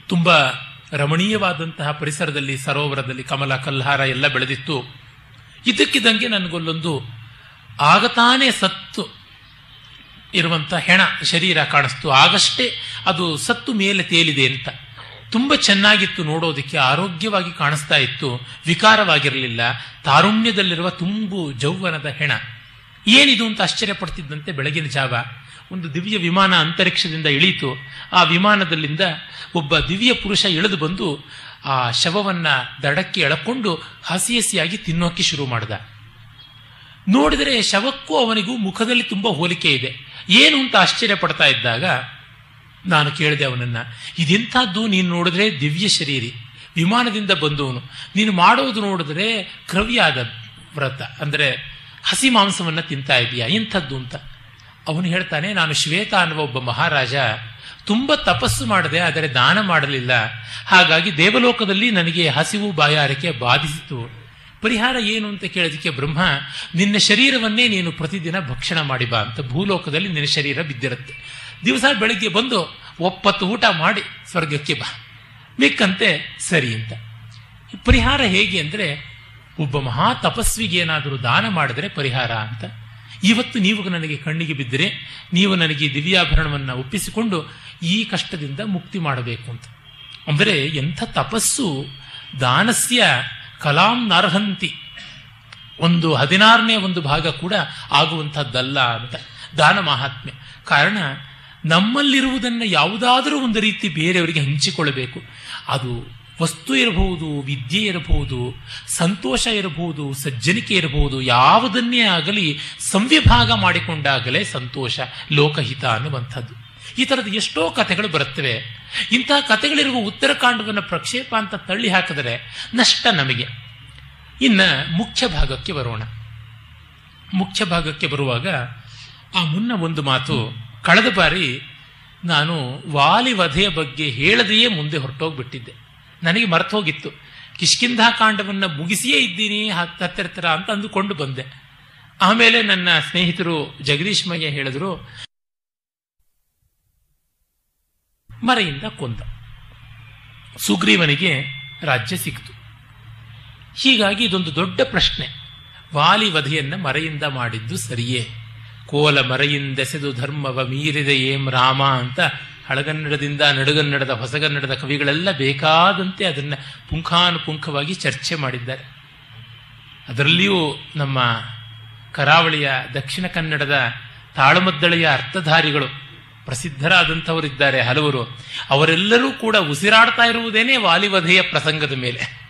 ತುಂಬ ರಮಣೀಯವಾದಂತಹ ಪರಿಸರದಲ್ಲಿ ಸರೋವರದಲ್ಲಿ ಕಮಲ, ಕಲ್ಹಾರ ಎಲ್ಲ ಬೆಳೆದಿತ್ತು. ಇದಕ್ಕಿದ್ದಂಗೆ ನನಗೊಲ್ಲೊಂದು ಆಗತಾನೆ ಸತ್ತು ಇರುವಂಥ ಹೆಣ ಶರೀರ ಕಾಣಿಸ್ತು. ಆಗಷ್ಟೇ ಅದು ಸತ್ತು ಮೇಲೆ ತೇಲಿದೆ ಅಂತ. ತುಂಬ ಚೆನ್ನಾಗಿತ್ತು ನೋಡೋದಕ್ಕೆ, ಆರೋಗ್ಯವಾಗಿ ಕಾಣಿಸ್ತಾ ಇತ್ತು, ವಿಕಾರವಾಗಿರಲಿಲ್ಲ. ತಾರುಣ್ಯದಲ್ಲಿರುವ ತುಂಬು ಜೌವನದ ಹೆಣ. ಏನಿದು ಅಂತ ಆಶ್ಚರ್ಯ ಪಡ್ತಿದ್ದಂತೆ ಬೆಳಗಿನ ಜಾವ. ಒಂದು ದಿವ್ಯ ವಿಮಾನ ಅಂತರಿಕ್ಷದಿಂದ ಇಳೀತು ಆ ವಿಮಾನದಲ್ಲಿಂದ ಒಬ್ಬ ದಿವ್ಯ ಪುರುಷ ಇಳಿದು ಬಂದು ಆ ಶವವನ್ನ ದಡಕ್ಕೆ ಎಳಕೊಂಡು ಹಸಿ ಹಸಿಯಾಗಿ ತಿನ್ನೋಕೆ ಶುರು ಮಾಡ್ದ. ನೋಡಿದರೆ ಶವಕ್ಕೂ ಅವನಿಗೂ ಮುಖದಲ್ಲಿ ತುಂಬಾ ಹೋಲಿಕೆ ಇದೆ. ಏನು ಅಂತ ಆಶ್ಚರ್ಯ ಪಡ್ತಾ ಇದ್ದಾಗ ನಾನು ಕೇಳಿದೆ ಅವನನ್ನ, ಇದೆಂಥದ್ದು ನೀನು ನೋಡಿದ್ರೆ ದಿವ್ಯ ಶರೀರಿ, ವಿಮಾನದಿಂದ ಬಂದವನು. ನೀನು ಮಾಡೋದು ನೋಡಿದ್ರೆ ಕ್ರವ್ಯಾದ ವ್ರತ, ಅಂದರೆ ಹಸಿ ಮಾಂಸವನ್ನ ತಿಂತಾ ಇದೀಯಾ ಇಂಥದ್ದು ಅಂತ. ಅವನು ಹೇಳ್ತಾನೆ, ನಾನು ಶ್ವೇತ ಅನ್ನುವ ಒಬ್ಬ ಮಹಾರಾಜ, ತುಂಬ ತಪಸ್ಸು ಮಾಡಿದೆ, ಆದರೆ ದಾನ ಮಾಡಲಿಲ್ಲ. ಹಾಗಾಗಿ ದೇವಲೋಕದಲ್ಲಿ ನನಗೆ ಹಸಿವು ಬಾಯಾರಿಕೆ ಬಾಧಿಸಿತು. ಪರಿಹಾರ ಏನು ಅಂತ ಕೇಳೋದಕ್ಕೆ ಬ್ರಹ್ಮ, ನಿನ್ನ ಶರೀರವನ್ನೇ ನೀನು ಪ್ರತಿದಿನ ಭಕ್ಷಣ ಮಾಡಿ ಬಾ ಅಂತ, ಭೂಲೋಕದಲ್ಲಿ ನಿನ್ನ ಶರೀರ ಬಿದ್ದಿರುತ್ತೆ. ದಿವಸ ಬೆಳಿಗ್ಗೆ ಬಂದು ಒಪ್ಪತ್ತು ಊಟ ಮಾಡಿ ಸ್ವರ್ಗಕ್ಕೆ ಬಾ. ಮಿಕ್ಕಂತೆ ಸರಿ ಅಂತ. ಪರಿಹಾರ ಹೇಗೆ ಅಂದರೆ ಒಬ್ಬ ಮಹಾ ತಪಸ್ವಿಗೆ ಏನಾದರೂ ದಾನ ಮಾಡಿದರೆ ಪರಿಹಾರ ಅಂತ. ಇವತ್ತು ನೀವು ನನಗೆ ಕಣ್ಣಿಗೆ ಬಿದ್ದರೆ, ನೀವು ನನಗೆ ದಿವ್ಯಾಭರಣವನ್ನು ಒಪ್ಪಿಸಿಕೊಂಡು ಈ ಕಷ್ಟದಿಂದ ಮುಕ್ತಿ ಮಾಡಬೇಕು ಅಂತ. ಅಂದರೆ ಎಂಥ ತಪಸ್ಸು, ದಾನಸ್ಯ, ಕಲಾಂ ನರ್ಹಂತಿ. ಒಂದು ಹದಿನಾರನೇ ಒಂದು ಭಾಗ ಕೂಡ ಆಗುವಂಥದ್ದಲ್ಲ ಅಂತ. ದಾನ ಮಹಾತ್ಮೆ ಕಾರಣ ನಮ್ಮಲ್ಲಿರುವುದನ್ನು ಯಾವುದಾದರೂ ಒಂದು ರೀತಿ ಬೇರೆಯವರಿಗೆ ಹಂಚಿಕೊಳ್ಳಬೇಕು. ಅದು ವಸ್ತು ಇರಬಹುದು, ವಿದ್ಯೆ ಇರಬಹುದು, ಸಂತೋಷ ಇರಬಹುದು, ಸಜ್ಜನಿಕೆ ಇರಬಹುದು, ಯಾವುದನ್ನೇ ಆಗಲಿ ಸಂವಿಭಾಗ ಮಾಡಿಕೊಂಡಾಗಲೇ ಸಂತೋಷ, ಲೋಕಹಿತ ಅನ್ನುವಂಥದ್ದು. ಈ ಥರದ ಎಷ್ಟೋ ಕಥೆಗಳು ಬರುತ್ತವೆ. ಇಂತಹ ಕಥೆಗಳಿರುವ ಉತ್ತರಕಾಂಡವನ್ನು ಪ್ರಕ್ಷೇಪ ಅಂತ ತಳ್ಳಿ ಹಾಕಿದರೆ ನಷ್ಟ ನಮಗೆ. ಇನ್ನು ಮುಖ್ಯ ಭಾಗಕ್ಕೆ ಬರೋಣ. ಮುಖ್ಯ ಭಾಗಕ್ಕೆ ಬರುವಾಗ ಆ ಮುನ್ನ ಒಂದು ಮಾತು ಕಳೆದ ಬಾರಿ ನಾನು ವಾಲಿ ವಧೆಯ ಬಗ್ಗೆ ಹೇಳದೆಯೇ ಮುಂದೆ ಹೊರಟೋಗ್ಬಿಟ್ಟಿದ್ದೆ. ನನಗೆ ಮರ್ತೋಗಿತ್ತು ಕಿಷ್ಕಿಂಧ ಕಾಂಡವನ್ನು ಮುಗಿಸಿಯೇ ಇದ್ದೀನಿ ಹತ್ತ ಹತ್ತಿರ ಅಂತ ಅಂದುಕೊಂಡು ಬಂದೆ. ಆಮೇಲೆ ನನ್ನ ಸ್ನೇಹಿತರು ಜಗದೀಶ್ ಮಯ್ಯ ಹೇಳಿದ್ರು, ಮರೆಯಿಂದ ಕೊಂದ. ಸುಗ್ರೀವನಿಗೆ ರಾಜ್ಯ ಸಿಕ್ತು. ಹೀಗಾಗಿ ಇದೊಂದು ದೊಡ್ಡ ಪ್ರಶ್ನೆ. ವಾಲಿ ವಧೆಯನ್ನು ಮರೆಯಿಂದ ಮಾಡಿದ್ದು ಸರಿಯೇ? ಕೋಲ ಮರೆಯಿಂದೆಸೆದು ಧರ್ಮವ ಮೀರಿದೆ ಏಂ ರಾಮ ಅಂತ ಹಳಗನ್ನಡದಿಂದ ನಡುಗನ್ನಡದ ಹೊಸಗನ್ನಡದ ಕವಿಗಳೆಲ್ಲ ಬೇಕಾದಂತೆ ಅದನ್ನು ಪುಂಖಾನುಪುಂಖವಾಗಿ ಚರ್ಚೆ ಮಾಡಿದ್ದಾರೆ. ಅದರಲ್ಲಿಯೂ ನಮ್ಮ ಕರಾವಳಿಯ ದಕ್ಷಿಣ ಕನ್ನಡದ ತಾಳಮದ್ದಳೆಯ ಅರ್ಥಧಾರಿಗಳು ಪ್ರಸಿದ್ಧರಾದಂಥವರಿದ್ದಾರೆ ಹಲವರು. ಅವರೆಲ್ಲರೂ ಕೂಡ ಉಸಿರಾಡ್ತಾ ಇರುವುದೇನೆ ವಾಲಿವಧೆಯ ಪ್ರಸಂಗದ ಮೇಲೆ.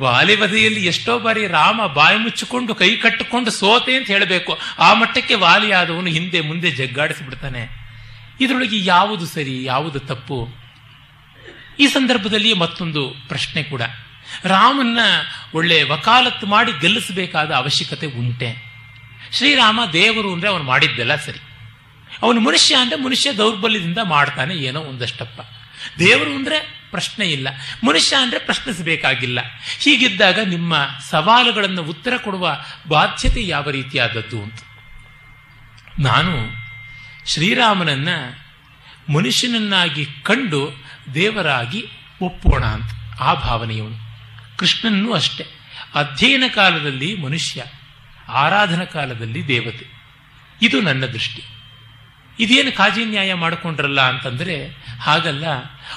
ವಾಲಿವಧೆಯಲ್ಲಿ ಎಷ್ಟೋ ಬಾರಿ ರಾಮ ಬಾಯಿ ಮುಚ್ಚಿಕೊಂಡು ಕೈ ಕಟ್ಟಿಕೊಂಡು ಸೋತೆ ಅಂತ ಹೇಳಬೇಕು. ಆ ಮಟ್ಟಕ್ಕೆ ವಾಲಿಯಾದವನು ಹಿಂದೆ ಮುಂದೆ ಜಗ್ಗಾಡಿಸಿಬಿಡ್ತಾನೆ. ಇದರೊಳಗೆ ಯಾವುದು ಸರಿ, ಯಾವುದು ತಪ್ಪು? ಈ ಸಂದರ್ಭದಲ್ಲಿ ಮತ್ತೊಂದು ಪ್ರಶ್ನೆ ಕೂಡ. ರಾಮನ್ನ ಒಳ್ಳೆ ವಕಾಲತ್ತು ಮಾಡಿ ಗೆಲ್ಲಿಸಬೇಕಾದ ಅವಶ್ಯಕತೆ ಉಂಟೆ. ಶ್ರೀರಾಮ ದೇವರು ಅಂದ್ರೆ ಅವನು ಮಾಡಿದ್ದೆಲ್ಲ ಸರಿ. ಅವನು ಮನುಷ್ಯ ಅಂದ್ರೆ ಮನುಷ್ಯ ದೌರ್ಬಲ್ಯದಿಂದ ಮಾಡ್ತಾನೆ ಏನೋ ಒಂದಷ್ಟಪ್ಪ. ದೇವರು ಅಂದ್ರೆ ಪ್ರಶ್ನೆ ಇಲ್ಲ. ಮನುಷ್ಯ ಅಂದರೆ ಪ್ರಶ್ನಿಸಬೇಕಾಗಿಲ್ಲ. ಹೀಗಿದ್ದಾಗ ನಿಮ್ಮ ಸವಾಲುಗಳನ್ನು ಉತ್ತರ ಕೊಡುವ ಬಾಧ್ಯತೆ ಯಾವ ರೀತಿಯಾದದ್ದು ಅಂತ. ನಾನು ಶ್ರೀರಾಮನನ್ನ ಮನುಷ್ಯನನ್ನಾಗಿ ಕಂಡು ದೇವರಾಗಿ ಒಪ್ಪೋಣ ಅಂತ. ಆ ಭಾವನೆಯವನು. ಕೃಷ್ಣನ್ನೂ ಅಷ್ಟೆ. ಅಧ್ಯಯನ ಕಾಲದಲ್ಲಿ ಮನುಷ್ಯ, ಆರಾಧನಾ ಕಾಲದಲ್ಲಿ ದೇವತೆ. ಇದು ನನ್ನ ದೃಷ್ಟಿ. ಇದೇನು ಕಾಜಿ ನ್ಯಾಯ ಮಾಡಿಕೊಂಡ್ರಲ್ಲ ಅಂತಂದ್ರೆ ಹಾಗಲ್ಲ.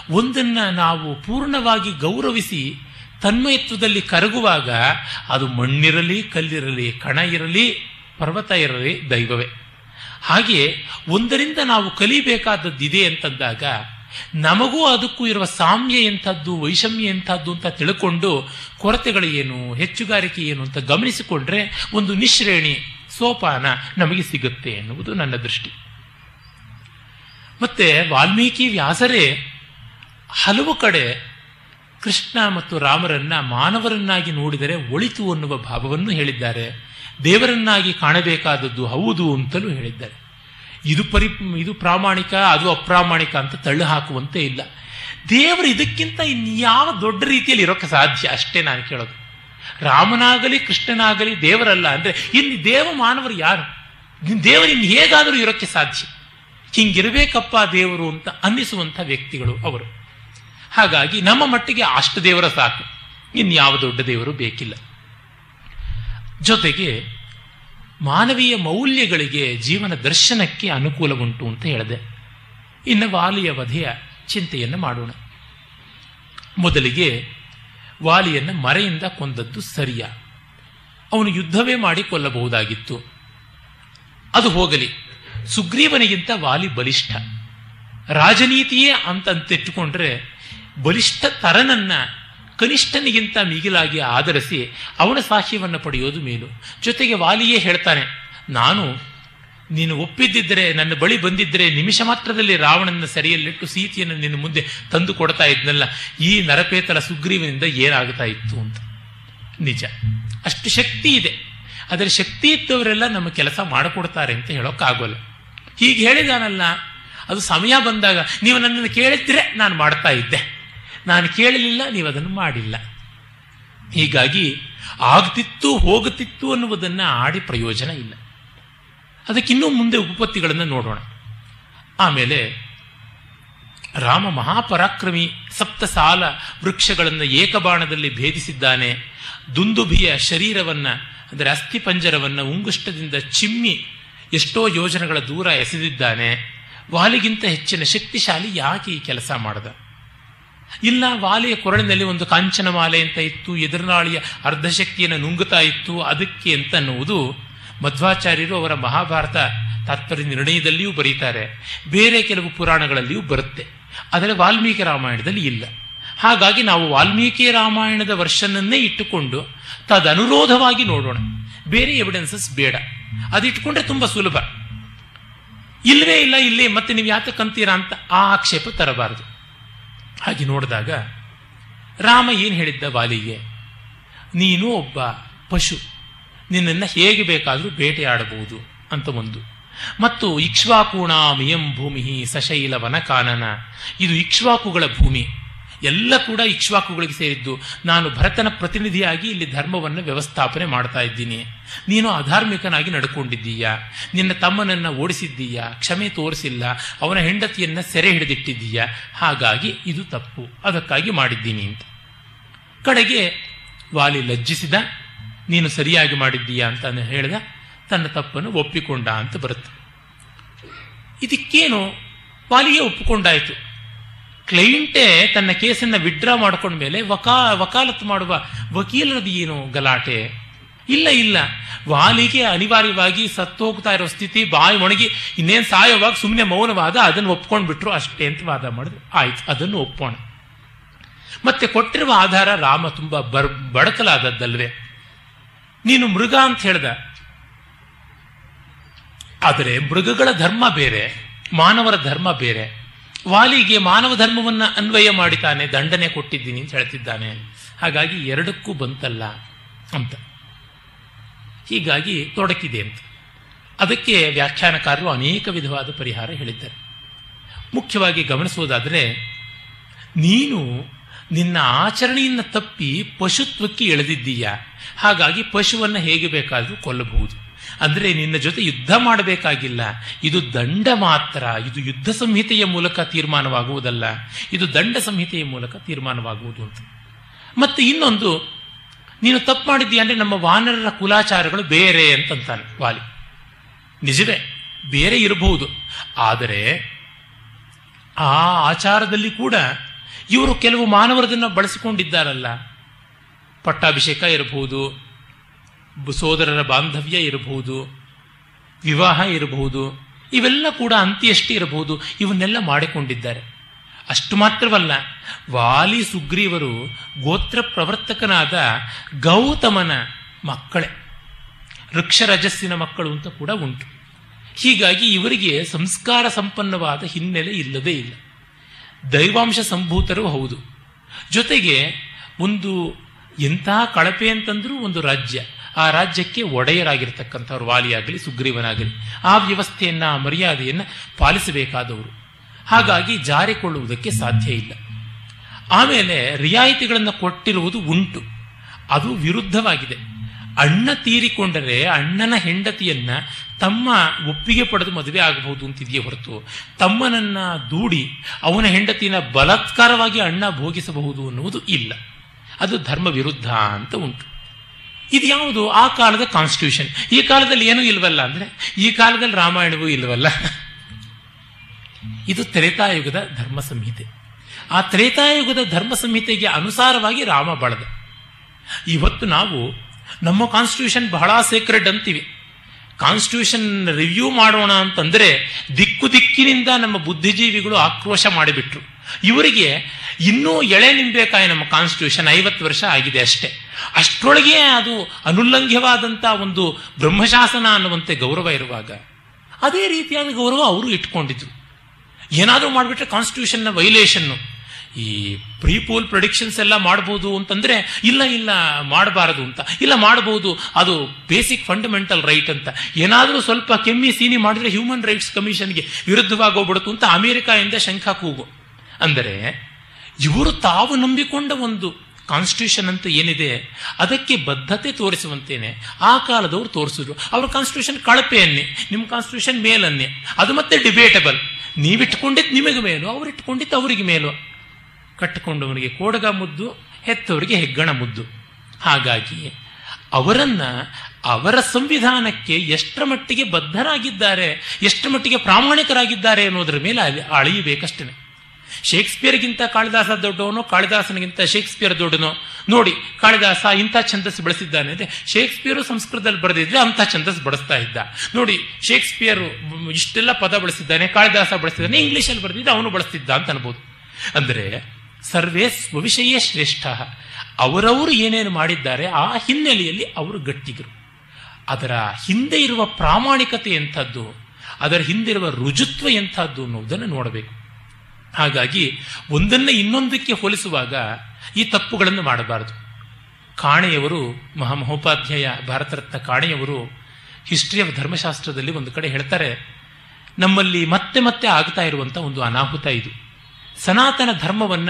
ಒಂದನ್ನ ನಾವು ಪೂರ್ಣವಾಗಿ ಗೌರವಿಸಿ ತನ್ಮಯತ್ವದಲ್ಲಿ ಕರಗುವಾಗ ಅದು ಮಣ್ಣಿರಲಿ, ಕಲ್ಲಿರಲಿ, ಕಣ ಇರಲಿ, ಪರ್ವತ ಇರಲಿ, ದೈವವೇ. ಹಾಗೆ ಒಂದರಿಂದ ನಾವು ಕಲಿಬೇಕಾದದ್ದು ಇದೆ ಅಂತಂದಾಗ ನಮಗೂ ಅದಕ್ಕೂ ಇರುವ ಸಾಮ್ಯ ಎಂಥದ್ದು, ವೈಷಮ್ಯ ಎಂಥದ್ದು ಅಂತ ತಿಳ್ಕೊಂಡು ಕೊರತೆಗಳು ಏನು, ಹೆಚ್ಚುಗಾರಿಕೆ ಏನು ಅಂತ ಗಮನಿಸಿಕೊಂಡ್ರೆ ಒಂದು ನಿಶ್ರೇಣಿ ಸೋಪಾನ ನಮಗೆ ಸಿಗುತ್ತೆ ಎನ್ನುವುದು ನನ್ನ ದೃಷ್ಟಿ. ಮತ್ತೆ ವಾಲ್ಮೀಕಿ ವ್ಯಾಸರೇ ಹಲವು ಕಡೆ ಕೃಷ್ಣ ಮತ್ತು ರಾಮರನ್ನ ಮಾನವರನ್ನಾಗಿ ನೋಡಿದರೆ ಒಳಿತು ಅನ್ನುವ ಭಾವವನ್ನು ಹೇಳಿದ್ದಾರೆ. ದೇವರನ್ನಾಗಿ ಕಾಣಬೇಕಾದದ್ದು ಹೌದು ಅಂತಲೂ ಹೇಳಿದ್ದಾರೆ. ಇದು ಪರಿ, ಇದು ಪ್ರಾಮಾಣಿಕ, ಅದು ಅಪ್ರಾಮಾಣಿಕ ಅಂತ ತಳ್ಳು ಹಾಕುವಂತೆ ಇಲ್ಲ. ದೇವರು ಇದಕ್ಕಿಂತ ಇನ್ಯಾವ ದೊಡ್ಡ ರೀತಿಯಲ್ಲಿ ಇರೋಕ್ಕೆ ಸಾಧ್ಯ? ಅಷ್ಟೇ ನಾನು ಕೇಳೋದು. ರಾಮನಾಗಲಿ, ಕೃಷ್ಣನಾಗಲಿ ದೇವರಲ್ಲ ಅಂದರೆ ಇನ್ನು ದೇವ ಮಾನವರು ಯಾರು? ದೇವರು ಇನ್ನು ಹೇಗಾದರೂ ಇರೋಕ್ಕೆ ಸಾಧ್ಯ? ಹಿಂಗಿರಬೇಕಪ್ಪ ದೇವರು ಅಂತ ಅನ್ನಿಸುವಂಥ ವ್ಯಕ್ತಿಗಳು ಅವರು. ಹಾಗಾಗಿ ನಮ್ಮ ಮಟ್ಟಿಗೆ ಅಷ್ಟು ದೇವರ ಸಾಕು. ಇನ್ಯಾವ ದೊಡ್ಡ ದೇವರು ಬೇಕಿಲ್ಲ. ಜೊತೆಗೆ ಮಾನವೀಯ ಮೌಲ್ಯಗಳಿಗೆ ಜೀವನ ದರ್ಶನಕ್ಕೆ ಅನುಕೂಲ ಉಂಟು ಅಂತ ಹೇಳಿದೆ. ಇನ್ನು ವಾಲಿಯ ವಧೆಯ ಚಿಂತೆಯನ್ನು ಮಾಡೋಣ. ಮೊದಲಿಗೆ ವಾಲಿಯನ್ನು ಮರೆಯಿಂದ ಕೊಂದದ್ದು ಸರಿಯ. ಅವನು ಯುದ್ಧವೇ ಮಾಡಿ ಕೊಲ್ಲಬಹುದಾಗಿತ್ತು ಅದು ಹೋಗಲಿ. ಸುಗ್ರೀವನಿಗಿಂತ ವಾಲಿ ಬಲಿಷ್ಠ ರಾಜನೀತಿಯೇ ಅಂತಂತಿಟ್ಟುಕೊಂಡ್ರೆ ಬಲಿಷ್ಠ ತರನನ್ನ ಕನಿಷ್ಠನಿಗಿಂತ ಮಿಗಿಲಾಗಿ ಆಧರಿಸಿ ಅವನ ಸಾಕ್ಷ್ಯವನ್ನು ಪಡೆಯೋದು ಮೇಲು. ಜೊತೆಗೆ ವಾಲಿಯೇ ಹೇಳ್ತಾನೆ, ನಾನು ನೀನು ಒಪ್ಪಿದ್ದಿದ್ರೆ, ನನ್ನ ಬಳಿ ಬಂದಿದ್ದರೆ ನಿಮಿಷ ಮಾತ್ರದಲ್ಲಿ ರಾವಣನ ಸೆರೆಯಲ್ಲಿಟ್ಟು ಸೀತೆಯನ್ನು ನಿನ್ನ ಮುಂದೆ ತಂದು ಕೊಡ್ತಾ ಇದ್ನಲ್ಲ, ಈ ನರಪೇತಲ ಸುಗ್ರೀವನಿಂದ ಏನಾಗ್ತಾ ಇತ್ತು ಅಂತ. ನಿಜ. ಅಷ್ಟು ಶಕ್ತಿ ಇದೆ. ಆದರೆ ಶಕ್ತಿ ಇದ್ದವರೆಲ್ಲ ನಮ್ಮ ಕೆಲಸ ಮಾಡಿಕೊಡ್ತಾರೆ ಅಂತ ಹೇಳೋಕ್ಕಾಗೋಲ್ಲ. ಹೀಗೆ ಹೇಳಿದಾನಲ್ಲ. ಅದು ಸಮಯ ಬಂದಾಗ ನೀವು ನನ್ನನ್ನು ಕೇಳಿದ್ರೆ ನಾನು ಮಾಡ್ತಾ ಇದ್ದೆ. ನಾನು ಕೇಳಲಿಲ್ಲ, ನೀವು ಅದನ್ನು ಮಾಡಿಲ್ಲ. ಹೀಗಾಗಿ ಆಗ್ತಿತ್ತು ಹೋಗುತ್ತಿತ್ತು ಅನ್ನುವುದನ್ನು ಆಡಿ ಪ್ರಯೋಜನ ಇಲ್ಲ. ಅದಕ್ಕಿನ್ನೂ ಮುಂದೆ ಉಪಪತ್ತಿಗಳನ್ನು ನೋಡೋಣ. ಆಮೇಲೆ ರಾಮ ಮಹಾಪರಾಕ್ರಮಿ ಸಪ್ತ ಸಾಲ ವೃಕ್ಷಗಳನ್ನು ಏಕಬಾಣದಲ್ಲಿ ಭೇದಿಸಿದ್ದಾನೆ. ದುಂದುಭಿಯ ಶರೀರವನ್ನು, ಅಂದರೆ ಅಸ್ಥಿಪಂಜರವನ್ನ ಉಂಗುಷ್ಟದಿಂದ ಚಿಮ್ಮಿ ಎಷ್ಟೋ ಯೋಜನೆಗಳ ದೂರ ಎಸೆದಿದ್ದಾನೆ. ವಾಲಿಗಿಂತ ಹೆಚ್ಚಿನ ಶಕ್ತಿಶಾಲಿ ಯಾಕೆ ಈ ಕೆಲಸ ಮಾಡಿದ? ಇಲ್ಲ, ವಾಲಿಯ ಕೊರಳಿನಲ್ಲಿ ಒಂದು ಕಾಂಚನ ಮಾಲೆ ಅಂತ ಇತ್ತು, ಎದುರುನಾಳಿಯ ಅರ್ಧಶಕ್ತಿಯನ್ನು ನುಂಗುತ್ತಾ ಇತ್ತು, ಅದಕ್ಕೆ ಅಂತ ಅನ್ನುವುದು ಮಧ್ವಾಚಾರ್ಯರು ಅವರ ಮಹಾಭಾರತ ತಾತ್ಪರ್ಯ ನಿರ್ಣಯದಲ್ಲಿಯೂ ಬರೀತಾರೆ. ಬೇರೆ ಕೆಲವು ಪುರಾಣಗಳಲ್ಲಿಯೂ ಬರುತ್ತೆ. ಆದರೆ ವಾಲ್ಮೀಕಿ ರಾಮಾಯಣದಲ್ಲಿ ಇಲ್ಲ. ಹಾಗಾಗಿ ನಾವು ವಾಲ್ಮೀಕಿ ರಾಮಾಯಣದ ವರ್ಷನನ್ನೇ ಇಟ್ಟುಕೊಂಡು ತದನುರೋಧವಾಗಿ ನೋಡೋಣ. ಬೇರೆ ಎವಿಡೆನ್ಸಸ್ ಬೇಡ. ಅದಿಟ್ಕೊಂಡ್ರೆ ತುಂಬಾ ಸುಲಭ. ಇಲ್ಲವೇ ಇಲ್ಲ, ಇಲ್ಲಿ ಮತ್ತೆ ನೀವು ಯಾತಕ್ಕಂತೀರಾ ಅಂತ ಆ ಆಕ್ಷೇಪ ತರಬಾರದು. ಹಾಗೆ ನೋಡಿದಾಗ ರಾಮ ಏನು ಹೇಳಿದ್ದ ವಾಲಿಗೆ ನೀನು ಒಬ್ಬ ಪಶು, ನಿನ್ನನ್ನು ಹೇಗೆ ಬೇಕಾದರೂ ಬೇಟೆಯಾಡಬಹುದು ಅಂತ ಒಂದು. ಮತ್ತು ಇಕ್ಷ್ವಾಕೂಣ ಮಿಯಂ ಭೂಮಿ ಸಶೈಲ ವನಕಾನನ ಇದು ಇಕ್ಷ್ವಾಕುಗಳ ಭೂಮಿ. ಎಲ್ಲ ಕೂಡ ಇಕ್ಷ್ವಾಕುಗಳಿಗೆ ಸೇರಿದ್ದು. ನಾನು ಭರತನ ಪ್ರತಿನಿಧಿಯಾಗಿ ಇಲ್ಲಿ ಧರ್ಮವನ್ನು ವ್ಯವಸ್ಥಾಪನೆ ಮಾಡ್ತಾ ಇದ್ದೀನಿ. ನೀನು ಅಧಾರ್ಮಿಕನಾಗಿ ನಡ್ಕೊಂಡಿದ್ದೀಯಾ? ನಿನ್ನ ತಮ್ಮನನ್ನು ಓಡಿಸಿದ್ದೀಯಾ? ಕ್ಷಮೆ ತೋರಿಸಿಲ್ಲ. ಅವನ ಹೆಂಡತಿಯನ್ನು ಸೆರೆ ಹಿಡಿದಿಟ್ಟಿದ್ದೀಯಾ? ಹಾಗಾಗಿ ಇದು ತಪ್ಪು. ಅದಕ್ಕಾಗಿ ಮಾಡಿದ್ದೀನಿ ಅಂತ. ಕಡೆಗೆ ವಾಲಿ ಲಜ್ಜಿಸಿದ, ನೀನು ಸರಿಯಾಗಿ ಮಾಡಿದ್ದೀಯಾ ಅಂತ ಹೇಳಿದ, ತನ್ನ ತಪ್ಪನ್ನು ಒಪ್ಪಿಕೊಂಡ ಅಂತ ಬರುತ್ತೆ. ಇದಕ್ಕೇನು ವಾಲಿಗೆ ಒಪ್ಪಿಕೊಂಡಾಯಿತು. ಕ್ಲೈಂಟೇ ತನ್ನ ಕೇಸನ್ನು ವಿಡ್ರಾ ಮಾಡ್ಕೊಂಡ ಮೇಲೆ ವಕಾ, ವಕಾಲತ್ತು ಮಾಡುವ ವಕೀಲರದು ಏನು ಗಲಾಟೆ? ಇಲ್ಲ ಇಲ್ಲ. ವಾಲಿಗೆ ಅನಿವಾರ್ಯವಾಗಿ ಸತ್ತು ಹೋಗ್ತಾ ಇರೋ ಸ್ಥಿತಿ, ಬಾಯಿ ಒಣಗಿ ಇನ್ನೇನು ಸಾಯೋವಾಗ ಸುಮ್ಮನೆ ಮೌನವಾದ, ಅದನ್ನು ಒಪ್ಕೊಂಡ್ಬಿಟ್ರು ಅಷ್ಟೇ ಅಂತ ವಾದ ಮಾಡಿದ್ರು. ಆಯ್ತು, ಅದನ್ನು ಒಪ್ಪೋಣ ಮತ್ತೆ ಕೊಟ್ಟಿರುವ ಆಧಾರ ರಾಮ ತುಂಬಾ ಬರ್ ಬಡಕಲಾದದ್ದಲ್ವೇ ನೀನು ಮೃಗ ಅಂತ ಹೇಳ್ದ. ಆದರೆ ಮೃಗಗಳ ಧರ್ಮ ಬೇರೆ, ಮಾನವರ ಧರ್ಮ ಬೇರೆ. ವಾಲಿಗೆ ಮಾನವ ಧರ್ಮವನ್ನು ಅನ್ವಯ ಮಾಡಿತಾನೆ ದಂಡನೆ ಕೊಟ್ಟಿದ್ದೀನಿ ಅಂತ ಹೇಳ್ತಿದ್ದಾನೆ. ಹಾಗಾಗಿ ಎರಡಕ್ಕೂ ಬಂತಲ್ಲ ಅಂತ. ಹೀಗಾಗಿ ತೊಡಕಿದೆ ಅಂತ. ಅದಕ್ಕೆ ವ್ಯಾಖ್ಯಾನಕಾರರು ಅನೇಕ ವಿಧವಾದ ಪರಿಹಾರ ಹೇಳಿದ್ದಾರೆ. ಮುಖ್ಯವಾಗಿ ಗಮನಿಸುವುದಾದರೆ, ನೀನು ನಿನ್ನ ಆಚರಣೆಯನ್ನು ತಪ್ಪಿ ಪಶುತ್ವಕ್ಕೆ ಎಳೆದಿದ್ದೀಯಾ? ಹಾಗಾಗಿ ಪಶುವನ್ನು ಹೇಗೆ ಬೇಕಾದರೂ ಕೊಲ್ಲಬಹುದು. ಅಂದರೆ ನಿನ್ನ ಜೊತೆ ಯುದ್ಧ ಮಾಡಬೇಕಾಗಿಲ್ಲ. ಇದು ದಂಡ ಮಾತ್ರ. ಇದು ಯುದ್ಧ ಸಂಹಿತೆಯ ಮೂಲಕ ತೀರ್ಮಾನವಾಗುವುದಲ್ಲ. ಇದು ದಂಡ ಸಂಹಿತೆಯ ಮೂಲಕ ತೀರ್ಮಾನವಾಗುವುದು ಅಂತ. ಮತ್ತು ಇನ್ನೊಂದು, ನೀನು ತಪ್ಪು ಮಾಡಿದ್ದೀಯ ಅಂದರೆ ನಮ್ಮ ವಾನರರ ಕುಲಾಚಾರಗಳು ಬೇರೆ ಅಂತಂತಾನೆ ವಾಲಿ. ನಿಜವೇ, ಬೇರೆ ಇರಬಹುದು. ಆದರೆ ಆ ಆಚಾರದಲ್ಲಿ ಕೂಡ ಇವರು ಕೆಲವು ಮಾನವರದನ್ನು ಬಳಸಿಕೊಂಡಿದ್ದಾರಲ್ಲ. ಪಟ್ಟಾಭಿಷೇಕ ಇರಬಹುದು ಸೋದರರ ಬಾಂಧವ್ಯ ಇರಬಹುದು, ವಿವಾಹ ಇರಬಹುದು, ಇವೆಲ್ಲ ಕೂಡ ಅಂತ್ಯಷ್ಟೇ ಇರಬಹುದು, ಇವನ್ನೆಲ್ಲ ಮಾಡಿಕೊಂಡಿದ್ದಾರೆ. ಅಷ್ಟು ಮಾತ್ರವಲ್ಲ, ವಾಲಿ ಸುಗ್ರೀವರು ಗೋತ್ರ ಪ್ರವರ್ತಕನಾದ ಗೌತಮನ ಮಕ್ಕಳೇ, ವೃಕ್ಷರಜಸ್ಸಿನ ಮಕ್ಕಳು ಅಂತ ಕೂಡ ಉಂಟು. ಹೀಗಾಗಿ ಇವರಿಗೆ ಸಂಸ್ಕಾರ ಸಂಪನ್ನವಾದ ಹಿನ್ನೆಲೆ ಇಲ್ಲದೇ ಇಲ್ಲ. ದೈವಾಂಶ ಸಂಭೂತರು ಹೌದು. ಜೊತೆಗೆ ಒಂದು ಎಂತಹ ಕಳಪೆ ಅಂತಂದ್ರೂ ಒಂದು ರಾಜ್ಯ. ಆ ರಾಜ್ಯಕ್ಕೆ ಒಡೆಯರಾಗಿರ್ತಕ್ಕಂಥವ್ರು ವಾಲಿಯಾಗಲಿ, ಸುಗ್ರೀವನಾಗಲಿ, ಆ ವ್ಯವಸ್ಥೆಯನ್ನ, ಆ ಮರ್ಯಾದೆಯನ್ನು ಪಾಲಿಸಬೇಕಾದವರು. ಹಾಗಾಗಿ ಜಾರಿಕೊಳ್ಳುವುದಕ್ಕೆ ಸಾಧ್ಯ ಇಲ್ಲ. ಆಮೇಲೆ ರಿಯಾಯಿತಿಗಳನ್ನು ಕೊಟ್ಟಿರುವುದು ಉಂಟು. ಅದು ವಿರುದ್ಧವಾಗಿದೆ. ಅಣ್ಣ ತೀರಿಕೊಂಡರೆ ಅಣ್ಣನ ಹೆಂಡತಿಯನ್ನ ತಮ್ಮ ಒಪ್ಪಿಗೆ ಪಡೆದು ಮದುವೆ ಆಗಬಹುದು ಅಂತಿದೆಯೇ ಹೊರತು, ತಮ್ಮನನ್ನ ದೂಡಿ ಅವನ ಹೆಂಡತಿಯನ್ನ ಬಲತ್ಕಾರವಾಗಿ ಅಣ್ಣ ಭೋಗಿಸಬಹುದು ಅನ್ನುವುದು ಇಲ್ಲ. ಅದು ಧರ್ಮ ವಿರುದ್ಧ ಅಂತ ಉಂಟು. ಇದು ಯಾವುದು? ಆ ಕಾಲದ ಕಾನ್ಸ್ಟಿಟ್ಯೂಷನ್ ಈ ಕಾಲದಲ್ಲಿ ಏನೂ ಇಲ್ವಲ್ಲ ಅಂದ್ರೆ, ಈ ಕಾಲದಲ್ಲಿ ರಾಮಾಯಣವೂ ಇಲ್ವಲ್ಲ? ಇದು ತ್ರೇತಾಯುಗದ ಧರ್ಮ ಸಂಹಿತೆ ಆ ತ್ರೇತಾಯುಗದ ಧರ್ಮ ಸಂಹಿತೆಗೆ ಅನುಸಾರವಾಗಿ ರಾಮ ಬಳದ. ಇವತ್ತು ನಾವು ನಮ್ಮ ಕಾನ್ಸ್ಟಿಟ್ಯೂಷನ್ ಬಹಳ ಸೇಕ್ರೆಡ್ ಅಂತೀವಿ. ಕಾನ್ಸ್ಟಿಟ್ಯೂಷನ್ ರಿವ್ಯೂ ಮಾಡೋಣ ಅಂತಂದ್ರೆ ದಿಕ್ಕು ದಿಕ್ಕಿನಿಂದ ನಮ್ಮ ಬುದ್ಧಿಜೀವಿಗಳು ಆಕ್ರೋಶ ಮಾಡಿಬಿಟ್ರು. ಇವರಿಗೆ ಇನ್ನೂ ಎಳೆ ನಿಂಬೇಕಾಯ ನಮ್ಮ ಕಾನ್ಸ್ಟಿಟ್ಯೂಷನ್ ಐವತ್ತು ವರ್ಷ ಆಗಿದೆ ಅಷ್ಟೇ. ಅಷ್ಟರೊಳಗೆ ಅದು ಅನುಲ್ಲಂಘ್ಯವಾದಂಥ ಒಂದು ಬ್ರಹ್ಮಶಾಸನ ಅನ್ನುವಂತೆ ಗೌರವ ಇರುವಾಗ ಅದೇ ರೀತಿಯಾದ ಗೌರವ ಅವರು ಇಟ್ಕೊಂಡಿದ್ರು. ಏನಾದರೂ ಮಾಡಿಬಿಟ್ರೆ ಕಾನ್ಸ್ಟಿಟ್ಯೂಷನ್ನ ವೈಲೇಷನ್ನು ಈ ಪ್ರೀಪೋಲ್ ಪ್ರೊಡಿಕ್ಷನ್ಸ್ ಎಲ್ಲ ಮಾಡ್ಬೋದು ಅಂತಂದರೆ, ಇಲ್ಲ ಇಲ್ಲ, ಮಾಡಬಾರದು ಅಂತ. ಇಲ್ಲ, ಮಾಡ್ಬೋದು, ಅದು ಬೇಸಿಕ್ ಫಂಡಮೆಂಟಲ್ ರೈಟ್ ಅಂತ. ಏನಾದರೂ ಸ್ವಲ್ಪ ಕೆಮ್ಮಿ ಸೀನಿ ಮಾಡಿದ್ರೆ ಹ್ಯೂಮನ್ ರೈಟ್ಸ್ ಕಮಿಷನ್ಗೆ ವಿರುದ್ಧವಾಗಿ ಹೋಗ್ಬಿಡುತ್ತು ಅಂತ ಅಮೆರಿಕಾಯಿಂದ ಶಂಖ ಕೂಗು. ಅಂದರೆ ಇವರು ತಾವು ನಂಬಿಕೊಂಡ ಒಂದು ಕಾನ್ಸ್ಟಿಟ್ಯೂಷನ್ ಅಂತ ಏನಿದೆ, ಅದಕ್ಕೆ ಬದ್ಧತೆ ತೋರಿಸುವಂತೇನೆ. ಆ ಕಾಲದವರು ತೋರಿಸಿದ್ರು. ಅವ್ರ ಕಾನ್ಸ್ಟಿಟ್ಯೂಷನ್ ಕಳಪೆಯನ್ನೇ ನಿಮ್ಮ ಕಾನ್ಸ್ಟಿಟ್ಯೂಷನ್ ಮೇಲನ್ನೇ. ಅದು ಮತ್ತೆ ಡಿಬೇಟಬಲ್ ನೀವಿಟ್ಕೊಂಡಿದ್ದು ನಿಮಗೆ ಮೇಲು ಅವ್ರು ಇಟ್ಕೊಂಡಿದ್ದು ಅವರಿಗೆ ಮೇಲು. ಕಟ್ಟಿಕೊಂಡವನಿಗೆ ಕೋಡಗ ಮುದ್ದು, ಹೆತ್ತವರಿಗೆ ಹೆಗ್ಗಣ ಮುದ್ದು. ಹಾಗಾಗಿ ಅವರನ್ನ, ಅವರ ಸಂವಿಧಾನಕ್ಕೆ ಎಷ್ಟರ ಮಟ್ಟಿಗೆ ಬದ್ಧರಾಗಿದ್ದಾರೆ, ಎಷ್ಟರ ಮಟ್ಟಿಗೆ ಪ್ರಾಮಾಣಿಕರಾಗಿದ್ದಾರೆ ಅನ್ನೋದರ ಮೇಲೆ ಅಳೆಯಬೇಕಷ್ಟೇ ಶೇಕ್ಸ್ಪಿಯರ್ಗಿಂತ ಕಾಳಿದಾಸ ದೊಡ್ಡವನು, ಕಾಳಿದಾಸನಿಗಿಂತ ಶೇಕ್ಸ್ಪಿಯರ್ ದೊಡ್ಡನು. ನೋಡಿ, ಕಾಳಿದಾಸ ಇಂಥ ಛಂದಸ್ಸು ಬಳಸಿದ್ದಾನೆ. ಅಂದರೆ ಶೇಕ್ಸ್ಪಿಯರು ಸಂಸ್ಕೃತದಲ್ಲಿ ಬರೆದಿದ್ರೆ ಅಂಥ ಛಂದಸ್ಸು ಬಳಸ್ತಾ ಇದ್ದ. ನೋಡಿ, ಶೇಕ್ಸ್ಪಿಯರು ಇಷ್ಟೆಲ್ಲ ಪದ ಬಳಸಿದ್ದಾನೆ, ಕಾಳಿದಾಸ ಬಳಸಿದ್ದಾನೆ, ಇಂಗ್ಲೀಷಲ್ಲಿ ಬರೆದಿದ್ದ, ಅವನು ಬಳಸ್ತಿದ್ದ ಅಂತ ಅನ್ಬೋದು. ಅಂದರೆ, ಸರ್ವೇ ಸ್ವವಿಷಯೇ ಶ್ರೇಷ್ಠ. ಅವರವರು ಏನೇನು ಮಾಡಿದ್ದಾರೆ, ಆ ಹಿನ್ನೆಲೆಯಲ್ಲಿ ಅವರು ಗಟ್ಟಿಗರು. ಅದರ ಹಿಂದೆ ಇರುವ ಪ್ರಾಮಾಣಿಕತೆ ಎಂಥದ್ದು, ಅದರ ಹಿಂದಿರುವ ರುಜುತ್ವ ಎಂಥದ್ದು ಅನ್ನೋದನ್ನು ನೋಡಬೇಕು. ಹಾಗಾಗಿ ಒಂದನ್ನು ಇನ್ನೊಂದಕ್ಕೆ ಹೋಲಿಸುವಾಗ ಈ ತಪ್ಪುಗಳನ್ನು ಮಾಡಬಾರದು. ಕಾಣೆಯವರು ಮಹಾಮಹೋಪಾಧ್ಯಾಯ, ಭಾರತರತ್ನ ಕಾಣೆಯವರು ಹಿಸ್ಟ್ರಿ ಆಫ್ ಧರ್ಮಶಾಸ್ತ್ರದಲ್ಲಿ ಒಂದು ಕಡೆ ಹೇಳ್ತಾರೆ, ನಮ್ಮಲ್ಲಿ ಮತ್ತೆ ಮತ್ತೆ ಆಗ್ತಾ ಇರುವಂಥ ಒಂದು ಅನಾಹುತ ಇದು. ಸನಾತನ ಧರ್ಮವನ್ನ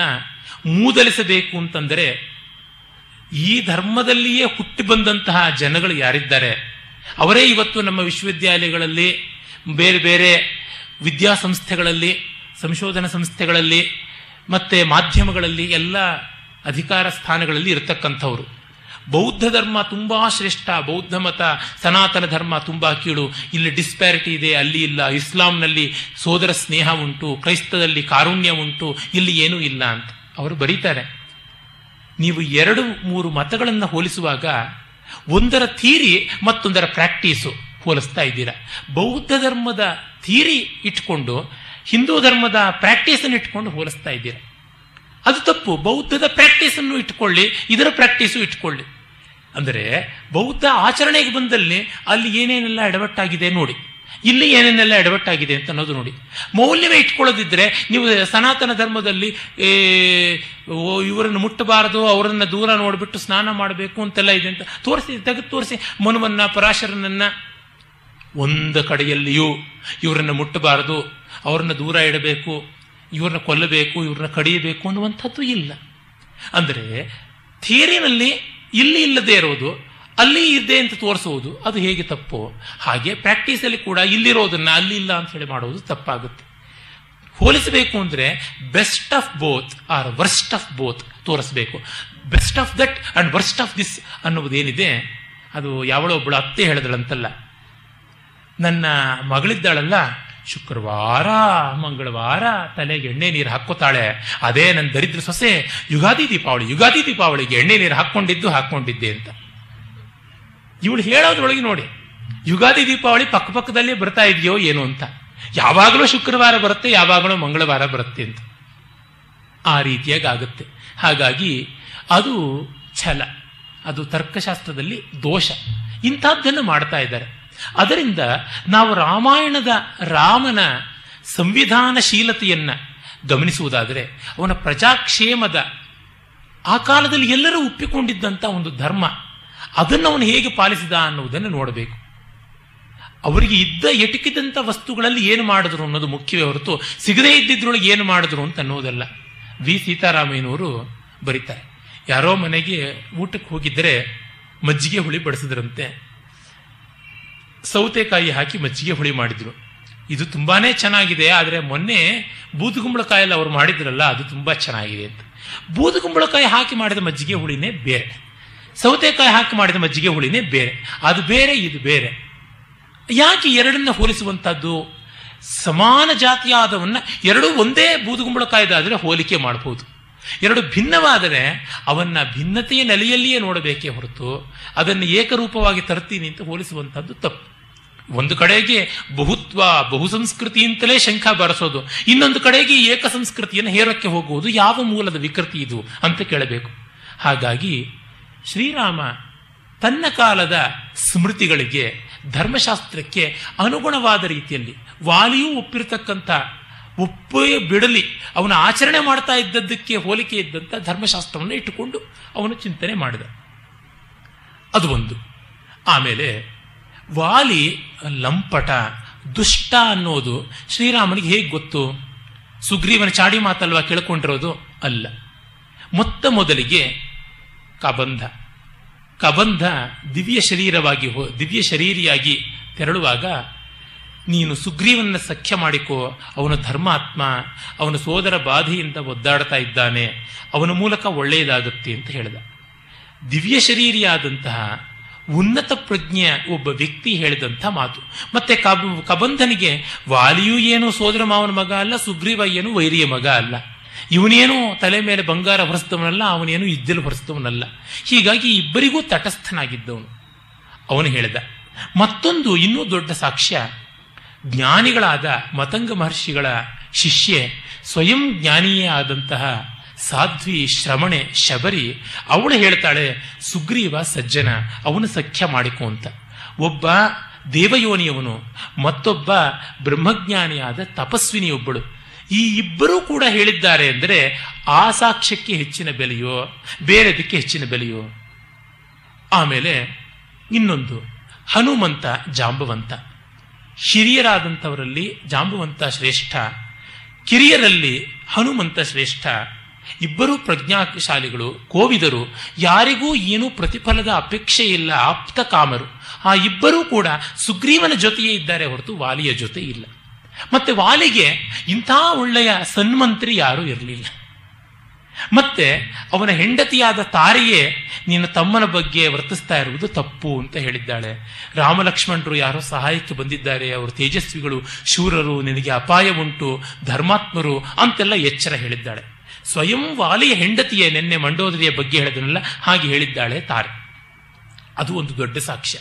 ಮೂದಲಿಸಬೇಕು ಅಂತಂದರೆ, ಈ ಧರ್ಮದಲ್ಲಿಯೇ ಹುಟ್ಟಿ ಬಂದಂತಹ ಜನಗಳು ಯಾರಿದ್ದಾರೆ? ಅವರೇ ಇವತ್ತು ನಮ್ಮ ವಿಶ್ವವಿದ್ಯಾಲಯಗಳಲ್ಲಿ, ಬೇರೆ ಬೇರೆ ವಿದ್ಯಾಸಂಸ್ಥೆಗಳಲ್ಲಿ ಸಂಶೋಧನಾ ಸಂಸ್ಥೆಗಳಲ್ಲಿ ಮತ್ತು ಮಾಧ್ಯಮಗಳಲ್ಲಿ ಎಲ್ಲ ಅಧಿಕಾರ ಸ್ಥಾನಗಳಲ್ಲಿ ಇರತಕ್ಕಂಥವ್ರು. ಬೌದ್ಧ ಧರ್ಮ ತುಂಬ ಶ್ರೇಷ್ಠ. ಬೌದ್ಧ ಮತ, ಸನಾತನ ಧರ್ಮ ತುಂಬ ಕೀಳು. ಇಲ್ಲಿ ಡಿಸ್ಪ್ಯಾರಿಟಿ ಇದೆ, ಅಲ್ಲಿ ಇಲ್ಲ. ಇಸ್ಲಾಂನಲ್ಲಿ ಸೋದರ ಸ್ನೇಹ ಉಂಟು, ಕ್ರೈಸ್ತದಲ್ಲಿ ಕಾರುಣ್ಯ ಉಂಟು, ಇಲ್ಲಿ ಏನೂ ಇಲ್ಲ ಅಂತ ಅವರು ಬರೀತಾರೆ. ನೀವು ಎರಡು, ಮೂರು ಮತಗಳನ್ನು ಹೋಲಿಸುವಾಗ ಒಂದರ ಥೀರಿ ಮತ್ತೊಂದರ ಪ್ರಾಕ್ಟೀಸು ಹೋಲಿಸ್ತಾ ಇದ್ದೀರಾ. ಬೌದ್ಧ ಧರ್ಮದ ಥೀರಿ ಇಟ್ಕೊಂಡು ಹಿಂದೂ ಧರ್ಮದ ಪ್ರಾಕ್ಟೀಸನ್ನು ಇಟ್ಕೊಂಡು ಹೋಲಿಸ್ತಾ ಇದ್ದೀರಾ? ಅದು ತಪ್ಪು. ಬೌದ್ಧದ ಪ್ರಾಕ್ಟೀಸನ್ನು ಇಟ್ಕೊಳ್ಳಿ, ಇದರ ಪ್ರಾಕ್ಟೀಸು ಇಟ್ಕೊಳ್ಳಿ. ಅಂದರೆ ಬೌದ್ಧ ಆಚರಣೆಗೆ ಬಂದಲ್ಲಿ ಅಲ್ಲಿ ಏನೇನೆಲ್ಲ ಎಡವಟ್ಟಾಗಿದೆ ನೋಡಿ. ಇಲ್ಲಿ ಏನೇನೆಲ್ಲ ಎಡವಟ್ಟಾಗಿದೆ ಅಂತ ಅನ್ನೋದು ನೋಡಿ. ಮೌಲ್ಯವೇ ಇಟ್ಕೊಳ್ಳೋದಿದ್ರೆ ನೀವು ಸನಾತನ ಧರ್ಮದಲ್ಲಿ ಇವರನ್ನು ಮುಟ್ಟಬಾರದು, ಅವರನ್ನು ದೂರ ನೋಡಿಬಿಟ್ಟು ಸ್ನಾನ ಮಾಡಬೇಕು ಅಂತೆಲ್ಲ ಇದೆ ಅಂತ ತೋರಿಸಿ, ತೆಗೆದು ತೋರಿಸಿ. ಮನುವನ್ನ, ಪರಾಶರನನ್ನ ಒಂದು ಕಡೆಯಲ್ಲಿಯೂ ಇವರನ್ನು ಮುಟ್ಟಬಾರದು. ಅವರನ್ನು ದೂರ ಇಡಬೇಕು, ಇವ್ರನ್ನ ಕೊಲ್ಲಬೇಕು, ಇವ್ರನ್ನ ಕಡಿಯಬೇಕು ಅನ್ನುವಂಥದ್ದು ಇಲ್ಲ. ಅಂದರೆ ಥಿಯರಿನಲ್ಲಿ ಇಲ್ಲಿ ಇಲ್ಲದೆ ಇರೋದು, ಅಲ್ಲಿ ಇದೆ ಅಂತ ತೋರಿಸುವುದು ಅದು ಹೇಗೆ ತಪ್ಪು? ಹಾಗೆ ಪ್ರಾಕ್ಟೀಸಲ್ಲಿ ಕೂಡ ಇಲ್ಲಿರೋದನ್ನ ಅಲ್ಲಿ ಇಲ್ಲ ಅಂತ ಹೇಳಿ ಮಾಡೋದು ತಪ್ಪಾಗುತ್ತೆ. ಹೋಲಿಸಬೇಕು ಅಂದರೆ best of both or worst of both ತೋರಿಸಬೇಕು. Best of that and worst of this ಅನ್ನುವುದೇನಿದೆ ಅದು ಯಾವಳೋ ಒಬ್ಬಳು ಅತ್ತೆ ಹೇಳಿದಳಂತಲ್ಲ. ನನ್ನ ಮಗಳಿದ್ದಾಳಲ್ಲ ಶುಕ್ರವಾರ, ಮಂಗಳವಾರ ತಲೆಗೆ ಎಣ್ಣೆ ನೀರು ಹಾಕೋತಾಳೆ ಅದೇ ನನ್ನ ದರಿದ್ರ ಸೊಸೆ, ಯುಗಾದಿ ದೀಪಾವಳಿ, ಯುಗಾದಿ ದೀಪಾವಳಿಗೆ ಎಣ್ಣೆ ನೀರು ಹಾಕೊಂಡಿದ್ದು ಹಾಕೊಂಡಿದ್ದೆ ಅಂತ. ಇವಳು ಹೇಳೋದ್ರೊಳಗೆ ನೋಡಿ, ಯುಗಾದಿ ದೀಪಾವಳಿ ಪಕ್ಕಪಕ್ಕದಲ್ಲಿ ಬರ್ತಾ ಇದೆಯೋ ಏನು ಅಂತ. ಯಾವಾಗಲೂ ಶುಕ್ರವಾರ ಬರುತ್ತೆ, ಯಾವಾಗಲೂ ಮಂಗಳವಾರ ಬರುತ್ತೆ ಅಂತ. ಆ ರೀತಿಯಾಗಿ ಆಗುತ್ತೆ ಹಾಗಾಗಿ ಅದು ಛಲ, ಅದು ತರ್ಕಶಾಸ್ತ್ರದಲ್ಲಿ ದೋಷ. ಇಂಥದ್ದನ್ನು ಮಾಡ್ತಾ ಇದ್ದಾರೆ. ಅದರಿಂದ ನಾವು ರಾಮಾಯಣದ ರಾಮನ ಸಂವಿಧಾನಶೀಲತೆಯನ್ನು ಗಮನಿಸುವುದಾದರೆ ಅವನ ಪ್ರಜಾಕ್ಷೇಮದ ಆ ಕಾಲದಲ್ಲಿ ಎಲ್ಲರೂ ಒಪ್ಪಿಕೊಂಡಿದ್ದಂಥ ಒಂದು ಧರ್ಮ, ಅದನ್ನು ಅವನು ಹೇಗೆ ಪಾಲಿಸಿದ ಅನ್ನುವುದನ್ನು ನೋಡಬೇಕು. ಅವರಿಗೆ ಇದ್ದ ಎಟುಕಿದಂಥ ವಸ್ತುಗಳಲ್ಲಿ ಏನು ಮಾಡಿದ್ರು ಅನ್ನೋದು ಮುಖ್ಯವೇ ಹೊರತು ಸಿಗದೇ ಇದ್ದಿದ್ರೊಳಗೆ ಏನು ಮಾಡಿದ್ರು ಅಂತ ಅನ್ನೋದಲ್ಲ ವಿ. ಸೀತಾರಾಮಯ್ಯನವರು ಬರೀತಾರೆ. ಯಾರೋ ಮನೆಗೆ ಊಟಕ್ಕೆ ಹೋಗಿದ್ದರೆ ಮಜ್ಜಿಗೆ ಹುಳಿ ಬಡಿಸಿದ್ರಂತೆ. ಸೌತೆಕಾಯಿ ಹಾಕಿ ಮಜ್ಜಿಗೆ ಹುಳಿ ಮಾಡಿದ್ರು. ಇದು ತುಂಬಾನೇ ಚೆನ್ನಾಗಿದೆ, ಆದರೆ ಮೊನ್ನೆ ಬೂದುಗುಂಬಳಕಾಯಲ್ಲಿ ಅವರು ಮಾಡಿದ್ರಲ್ಲ, ಅದು ತುಂಬಾ ಚೆನ್ನಾಗಿದೆ ಅಂತ. ಬೂದುಗುಂಬಳಕಾಯಿ ಹಾಕಿ ಮಾಡಿದ ಮಜ್ಜಿಗೆ ಹುಳಿನೇ ಬೇರೆ. ಸೌತೆಕಾಯಿ ಹಾಕಿ ಮಾಡಿದ ಮಜ್ಜಿಗೆ ಹುಳಿನೇ ಬೇರೆ. ಅದು ಬೇರೆ, ಇದು ಬೇರೆ. ಯಾಕೆ ಎರಡನ್ನ ಹೋಲಿಸುವಂತದ್ದು ಸಮಾನ ಜಾತಿಯಾದವನ್ನ ಎರಡೂ ಒಂದೇ ಬೂದುಗುಂಬಳಕಾಯಿದಾದ್ರೆ ಹೋಲಿಕೆ ಮಾಡಬಹುದು ಎರಡು ಭಿನ್ನವಾದರೆ ಅವನ್ನ ಭಿನ್ನತೆಯ ನೆಲೆಯಲ್ಲಿಯೇ ನೋಡಬೇಕೇ ಹೊರತು ಅದನ್ನು ಏಕರೂಪವಾಗಿ ತರ್ತೀನಿ ಅಂತ ಹೋಲಿಸುವಂಥದ್ದು ತಪ್ಪು. ಒಂದು ಕಡೆಗೆ ಬಹುತ್ವ, ಬಹುಸಂಸ್ಕೃತಿ ಅಂತಲೇ ಶಂಖ ಬಾರಿಸೋದು, ಇನ್ನೊಂದು ಕಡೆಗೆ ಏಕ ಸಂಸ್ಕೃತಿಯನ್ನು ಹೇರಕ್ಕೆ ಹೋಗುವುದು ಯಾವ ಮೂಲದ ವಿಕೃತಿ ಇದು ಅಂತ ಕೇಳಬೇಕು. ಹಾಗಾಗಿ ಶ್ರೀರಾಮ ತನ್ನ ಕಾಲದ ಸ್ಮೃತಿಗಳಿಗೆ, ಧರ್ಮಶಾಸ್ತ್ರಕ್ಕೆ ಅನುಗುಣವಾದ ರೀತಿಯಲ್ಲಿ, ವಾಲಿಯೂ ಒಪ್ಪಿರತಕ್ಕಂಥ ಒಪ್ಪೇ ಬಿಡಲಿ. ಅವನ ಆಚರಣೆ ಮಾಡ್ತಾ ಇದ್ದದ್ದಕ್ಕೆ ಹೋಲಿಕೆ ಇದ್ದಂಥ ಧರ್ಮಶಾಸ್ತ್ರವನ್ನು ಇಟ್ಟುಕೊಂಡು ಅವನು ಚಿಂತನೆ ಮಾಡಿದ. ಅದು ಒಂದು. ಆಮೇಲೆ ವಾಲಿ ಲಂಪಟ, ದುಷ್ಟ ಅನ್ನೋದು ಶ್ರೀರಾಮನಿಗೆ ಹೇಗೆ ಗೊತ್ತು? ಸುಗ್ರೀವನ ಚಾಡಿ ಮಾತಲ್ವಾ ಕೇಳ್ಕೊಂಡಿರೋದು? ಅಲ್ಲ. ಮೊತ್ತ ಮೊದಲಿಗೆ ಕಬಂಧ. ಕಬಂಧ ದಿವ್ಯ ಶರೀರವಾಗಿ ಹೋ ದಿವ್ಯ ಶರೀರಿಯಾಗಿ ತೆರಳುವಾಗ ನೀನು ಸುಗ್ರೀವನ್ನ ಸಖ್ಯ ಮಾಡಿಕೋ. ಅವನ ಧರ್ಮಾತ್ಮ. ಅವನ ಸೋದರ ಬಾಧೆಯಿಂದ ಒದ್ದಾಡ್ತಾ ಇದ್ದಾನೆ. ಅವನ ಮೂಲಕ ಒಳ್ಳೆಯದಾಗುತ್ತೆ ಅಂತ ಹೇಳಿದ. ದಿವ್ಯ ಶರೀರಿಯಾದಂತಹ ಉನ್ನತ ಪ್ರಜ್ಞೆ ಒಬ್ಬ ವ್ಯಕ್ತಿ ಹೇಳಿದಂಥ ಮಾತು. ಮತ್ತೆ ಕಬ, ಕಬಂಧನಿಗೆ ವಾಲಿಯೂ ಏನು ಸೋದರ ಮಾವನ ಮಗ ಅಲ್ಲ ಸುಗ್ರೀವ ಏನು ವೈರಿಯ ಮಗ ಅಲ್ಲ. ಇವನೇನು ತಲೆ ಮೇಲೆ ಬಂಗಾರ ಹೊರಿಸಿದವನಲ್ಲ, ಅವನೇನು ಇದ್ದಲು ಹೊರಿಸಿದವನಲ್ಲ. ಹೀಗಾಗಿ ಇಬ್ಬರಿಗೂ ತಟಸ್ಥನಾಗಿದ್ದವನು. ಅವನು ಹೇಳಿದ, ಮತ್ತೊಂದು ಇನ್ನೂ ದೊಡ್ಡ ಸಾಕ್ಷ್ಯ. ಜ್ಞಾನಿಗಳಾದ ಮತಂಗ ಮಹರ್ಷಿಗಳ ಶಿಷ್ಯೆ ಸ್ವಯಂ ಜ್ಞಾನಿಯೇ ಆದಂತಹ ಸಾಧ್ವಿ ಶ್ರಮಣೆ ಶಬರಿ, ಅವಳು ಹೇಳ್ತಾಳೆ, ಸುಗ್ರೀವ ಸಜ್ಜನ, ಅವನು ಸಖ್ಯ ಮಾಡಿಕೊ ಅಂತ. ಒಬ್ಬ ದೇವಯೋನಿಯವನು, ಮತ್ತೊಬ್ಬ ಬ್ರಹ್ಮಜ್ಞಾನಿಯಾದ ತಪಸ್ವಿನಿಯೊಬ್ಬಳು. ಈ ಇಬ್ಬರೂ ಕೂಡ ಹೇಳಿದ್ದಾರೆ ಅಂದರೆ, ಆ ಸಾಕ್ಷ್ಯಕ್ಕೆ ಹೆಚ್ಚಿನ ಬೆಲೆಯೋ, ಬೇರೆದಕ್ಕೆ ಹೆಚ್ಚಿನ ಬೆಲೆಯೋ? ಆಮೇಲೆ ಇನ್ನೊಂದು, ಹನುಮಂತ ಜಾಂಬವಂತ. ಹಿರಿಯರಾದಂಥವರಲ್ಲಿ ಜಾಂಬುವಂತ ಶ್ರೇಷ್ಠ, ಕಿರಿಯರಲ್ಲಿ ಹನುಮಂತ ಶ್ರೇಷ್ಠ, ಇಬ್ಬರೂ ಪ್ರಜ್ಞಾಶಾಲಿಗಳು, ಕೋವಿದರು, ಯಾರಿಗೂ ಏನೂ ಪ್ರತಿಫಲದ ಅಪೇಕ್ಷೆ ಇಲ್ಲ, ಆಪ್ತ ಕಾಮರು. ಆ ಇಬ್ಬರೂ ಕೂಡ ಸುಗ್ರೀವನ ಜೊತೆಯೇ ಇದ್ದಾರೆ ಹೊರತು ವಾಲಿಯ ಜೊತೆ ಇಲ್ಲ. ಮತ್ತೆ ವಾಲಿಗೆ ಇಂಥ ಒಳ್ಳೆಯ ಸನ್ಮಂತ್ರಿ ಯಾರೂ ಇರಲಿಲ್ಲ. ಮತ್ತೆ ಅವನ ಹೆಂಡತಿಯಾದ ತಾರೆಯೇ ನಿನ್ನ ತಮ್ಮನ ಬಗ್ಗೆ ವರ್ತಿಸ್ತಾ ಇರುವುದು ತಪ್ಪು, ಅಂತ ಹೇಳಿದ್ದಾಳೆ. ರಾಮಲಕ್ಷ್ಮಣರು ಯಾರೋ ಸಹಾಯಕ್ಕೆ ಬಂದಿದ್ದಾರೆ, ಅವರು ತೇಜಸ್ವಿಗಳು, ಶೂರರು, ನಿನಗೆ ಅಪಾಯ ಉಂಟು, ಧರ್ಮಾತ್ಮರು ಅಂತೆಲ್ಲ ಎಚ್ಚರ ಹೇಳಿದ್ದಾಳೆ. ಸ್ವಯಂ ವಾಲಿಯ ಹೆಂಡತಿಯೇ ನಿನ್ನೆ ಮಂಡೋದರಿಯ ಬಗ್ಗೆ ಹೇಳಿದನಲ್ಲ, ಹಾಗೆ ಹೇಳಿದ್ದಾಳೆ ತಾರೆ. ಅದು ಒಂದು ದೊಡ್ಡ ಸಾಕ್ಷ್ಯ.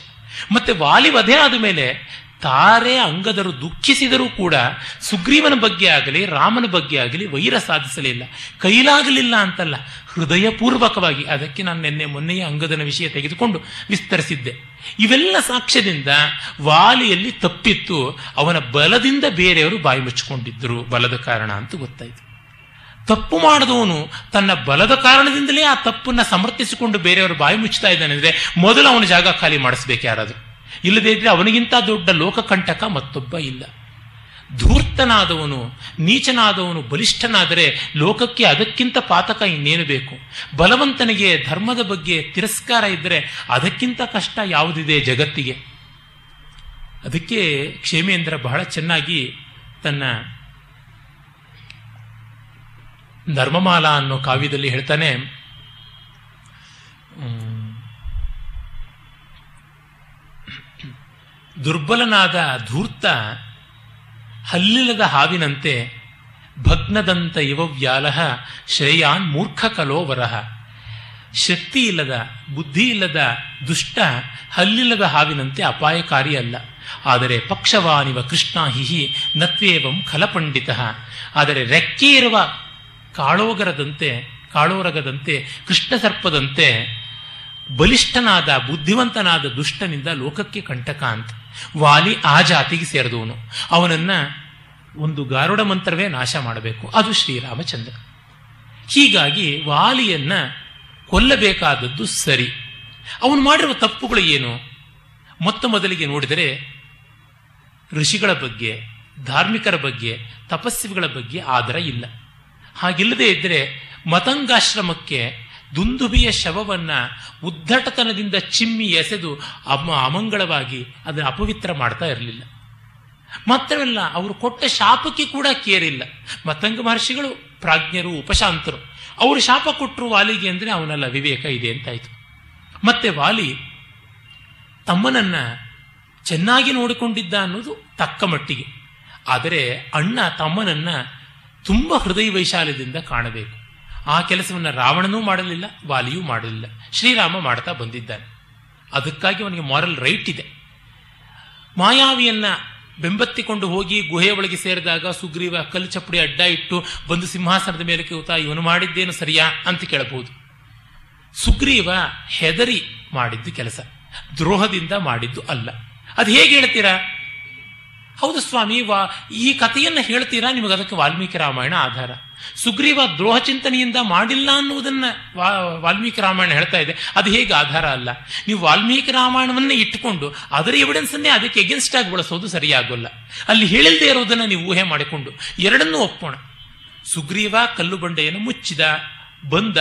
ಮತ್ತೆ ವಾಲಿ ವಧೆ ಆದ ಮೇಲೆ ತಾರೆ ಅಂಗದರು ದುಃಖಿಸಿದರೂ ಕೂಡ ಸುಗ್ರೀವನ ಬಗ್ಗೆ ಆಗಲಿ, ರಾಮನ ಬಗ್ಗೆ ಆಗಲಿ ವೈರ ಸಾಧಿಸಲಿಲ್ಲ. ಕೈಲಾಗಲಿಲ್ಲ ಅಂತಲ್ಲ, ಹೃದಯಪೂರ್ವಕವಾಗಿ ಅದಕ್ಕೆ ನಾನು ನಿನ್ನೆ ಮೊನ್ನೆಯ ಅಂಗದನ ವಿಷಯ ತೆಗೆದುಕೊಂಡು ವಿಸ್ತರಿಸಿದ್ದೆ. ಇವೆಲ್ಲ ಸಾಕ್ಷ್ಯದಿಂದ ವಾಲಿಯಲ್ಲಿ ತಪ್ಪಿತ್ತು. ಅವನ ಬಲದಿಂದ ಬೇರೆಯವರು ಬಾಯಿ ಮುಚ್ಚಿಕೊಂಡಿದ್ದರು. ಬಲದ ಕಾರಣ ಅಂತ ಗೊತ್ತಾಯಿತು. ತಪ್ಪು ಮಾಡಿದವನು ತನ್ನ ಬಲದ ಕಾರಣದಿಂದಲೇ ಆ ತಪ್ಪನ್ನು ಸಮರ್ಥಿಸಿಕೊಂಡು ಬೇರೆಯವರು ಬಾಯಿ ಮುಚ್ಚುತ್ತಾ ಇದ್ದಾನೆ ಅಂದ್ರೆ ಮೊದಲು ಅವನ ಜಾಗ ಖಾಲಿ ಮಾಡಿಸ್ಬೇಕು ಯಾರಾದ್ರು. ಇಲ್ಲದೇ ಇದ್ರೆ ಅವನಿಗಿಂತ ದೊಡ್ಡ ಲೋಕಕಂಟಕ ಮತ್ತೊಬ್ಬ ಇಲ್ಲ. ಧೂರ್ತನಾದವನು, ನೀಚನಾದವನು, ಬಲಿಷ್ಠನಾದರೆ ಲೋಕಕ್ಕೆ ಅದಕ್ಕಿಂತ ಪಾತಕ ಇನ್ನೇನು ಬೇಕು? ಬಲವಂತನಿಗೆ ಧರ್ಮದ ಬಗ್ಗೆ ತಿರಸ್ಕಾರ ಇದ್ದರೆ ಅದಕ್ಕಿಂತ ಕಷ್ಟ ಯಾವುದಿದೆ ಜಗತ್ತಿಗೆ? ಅದಕ್ಕೆ ಕ್ಷೇಮೇಂದ್ರ ಬಹಳ ಚೆನ್ನಾಗಿ ತನ್ನ ಧರ್ಮಮಾಲಾ ಅನ್ನೋ ಕಾವ್ಯದಲ್ಲಿ ಹೇಳ್ತಾನೆ ದುರ್ಬಲನಾದ, ಧೂರ್ತ, ಹಲ್ಲಿಲ್ಲದ ಹಾವಿನಂತೆ ಭಗ್ನದಂತ ಇವ ವ್ಯಾಲಹ ಶ್ರೇಯಾನ್ ಮೂರ್ಖ ಕಲೋವರಹ ಶಕ್ತಿ ಇಲ್ಲದ ಬುದ್ಧಿ ಇಲ್ಲದ ದುಷ್ಟ, ಹಲ್ಲಿಲ್ಲದ ಹಾವಿನಂತೆ ಅಪಾಯಕಾರಿ ಅಲ್ಲ ಆದರೆ ಪಕ್ಷವಾನಿವ ಕೃಷ್ಣ ಹಿಹಿ ನತ್ವೇವಂ ಖಲಪಂಡಿತ. ಆದರೆ ರೆಕ್ಕೆ ಇರುವ ಕಾಳೋಗರದಂತೆ, ಕಾಳೋರಗದಂತೆ ಕೃಷ್ಣ ಸರ್ಪದಂತೆ ಬಲಿಷ್ಠನಾದ, ಬುದ್ಧಿವಂತನಾದ ದುಷ್ಟನಿಂದ ಲೋಕಕ್ಕೆ ಕಂಟಕ ವಾಲಿ ಆ ಜಾತಿಗೆ ಸೇರಿದವನು. ಅವನನ್ನ ಒಂದು ಗಾರುಡ ಮಂತ್ರವೇ ನಾಶ ಮಾಡಬೇಕು. ಅದು ಶ್ರೀರಾಮಚಂದ್ರ. ಹೀಗಾಗಿ ವಾಲಿಯನ್ನ ಕೊಲ್ಲಬೇಕಾದದ್ದು ಸರಿ. ಅವನು ಮಾಡಿರುವ ತಪ್ಪುಗಳು ಏನು? ಮೊತ್ತ ಮೊದಲಿಗೆ ನೋಡಿದರೆ ಋಷಿಗಳ ಬಗ್ಗೆ, ಧಾರ್ಮಿಕರ ಬಗ್ಗೆ ತಪಸ್ವಿಗಳ ಬಗ್ಗೆ ಆದರ ಇಲ್ಲ. ಹಾಗಿಲ್ಲದೆ ಇದ್ದರೆ ಮತಂಗಾಶ್ರಮಕ್ಕೆ ದುಂದುಬಿಯ ಶವವನ್ನು ಉದ್ದಟತನದಿಂದ ಚಿಮ್ಮಿ ಎಸೆದು ಅಮ ಅಮಂಗಳವಾಗಿ ಅದನ್ನು ಅಪವಿತ್ರ ಮಾಡ್ತಾ ಇರಲಿಲ್ಲ. ಮಾತ್ರವಲ್ಲ, ಅವರು ಕೊಟ್ಟ ಶಾಪಕ್ಕೆ ಕೂಡ ಕೇರಿಲ್ಲ. ಮತಂಗ ಮಹರ್ಷಿಗಳು ಪ್ರಾಜ್ಞರು, ಉಪಶಾಂತರು, ಅವರು ಶಾಪ ಕೊಟ್ಟರು ವಾಲಿಗೆ ಅಂದರೆ ಅವನಲ್ಲ ವಿವೇಕ ಇದೆ ಅಂತಾಯಿತು. ಮತ್ತೆ ವಾಲಿ ತಮ್ಮನನ್ನ ಚೆನ್ನಾಗಿ ನೋಡಿಕೊಂಡಿದ್ದ ಅನ್ನೋದು ತಕ್ಕ ಮಟ್ಟಿಗೆ. ಆದರೆ ಅಣ್ಣ ತಮ್ಮನನ್ನ ತುಂಬ ಹೃದಯ ವೈಶಾಲ್ಯದಿಂದ ಕಾಣಬೇಕು. ಆ ಕೆಲಸವನ್ನು ರಾವಣನೂ ಮಾಡಲಿಲ್ಲ, ವಾಲಿಯೂ ಮಾಡಲಿಲ್ಲ. ಶ್ರೀರಾಮ ಮಾಡ್ತಾ ಬಂದಿದ್ದಾನೆ. ಅದಕ್ಕಾಗಿ ಅವನಿಗೆ ಮಾರಲ್ ರೈಟ್ ಇದೆ. ಮಾಯಾವಿಯನ್ನ ಬೆಂಬತ್ತಿಕೊಂಡು ಹೋಗಿ ಗುಹೆಯ ಒಳಗೆ ಸೇರಿದಾಗ ಸುಗ್ರೀವ ಕಲ್ಲು ಚಪ್ಪಡಿ ಅಡ್ಡ ಇಟ್ಟು ಬಂದು ಸಿಂಹಾಸನದ ಮೇಲೆ ಕೂತ, ಇವನು ಮಾಡಿದ್ದೇನು ಸರಿಯಾ? ಅಂತ ಕೇಳಬಹುದು. ಸುಗ್ರೀವ ಹೆದರಿ ಮಾಡಿದ್ದು ಕೆಲಸ, ದ್ರೋಹದಿಂದ ಮಾಡಿದ್ದು ಅಲ್ಲ. ಅದು ಹೇಗೆ ಹೇಳ್ತೀರಾ? ಹೌದು ಸ್ವಾಮಿ, ವಾ, ಈ ಕಥೆಯನ್ನು ಹೇಳ್ತೀರಾ? ನಿಮಗೆ ಅದಕ್ಕೆ ವಾಲ್ಮೀಕಿ ರಾಮಾಯಣ ಆಧಾರ. ಸುಗ್ರೀವ ದ್ರೋಹ ಚಿಂತನೆಯಿಂದ ಮಾಡಿಲ್ಲ ಅನ್ನುವುದನ್ನ ವಾಲ್ಮೀಕಿ ರಾಮಾಯಣ ಹೇಳ್ತಾ ಇದೆ. ಅದು ಹೇಗೆ ಆಧಾರ ಅಲ್ಲ? ನೀವು ವಾಲ್ಮೀಕಿ ರಾಮಾಯಣವನ್ನೇ ಇಟ್ಟುಕೊಂಡು ಅದರ ಎವಿಡೆನ್ಸ್ ಅದಕ್ಕೆ ಎಗೇನ್ಸ್ಟ್ ಆಗಿ ಬಳಸೋದು ಸರಿಯಾಗೋಲ್ಲ. ಅಲ್ಲಿ ಹೇಳಿಲ್ಲದೆ ಇರುವುದನ್ನು ನೀವು ಊಹೆ ಮಾಡಿಕೊಂಡು ಎರಡನ್ನೂ ಒಪ್ಪೋಣ ಸುಗ್ರೀವ ಕಲ್ಲು ಬಂಡೆಯನ್ನು ಮುಚ್ಚಿದ, ಬಂದ,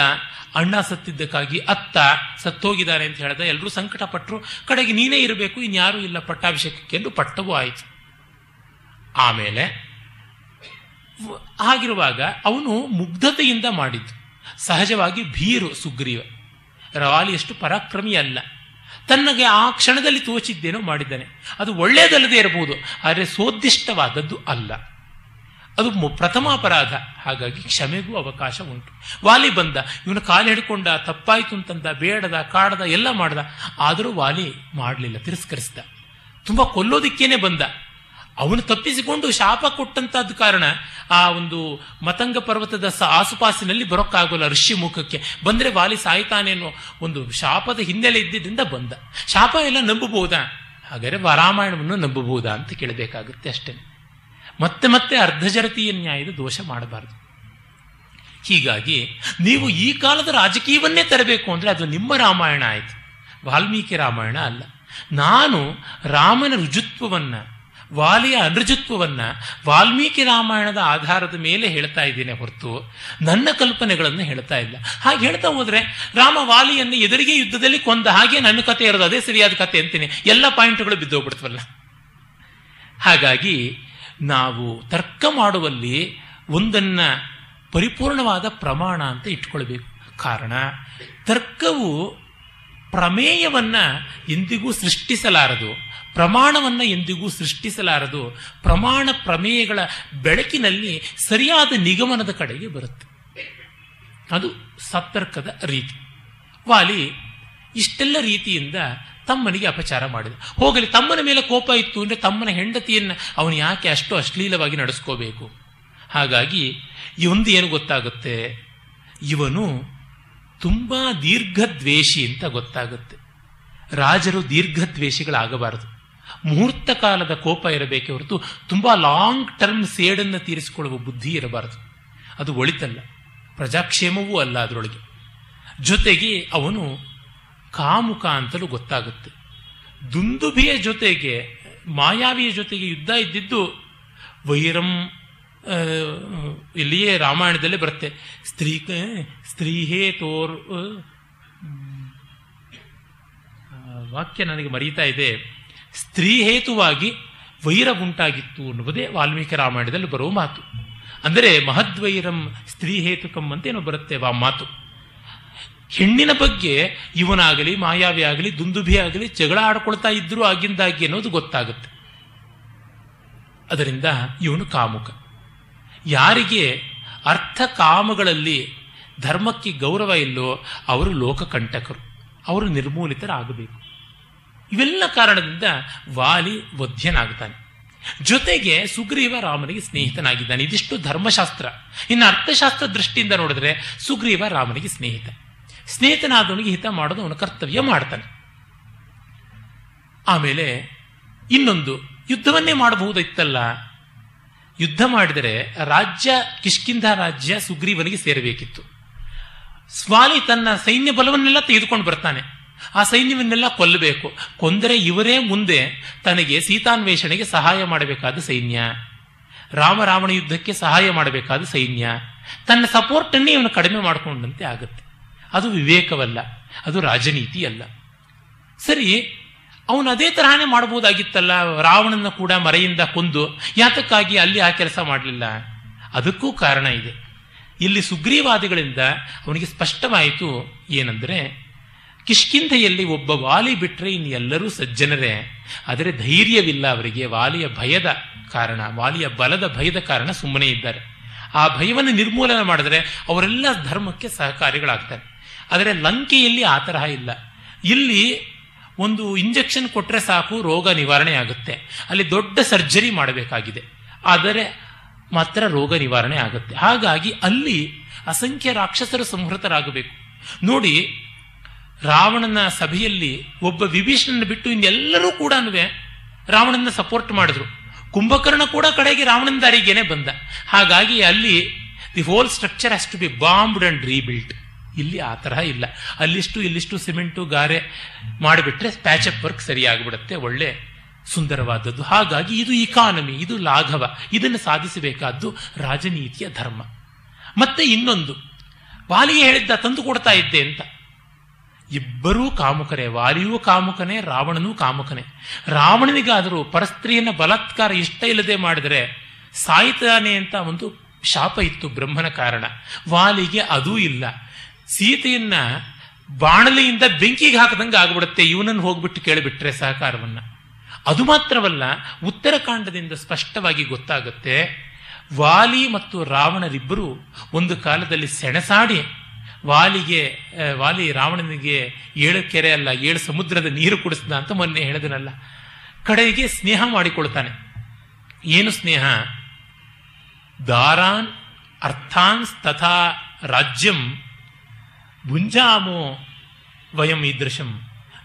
ಅಣ್ಣ ಸತ್ತಿದ್ದಕ್ಕಾಗಿ ಅತ್ತ, ಸತ್ತೋಗಿದ್ದಾರೆ ಅಂತ ಹೇಳಿದ ಎಲ್ಲರೂ ಸಂಕಟ ಪಟ್ಟರು ಕಡೆಗೆ ನೀನೇ ಇರಬೇಕು, ಇನ್ಯಾರೂ ಇಲ್ಲ ಪಟ್ಟಾಭಿಷೇಕಕ್ಕೆ ಎಂದು ಪಟ್ಟವೂ ಆಯಿತು. ಆಮೇಲೆ ಹಾಗಿರುವಾಗ ಅವನು ಮುಗ್ಧತೆಯಿಂದ ಮಾಡಿದ್ದು. ಸಹಜವಾಗಿ ಭೀರು ಸುಗ್ರೀವ. ರವಾಲಿಯಷ್ಟು ಪರಾಕ್ರಮಿ ಅಲ್ಲ. ತನ್ನಗೆ ಆ ಕ್ಷಣದಲ್ಲಿ ತೋಚಿದ್ದೇನೋ ಮಾಡಿದ್ದಾನೆ. ಅದು ಒಳ್ಳೆಯದಲ್ಲದೇ ಇರಬಹುದು, ಆದರೆ ಸೋದಿಷ್ಟವಾದದ್ದು ಅಲ್ಲ. ಅದು ಪ್ರಥಮ ಅಪರಾಧ. ಹಾಗಾಗಿ ಕ್ಷಮೆಗೂ ಅವಕಾಶ ಉಂಟು. ವಾಲಿ ಬಂದ. ಇವನು ಕಾಲು ಹಿಡ್ಕೊಂಡ, ತಪ್ಪಾಯಿತು ಅಂತಂದ, ಬೇಡದ, ಕಾಡದ, ಎಲ್ಲ ಮಾಡ್ದ. ಆದರೂ ವಾಲಿ ಮಾಡಲಿಲ್ಲ, ತಿರಸ್ಕರಿಸಿದ. ತುಂಬ ಕೊಲ್ಲೋದಿಕ್ಕೇನೆ ಬಂದ. ಅವನು ತಪ್ಪಿಸಿಕೊಂಡು ಶಾಪ ಕೊಟ್ಟಂತಹದ್ದು ಕಾರಣ ಆ ಒಂದು ಮತಂಗ ಪರ್ವತದ ಆಸುಪಾಸಿನಲ್ಲಿ ಬರೋಕ್ಕಾಗೋಲ್ಲ ಋಷಿ ಮುಖಕ್ಕೆ. ಬಂದರೆ ವಾಲಿ ಸಾಯ್ತಾನೆ ಅನ್ನೋ ಒಂದು ಶಾಪದ ಹಿನ್ನೆಲೆ ಇದ್ದಿದ್ದರಿಂದ ಬಂದ. ಶಾಪ ಎಲ್ಲ ನಂಬಬಹುದಾ? ಹಾಗಾದರೆ ರಾಮಾಯಣವನ್ನು ನಂಬಬಹುದಾ ಅಂತ ಕೇಳಬೇಕಾಗುತ್ತೆ ಅಷ್ಟೇ. ಮತ್ತೆ ಮತ್ತೆ ಅರ್ಧಜರತೀಯ ನ್ಯಾಯದ ದೋಷ ಮಾಡಬಾರದು. ಹೀಗಾಗಿ ನೀವು ಈ ಕಾಲದ ರಾಜಕೀಯವನ್ನೇ ತರಬೇಕು ಅಂದರೆ ಅದು ನಿಮ್ಮ ರಾಮಾಯಣ ಆಯಿತು. ವಾಲ್ಮೀಕಿ ರಾಮಾಯಣ ಅಲ್ಲ. ನಾನು ರಾಮನ ರುಜುತ್ವವನ್ನ ವಾಲಿಯ ಅನೃಜತ್ವವನ್ನು ವಾಲ್ಮೀಕಿ ರಾಮಾಯಣದ ಆಧಾರದ ಮೇಲೆ ಹೇಳ್ತಾ ಇದ್ದೇನೆ ಹೊರತು ನನ್ನ ಕಲ್ಪನೆಗಳನ್ನು ಹೇಳ್ತಾ ಇಲ್ಲ. ಹಾಗೆ ಹೇಳ್ತಾ ಹೋದರೆ ರಾಮ ವಾಲಿಯನ್ನು ಎದುರಿಗೆ ಯುದ್ಧದಲ್ಲಿ ಕೊಂದ ಹಾಗೆ ನನ್ನ ಕತೆ ಇರೋದು ಅದೇ ಸರಿಯಾದ ಕತೆ ಅಂತೀನಿ. ಎಲ್ಲ ಪಾಯಿಂಟ್ಗಳು ಬಿದ್ದೋಗ್ಬಿಡ್ತವಲ್ಲ. ಹಾಗಾಗಿ ನಾವು ತರ್ಕ ಮಾಡುವಲ್ಲಿ ಒಂದನ್ನ ಪರಿಪೂರ್ಣವಾದ ಪ್ರಮಾಣ ಅಂತ ಇಟ್ಕೊಳ್ಬೇಕು. ಕಾರಣ ತರ್ಕವು ಪ್ರಮೇಯವನ್ನು ಎಂದಿಗೂ ಸೃಷ್ಟಿಸಲಾರದು. ಪ್ರಮಾಣವನ್ನ ಎಂದಿಗೂ ಸೃಷ್ಟಿಸಲಾರದು. ಪ್ರಮಾಣ ಪ್ರಮೇಯಗಳ ಬೆಳಕಿನಲ್ಲಿ ಸರಿಯಾದ ನಿಗಮನದ ಕಡೆಗೆ ಬರುತ್ತೆ. ಅದು ಸತ್ತರ್ಕದ ರೀತಿ. ವಾಲಿ, ಇಷ್ಟೆಲ್ಲ ರೀತಿಯಿಂದ ತಮ್ಮನಿಗೆ ಅಪಚಾರ ಮಾಡಿದ. ಹೋಗಲಿ, ತಮ್ಮನ ಮೇಲೆ ಕೋಪ ಇತ್ತು ಅಂದರೆ ತಮ್ಮನ ಹೆಂಡತಿಯನ್ನು ಅವನು ಯಾಕೆ ಅಷ್ಟು ಅಶ್ಲೀಲವಾಗಿ ನಡೆಸ್ಕೋಬೇಕು? ಹಾಗಾಗಿ, ಇವೊಂದು ಏನು ಗೊತ್ತಾಗುತ್ತೆ? ಇವನು ತುಂಬಾ ದೀರ್ಘದ್ವೇಷಿ ಅಂತ ಗೊತ್ತಾಗುತ್ತೆ. ರಾಜರು ದೀರ್ಘದ್ವೇಷಿಗಳಾಗಬಾರದು. ಮುಹೂರ್ತ ಕಾಲದ ಕೋಪ ಇರಬೇಕೆ ಹೊರತು ತುಂಬಾ ಲಾಂಗ್ ಟರ್ಮ್ ಸೇಡನ್ನು ತೀರಿಸಿಕೊಳ್ಳುವ ಬುದ್ಧಿ ಇರಬಾರದು. ಅದು ಒಳಿತಲ್ಲ. ಪ್ರಜಾಕ್ಷೇಮವೂ ಅಲ್ಲ ಅದರೊಳಗೆ. ಜೊತೆಗೆ ಅವನು ಕಾಮುಕ ಅಂತಲೂ ಗೊತ್ತಾಗುತ್ತೆ. ದುಂದುಭಿಯ ಜೊತೆಗೆ, ಮಾಯಾವಿಯ ಜೊತೆಗೆ ಯುದ್ಧ ಇದ್ದಿದ್ದು ವೈರಂ ಇಲ್ಲಿಯೇ ರಾಮಾಯಣದಲ್ಲೇ ಬರುತ್ತೆ. ಸ್ತ್ರೀ ಸ್ತ್ರೀಹೇ ತೋರ್ ವಾಕ್ಯ ನನಗೆ ಮರೀತಾ ಇದೆ. ಸ್ತ್ರೀ ಹೇತುವಾಗಿ ವೈರ ಉಂಟಾಗಿತ್ತು ಅನ್ನುವುದೇ ವಾಲ್ಮೀಕಿ ರಾಮಾಯಣದಲ್ಲಿ ಬರುವ ಮಾತು. ಅಂದರೆ ಮಹದ್ವೈರಂ ಸ್ತ್ರೀ ಹೇತುಕಂ ಅಂತೇನೋ ಬರುತ್ತೆ ಆ ಮಾತು. ಹೆಣ್ಣಿನ ಬಗ್ಗೆ ಇವನಾಗಲಿ, ಮಾಯಾವಿ ಆಗಲಿ, ದುಂದುಭಿ ಆಗಲಿ ಜಗಳ ಆಡ್ಕೊಳ್ತಾ ಇದ್ರು ಆಗಿಂದಾಗಿ ಅನ್ನೋದು ಗೊತ್ತಾಗುತ್ತೆ. ಅದರಿಂದ ಇವನು ಕಾಮುಕ. ಯಾರಿಗೆ ಅರ್ಥ ಕಾಮಗಳಲ್ಲಿ ಧರ್ಮಕ್ಕೆ ಗೌರವ ಇಲ್ಲೋ ಅವರು ಲೋಕಕಂಟಕರು. ಅವರು ನಿರ್ಮೂಲಿತರಾಗಬೇಕು. ಇವೆಲ್ಲ ಕಾರಣದಿಂದ ವಾಲಿ ವಧ್ಯನಾಗ್ತಾನೆ. ಜೊತೆಗೆ ಸುಗ್ರೀವ ರಾಮನಿಗೆ ಸ್ನೇಹಿತನಾಗಿದ್ದಾನೆ. ಇದಿಷ್ಟು ಧರ್ಮಶಾಸ್ತ್ರ. ಇನ್ನು ಅರ್ಥಶಾಸ್ತ್ರ ದೃಷ್ಟಿಯಿಂದ ನೋಡಿದ್ರೆ ಸುಗ್ರೀವ ರಾಮನಿಗೆ ಸ್ನೇಹಿತ. ಸ್ನೇಹಿತನಾದವನಿಗೆ ಹಿತ ಮಾಡೋದು ಅವನ ಕರ್ತವ್ಯ ಮಾಡ್ತಾನೆ. ಆಮೇಲೆ ಇನ್ನೊಂದು, ಯುದ್ಧವನ್ನೇ ಮಾಡಬಹುದಿತ್ತಲ್ಲ? ಯುದ್ಧ ಮಾಡಿದರೆ ರಾಜ್ಯ, ಕಿಷ್ಕಿಂಧ ರಾಜ್ಯ ಸುಗ್ರೀವನಿಗೆ ಸೇರಬೇಕಿತ್ತು. ಸ್ವಾಲಿ ತನ್ನ ಸೈನ್ಯ ಬಲವನ್ನೆಲ್ಲ ತೆಗೆದುಕೊಂಡು ಬರ್ತಾನೆ. ಆ ಸೈನ್ಯವನ್ನೆಲ್ಲ ಕೊಲ್ಲಬೇಕು. ಕೊಂದರೆ ಇವರೇ ಮುಂದೆ ತನಗೆ ಸೀತಾನ್ವೇಷಣೆಗೆ ಸಹಾಯ ಮಾಡಬೇಕಾದ ಸೈನ್ಯ. ರಾಮ ರಾವಣ ಯುದ್ಧಕ್ಕೆ ಸಹಾಯ ಮಾಡಬೇಕಾದ ಸೈನ್ಯ. ತನ್ನ ಸಪೋರ್ಟನ್ನೇ ಇವನು ಕಡಿಮೆ ಮಾಡಿಕೊಂಡಂತೆ ಆಗುತ್ತೆ. ಅದು ವಿವೇಕವಲ್ಲ, ಅದು ರಾಜನೀತಿ ಅಲ್ಲ ಸರಿ, ಅವನು ಅದೇ ತರಹನೇ ಮಾಡಬಹುದಾಗಿತ್ತಲ್ಲ, ರಾವಣನ ಕೂಡ ಮರೆಯಿಂದ ಕೊಂದು ಯಾತಕ್ಕಾಗಿ ಅಲ್ಲಿ ಆ ಕೆಲಸ ಮಾಡಲಿಲ್ಲ? ಅದಕ್ಕೂ ಕಾರಣ ಇದೆ. ಇಲ್ಲಿ ಸುಗ್ರೀವಾದಿಗಳಿಂದ ಅವನಿಗೆ ಸ್ಪಷ್ಟವಾಯಿತು ಏನಂದ್ರೆ ಕಿಷ್ಕಿಂಧೆಯಲ್ಲಿ ಒಬ್ಬ ವಾಲಿ ಬಿಟ್ಟರೆ ಇನ್ನೆಲ್ಲರೂ ಸಜ್ಜನರೇ. ಆದರೆ ಧೈರ್ಯವಿಲ್ಲ ಅವರಿಗೆ. ವಾಲಿಯ ಭಯದ ಕಾರಣ, ವಾಲಿಯ ಬಲದ ಭಯದ ಕಾರಣ ಸುಮ್ಮನೆ ಇದ್ದಾರೆ. ಆ ಭಯವನ್ನು ನಿರ್ಮೂಲನೆ ಮಾಡಿದ್ರೆ ಅವರೆಲ್ಲ ಧರ್ಮಕ್ಕೆ ಸಹಕಾರಿಗಳಾಗ್ತಾರೆ. ಆದರೆ ಲಂಕೆಯಲ್ಲಿ ಆ ತರಹ ಇಲ್ಲ. ಇಲ್ಲಿ ಒಂದು ಇಂಜೆಕ್ಷನ್ ಕೊಟ್ಟರೆ ಸಾಕು, ರೋಗ ನಿವಾರಣೆ ಆಗುತ್ತೆ. ಅಲ್ಲಿ ದೊಡ್ಡ ಸರ್ಜರಿ ಮಾಡಬೇಕಾಗಿದೆ. ಆದರೆ ಮಾತ್ರ ರೋಗ ನಿವಾರಣೆ ಆಗುತ್ತೆ. ಹಾಗಾಗಿ ಅಲ್ಲಿ ಅಸಂಖ್ಯ ರಾಕ್ಷಸರು ಸಂಹೃತರಾಗಬೇಕು. ನೋಡಿ ರಾವಣನ ಸಭೆಯಲ್ಲಿ ಒಬ್ಬ ವಿಭೀಷಣನ ಬಿಟ್ಟು ಇನ್ನೆಲ್ಲರೂ ಕೂಡ ರಾವಣನ ಸಪೋರ್ಟ್ ಮಾಡಿದ್ರು. ಕುಂಭಕರ್ಣ ಕೂಡ ಕಡೆಗೆ ರಾವಣನ ದಾರಿಗೇನೆ ಬಂದ. ಹಾಗಾಗಿ ಅಲ್ಲಿ the whole structure has to be bombed and rebuilt ಇಲ್ಲಿ ಆ ತರಹ ಇಲ್ಲ. ಅಲ್ಲಿಷ್ಟು ಇಲ್ಲಿಷ್ಟು ಸಿಮೆಂಟು ಗಾರೆ ಮಾಡಿಬಿಟ್ರೆ ಪ್ಯಾಚಪ್ ವರ್ಕ್ ಸರಿಯಾಗಿಬಿಡುತ್ತೆ ಒಳ್ಳೆ ಸುಂದರವಾದದ್ದು. ಹಾಗಾಗಿ ಇದು ಇಕಾನಮಿ ಇದು ಲಾಘವ. ಇದನ್ನು ಸಾಧಿಸಬೇಕಾದ್ದು ರಾಜನೀತಿಯ ಧರ್ಮ. ಮತ್ತೆ ಇನ್ನೊಂದು. ವಾಲಿಗೆ ಹೇಳಿದ್ದ ತಂದು ಕೊಡ್ತಾ ಇದ್ದೆ ಅಂತ. ಇಬ್ಬರೂ ಕಾಮುಕರೇ ವಾಲಿಯೂ ಕಾಮುಕನೇ, ರಾವಣನೂ ಕಾಮುಕನೇ. ರಾವಣನಿಗಾದರೂ ಪರಸ್ತ್ರೀಯನ ಬಲಾತ್ಕಾರ ಇಷ್ಟ ಇಲ್ಲದೆ ಮಾಡಿದರೆ ಸಾಯ್ತಾನೆ ಅಂತ ಒಂದು ಶಾಪ ಇತ್ತು ಬ್ರಹ್ಮನ ಕಾರಣ. ವಾಲಿಗೆ ಅದೂ ಇಲ್ಲ. ಸೀತೆಯನ್ನ ಬಾಣಲೆಯಿಂದ ಬೆಂಕಿಗೆ ಹಾಕದಂಗೆ ಆಗ್ಬಿಡುತ್ತೆ. ಇವನನ್ನು ಹೋಗ್ಬಿಟ್ಟು ಕೇಳಿಬಿಟ್ರೆ ಸಹಕಾರವನ್ನ. ಅದು ಮಾತ್ರವಲ್ಲ, ಉತ್ತರಕಾಂಡದಿಂದ ಸ್ಪಷ್ಟವಾಗಿ ಗೊತ್ತಾಗುತ್ತೆ, ವಾಲಿ ಮತ್ತು ರಾವಣರಿಬ್ಬರು ಒಂದು ಕಾಲದಲ್ಲಿ ಸೆಣಸಾಡಿ ವಾಲಿಗೆ ವಾಲಿ ರಾವಣನಿಗೆ ಏಳು ಕೆರೆ ಅಲ್ಲ, ಏಳು ಸಮುದ್ರದ ನೀರು ಕುಡಿಸ್ದ ಅಂತ ಮೊನ್ನೆ ಹೇಳಿದನಲ್ಲ. ಕಡೆಗೆ ಸ್ನೇಹ ಮಾಡಿಕೊಳ್ತಾನೆ. ಏನು ಸ್ನೇಹ? ದಾರಾನ್ ಅರ್ಥಾನ್ ತಥಾ ರಾಜ್ಯಂ ಭುಂಜಾಮೋ ವಯಂ ಈದೃಶಂ.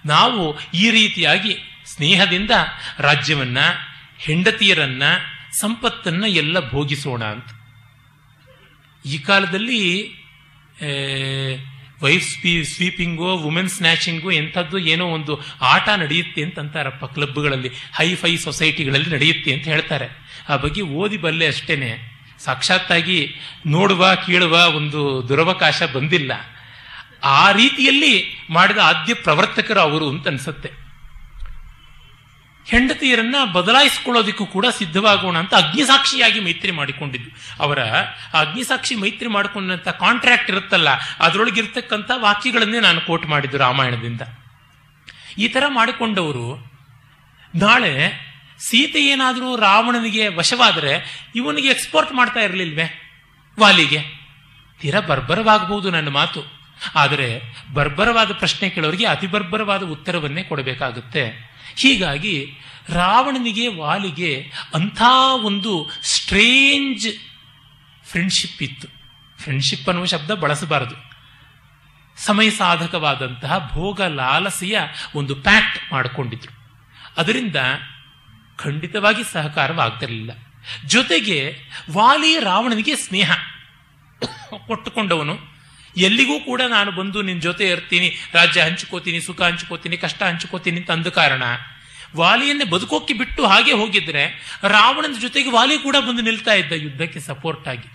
ನಾವು ಈ ರೀತಿಯಾಗಿ ಸ್ನೇಹದಿಂದ ರಾಜ್ಯವನ್ನ, ಹೆಂಡತಿಯರನ್ನ, ಸಂಪತ್ತನ್ನ ಎಲ್ಲ ಭೋಗಿಸೋಣ ಅಂತ. ಈ ಕಾಲದಲ್ಲಿ ವೈಫ್ ಸ್ಪೀ ಸ್ವೀಪಿಂಗು, ವುಮೆನ್ ಸ್ನ್ಯಾಚಿಂಗು ಎಂಥದ್ದು ಏನೋ ಒಂದು ಆಟ ನಡೆಯುತ್ತೆ ಅಂತ ಅಂತಾರಪ್ಪ ಕ್ಲಬ್ಗಳಲ್ಲಿ ಹೈ ಫೈ ಸೊಸೈಟಿಗಳಲ್ಲಿ ನಡೆಯುತ್ತೆ ಅಂತ ಹೇಳ್ತಾರೆ. ಆ ಬಗ್ಗೆ ಓದಿ ಬಲ್ಲೆ ಅಷ್ಟೇನೆ. ಸಾಕ್ಷಾತ್ತಾಗಿ ನೋಡುವ, ಕೀಳುವ ಒಂದು ದುರವಕಾಶ ಬಂದಿಲ್ಲ. ಆ ರೀತಿಯಲ್ಲಿ ಮಾಡಿದ ಆದ್ಯ ಪ್ರವರ್ತಕರು ಅವರು ಅಂತ ಅನ್ಸುತ್ತೆ. ಹೆಂಡತಿಯರನ್ನ ಬದಲಾಯಿಸ್ಕೊಳ್ಳೋದಕ್ಕೂ ಕೂಡ ಸಿದ್ಧವಾಗೋಣ ಅಂತ ಅಗ್ನಿಸಾಕ್ಷಿಯಾಗಿ ಮೈತ್ರಿ ಮಾಡಿಕೊಂಡಿದ್ದು. ಅವರ ಆ ಅಗ್ನಿಸಾಕ್ಷಿ ಮೈತ್ರಿ ಮಾಡಿಕೊಂಡಂತ ಕಾಂಟ್ರಾಕ್ಟ್ ಇರುತ್ತಲ್ಲ, ಅದರೊಳಗಿರ್ತಕ್ಕಂಥ ವಾಕ್ಯಗಳನ್ನೇ ನಾನು ಕೋಟ್ ಮಾಡಿದ್ದು ರಾಮಾಯಣದಿಂದ. ಈ ಥರ ಮಾಡಿಕೊಂಡವರು ನಾಳೆ ಸೀತೆ ಏನಾದರೂ ರಾವಣನಿಗೆ ವಶವಾದರೆ ಇವನಿಗೆ ಎಕ್ಸ್ಪೋರ್ಟ್ ಮಾಡ್ತಾ ಇರಲಿಲ್ವೇ ವಾಲಿಗೆ? ತೀರ ಬರ್ಬರವಾಗಬಹುದು ನನ್ನ ಮಾತು. ಆದರೆ ಬರ್ಬರವಾದ ಪ್ರಶ್ನೆ ಕೇಳೋರಿಗೆ ಅತಿ ಬರ್ಬರವಾದ ಉತ್ತರವನ್ನೇ ಕೊಡಬೇಕಾಗುತ್ತೆ. ಹೀಗಾಗಿ ರಾವಣನಿಗೆ ವಾಲಿಗೆ ಅಂಥ ಒಂದು ಸ್ಟ್ರೇಂಜ್ ಫ್ರೆಂಡ್ಶಿಪ್ ಇತ್ತು. ಫ್ರೆಂಡ್ಶಿಪ್ ಅನ್ನುವ ಶಬ್ದ ಬಳಸಬಾರದು. ಸಮಯ ಸಾಧಕವಾದಂತಹ ಭೋಗ ಲಾಲಸೆಯ ಒಂದು ಪ್ಯಾಕ್ಟ್ ಮಾಡಿಕೊಂಡಿದ್ರು. ಅದರಿಂದ ಖಂಡಿತವಾಗಿ ಸಹಕಾರವಾಗ್ತಿರಲಿಲ್ಲ. ಜೊತೆಗೆ ವಾಲಿ ರಾವಣನಿಗೆ ಸ್ನೇಹ ಕೊಟ್ಟುಕೊಂಡವನು. ಎಲ್ಲಿಗೂ ಕೂಡ ನಾನು ಬಂದು ನಿನ್ನ ಜೊತೆ ಇರ್ತೀನಿ, ರಾಜ್ಯ ಹಂಚ್ಕೋತೀನಿ, ಸುಖ ಹಂಚ್ಕೋತೀನಿ, ಕಷ್ಟ ಹಂಚ್ಕೋತೀನಿ ಅಂತ ಕಾರಣ, ವಾಲಿಯನ್ನೇ ಬದುಕೋಕ್ಕೆ ಬಿಟ್ಟು ಹಾಗೆ ಹೋಗಿದ್ರೆ ರಾವಣನ ಜೊತೆಗೆ ವಾಲಿ ಕೂಡ ಬಂದು ನಿಲ್ತಾ ಇದ್ದ ಯುದ್ಧಕ್ಕೆ ಸಪೋರ್ಟ್ ಆಗಿ.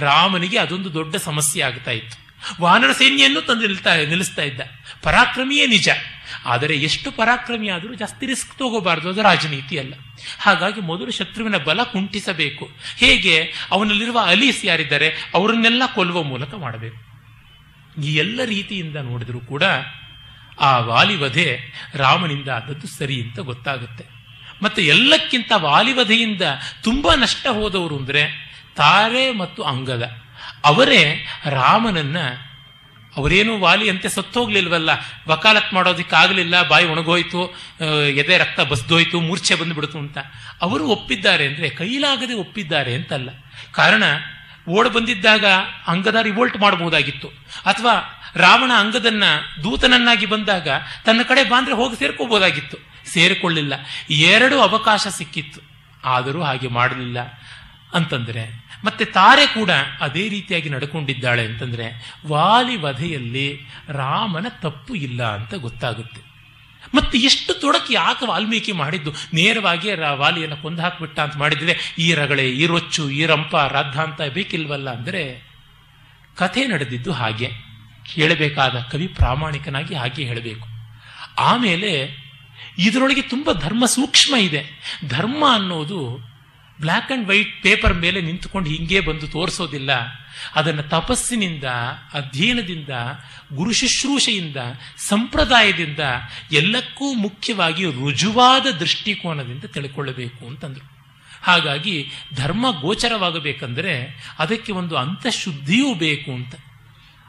ರಾಮನಿಗೆ ಅದೊಂದು ದೊಡ್ಡ ಸಮಸ್ಯೆ ಆಗ್ತಾ ಇತ್ತು. ವಾನರ ಸೈನ್ಯನ್ನು ತಂದು ನಿಲ್ತಾ, ನಿಲ್ಲಿಸ್ತಾ ಇದ್ದ. ಪರಾಕ್ರಮಿಯೇ ನಿಜ. ಆದರೆ ಎಷ್ಟು ಪರಾಕ್ರಮಿ ಆದರೂ ಜಾಸ್ತಿ ರಿಸ್ಕ್ ತಗೋಬಾರ್ದು, ಅದು ರಾಜನೀತಿ ಅಲ್ಲ. ಹಾಗಾಗಿ ಮೊದಲು ಶತ್ರುವಿನ ಬಲ ಕುಂಠಿಸಬೇಕು. ಹೇಗೆ? ಅವನಲ್ಲಿರುವ ಅಲೀಸ್ ಯಾರಿದ್ದಾರೆ, ಅವರನ್ನೆಲ್ಲ ಕೊಲ್ಲುವ ಮೂಲಕ ಮಾಡಬೇಕು. ಈ ಎಲ್ಲ ರೀತಿಯಿಂದ ನೋಡಿದರೂ ಕೂಡ ಆ ವಾಲಿವಧೆ ರಾಮನಿಂದ ಆದದ್ದು ಸರಿ ಅಂತ ಗೊತ್ತಾಗುತ್ತೆ. ಮತ್ತು ಎಲ್ಲಕ್ಕಿಂತ ವಾಲಿವಧೆಯಿಂದ ತುಂಬ ನಷ್ಟ ಹೋದವರು ಅಂದರೆ ತಾರೆ ಮತ್ತು ಅಂಗದ. ಅವರೇ ರಾಮನನ್ನ ಅವರೇನು ವಾಲಿ ಅಂತೆ ಸತ್ತೋಗ್ಲಿಲ್ವಲ್ಲ, ವಕಾಲತ್ ಮಾಡೋದಕ್ಕಾಗಲಿಲ್ಲ, ಬಾಯಿ ಒಣಗೋಯ್ತು ಎದೆ ರಕ್ತ ಬಸ್ದೋಯ್ತು, ಮೂರ್ಛೆ ಬಂದುಬಿಡ್ತು ಅಂತ. ಅವರು ಒಪ್ಪಿದ್ದಾರೆ ಅಂದರೆ ಕೈಲಾಗದೆ ಒಪ್ಪಿದ್ದಾರೆ ಅಂತಲ್ಲ. ಕಾರಣ ಓಡ್ ಬಂದಿದ್ದಾಗ ಅಂಗದ ರಿವೋಲ್ಟ್ ಮಾಡಬಹುದಾಗಿತ್ತು. ಅಥವಾ ರಾವಣ ಅಂಗದನ್ನ ದೂತನನ್ನಾಗಿ ಬಂದಾಗ ತನ್ನ ಕಡೆ ಬಾಂದ್ರೆ ಹೋಗಿ ಸೇರ್ಕೋಬಹುದಾಗಿತ್ತು. ಸೇರಿಕೊಳ್ಳಿಲ್ಲ. ಎರಡು ಅವಕಾಶ ಸಿಕ್ಕಿತ್ತು. ಆದರೂ ಹಾಗೆ ಮಾಡಲಿಲ್ಲ. ಅಂತಂದ್ರೆ, ಮತ್ತೆ ತಾರೆ ಕೂಡ ಅದೇ ರೀತಿಯಾಗಿ ನಡ್ಕೊಂಡಿದ್ದಾಳೆ ಅಂತಂದ್ರೆ, ವಾಲಿ ವಧೆಯಲ್ಲಿ ರಾಮನ ತಪ್ಪು ಇಲ್ಲ ಅಂತ ಗೊತ್ತಾಗುತ್ತೆ. ಮತ್ತೆ ಎಷ್ಟು ತೊಡಕಿ ಯಾಕೆ ವಾಲ್ಮೀಕಿ ಮಾಡಿದ್ದು? ನೇರವಾಗಿ ವಾಲಿಯನ್ನು ಕೊಂದು ಹಾಕಿಬಿಟ್ಟ ಅಂತ ಮಾಡಿದ್ರೆ, ಈ ರಗಳೆ, ಈ ರೊಚ್ಚು, ಈ ರಂಪ ರಾದ್ಧಾಂತ ಬೇಕಿಲ್ವಲ್ಲ ಅಂದರೆ, ಕಥೆ ನಡೆದಿದ್ದು ಹಾಗೆ. ಹೇಳಬೇಕಾದ ಕವಿ ಪ್ರಾಮಾಣಿಕನಾಗಿ ಹಾಗೆ ಹೇಳಬೇಕು. ಆಮೇಲೆ ಇದರೊಳಗೆ ತುಂಬ ಧರ್ಮ ಸೂಕ್ಷ್ಮ ಇದೆ. ಧರ್ಮ ಅನ್ನೋದು ಬ್ಲ್ಯಾಕ್ ಆ್ಯಂಡ್ ವೈಟ್ ಪೇಪರ್ ಮೇಲೆ ನಿಂತುಕೊಂಡು ಹಿಂಗೆ ಬಂದು ತೋರಿಸೋದಿಲ್ಲ. ಅದನ್ನು ತಪಸ್ಸಿನಿಂದ, ಅಧ್ಯಯನದಿಂದ, ಗುರು ಶುಶ್ರೂಷೆಯಿಂದ, ಸಂಪ್ರದಾಯದಿಂದ ಎಲ್ಲಕ್ಕೂ ಮುಖ್ಯವಾಗಿ ರುಜುವಾದ ದೃಷ್ಟಿಕೋನದಿಂದ ತಿಳ್ಕೊಳ್ಳಬೇಕು ಅಂತಂದರು. ಹಾಗಾಗಿ ಧರ್ಮ ಗೋಚರವಾಗಬೇಕಂದರೆ ಅದಕ್ಕೆ ಒಂದು ಅಂತಃಶುದ್ಧಿಯೂ ಬೇಕು ಅಂತ.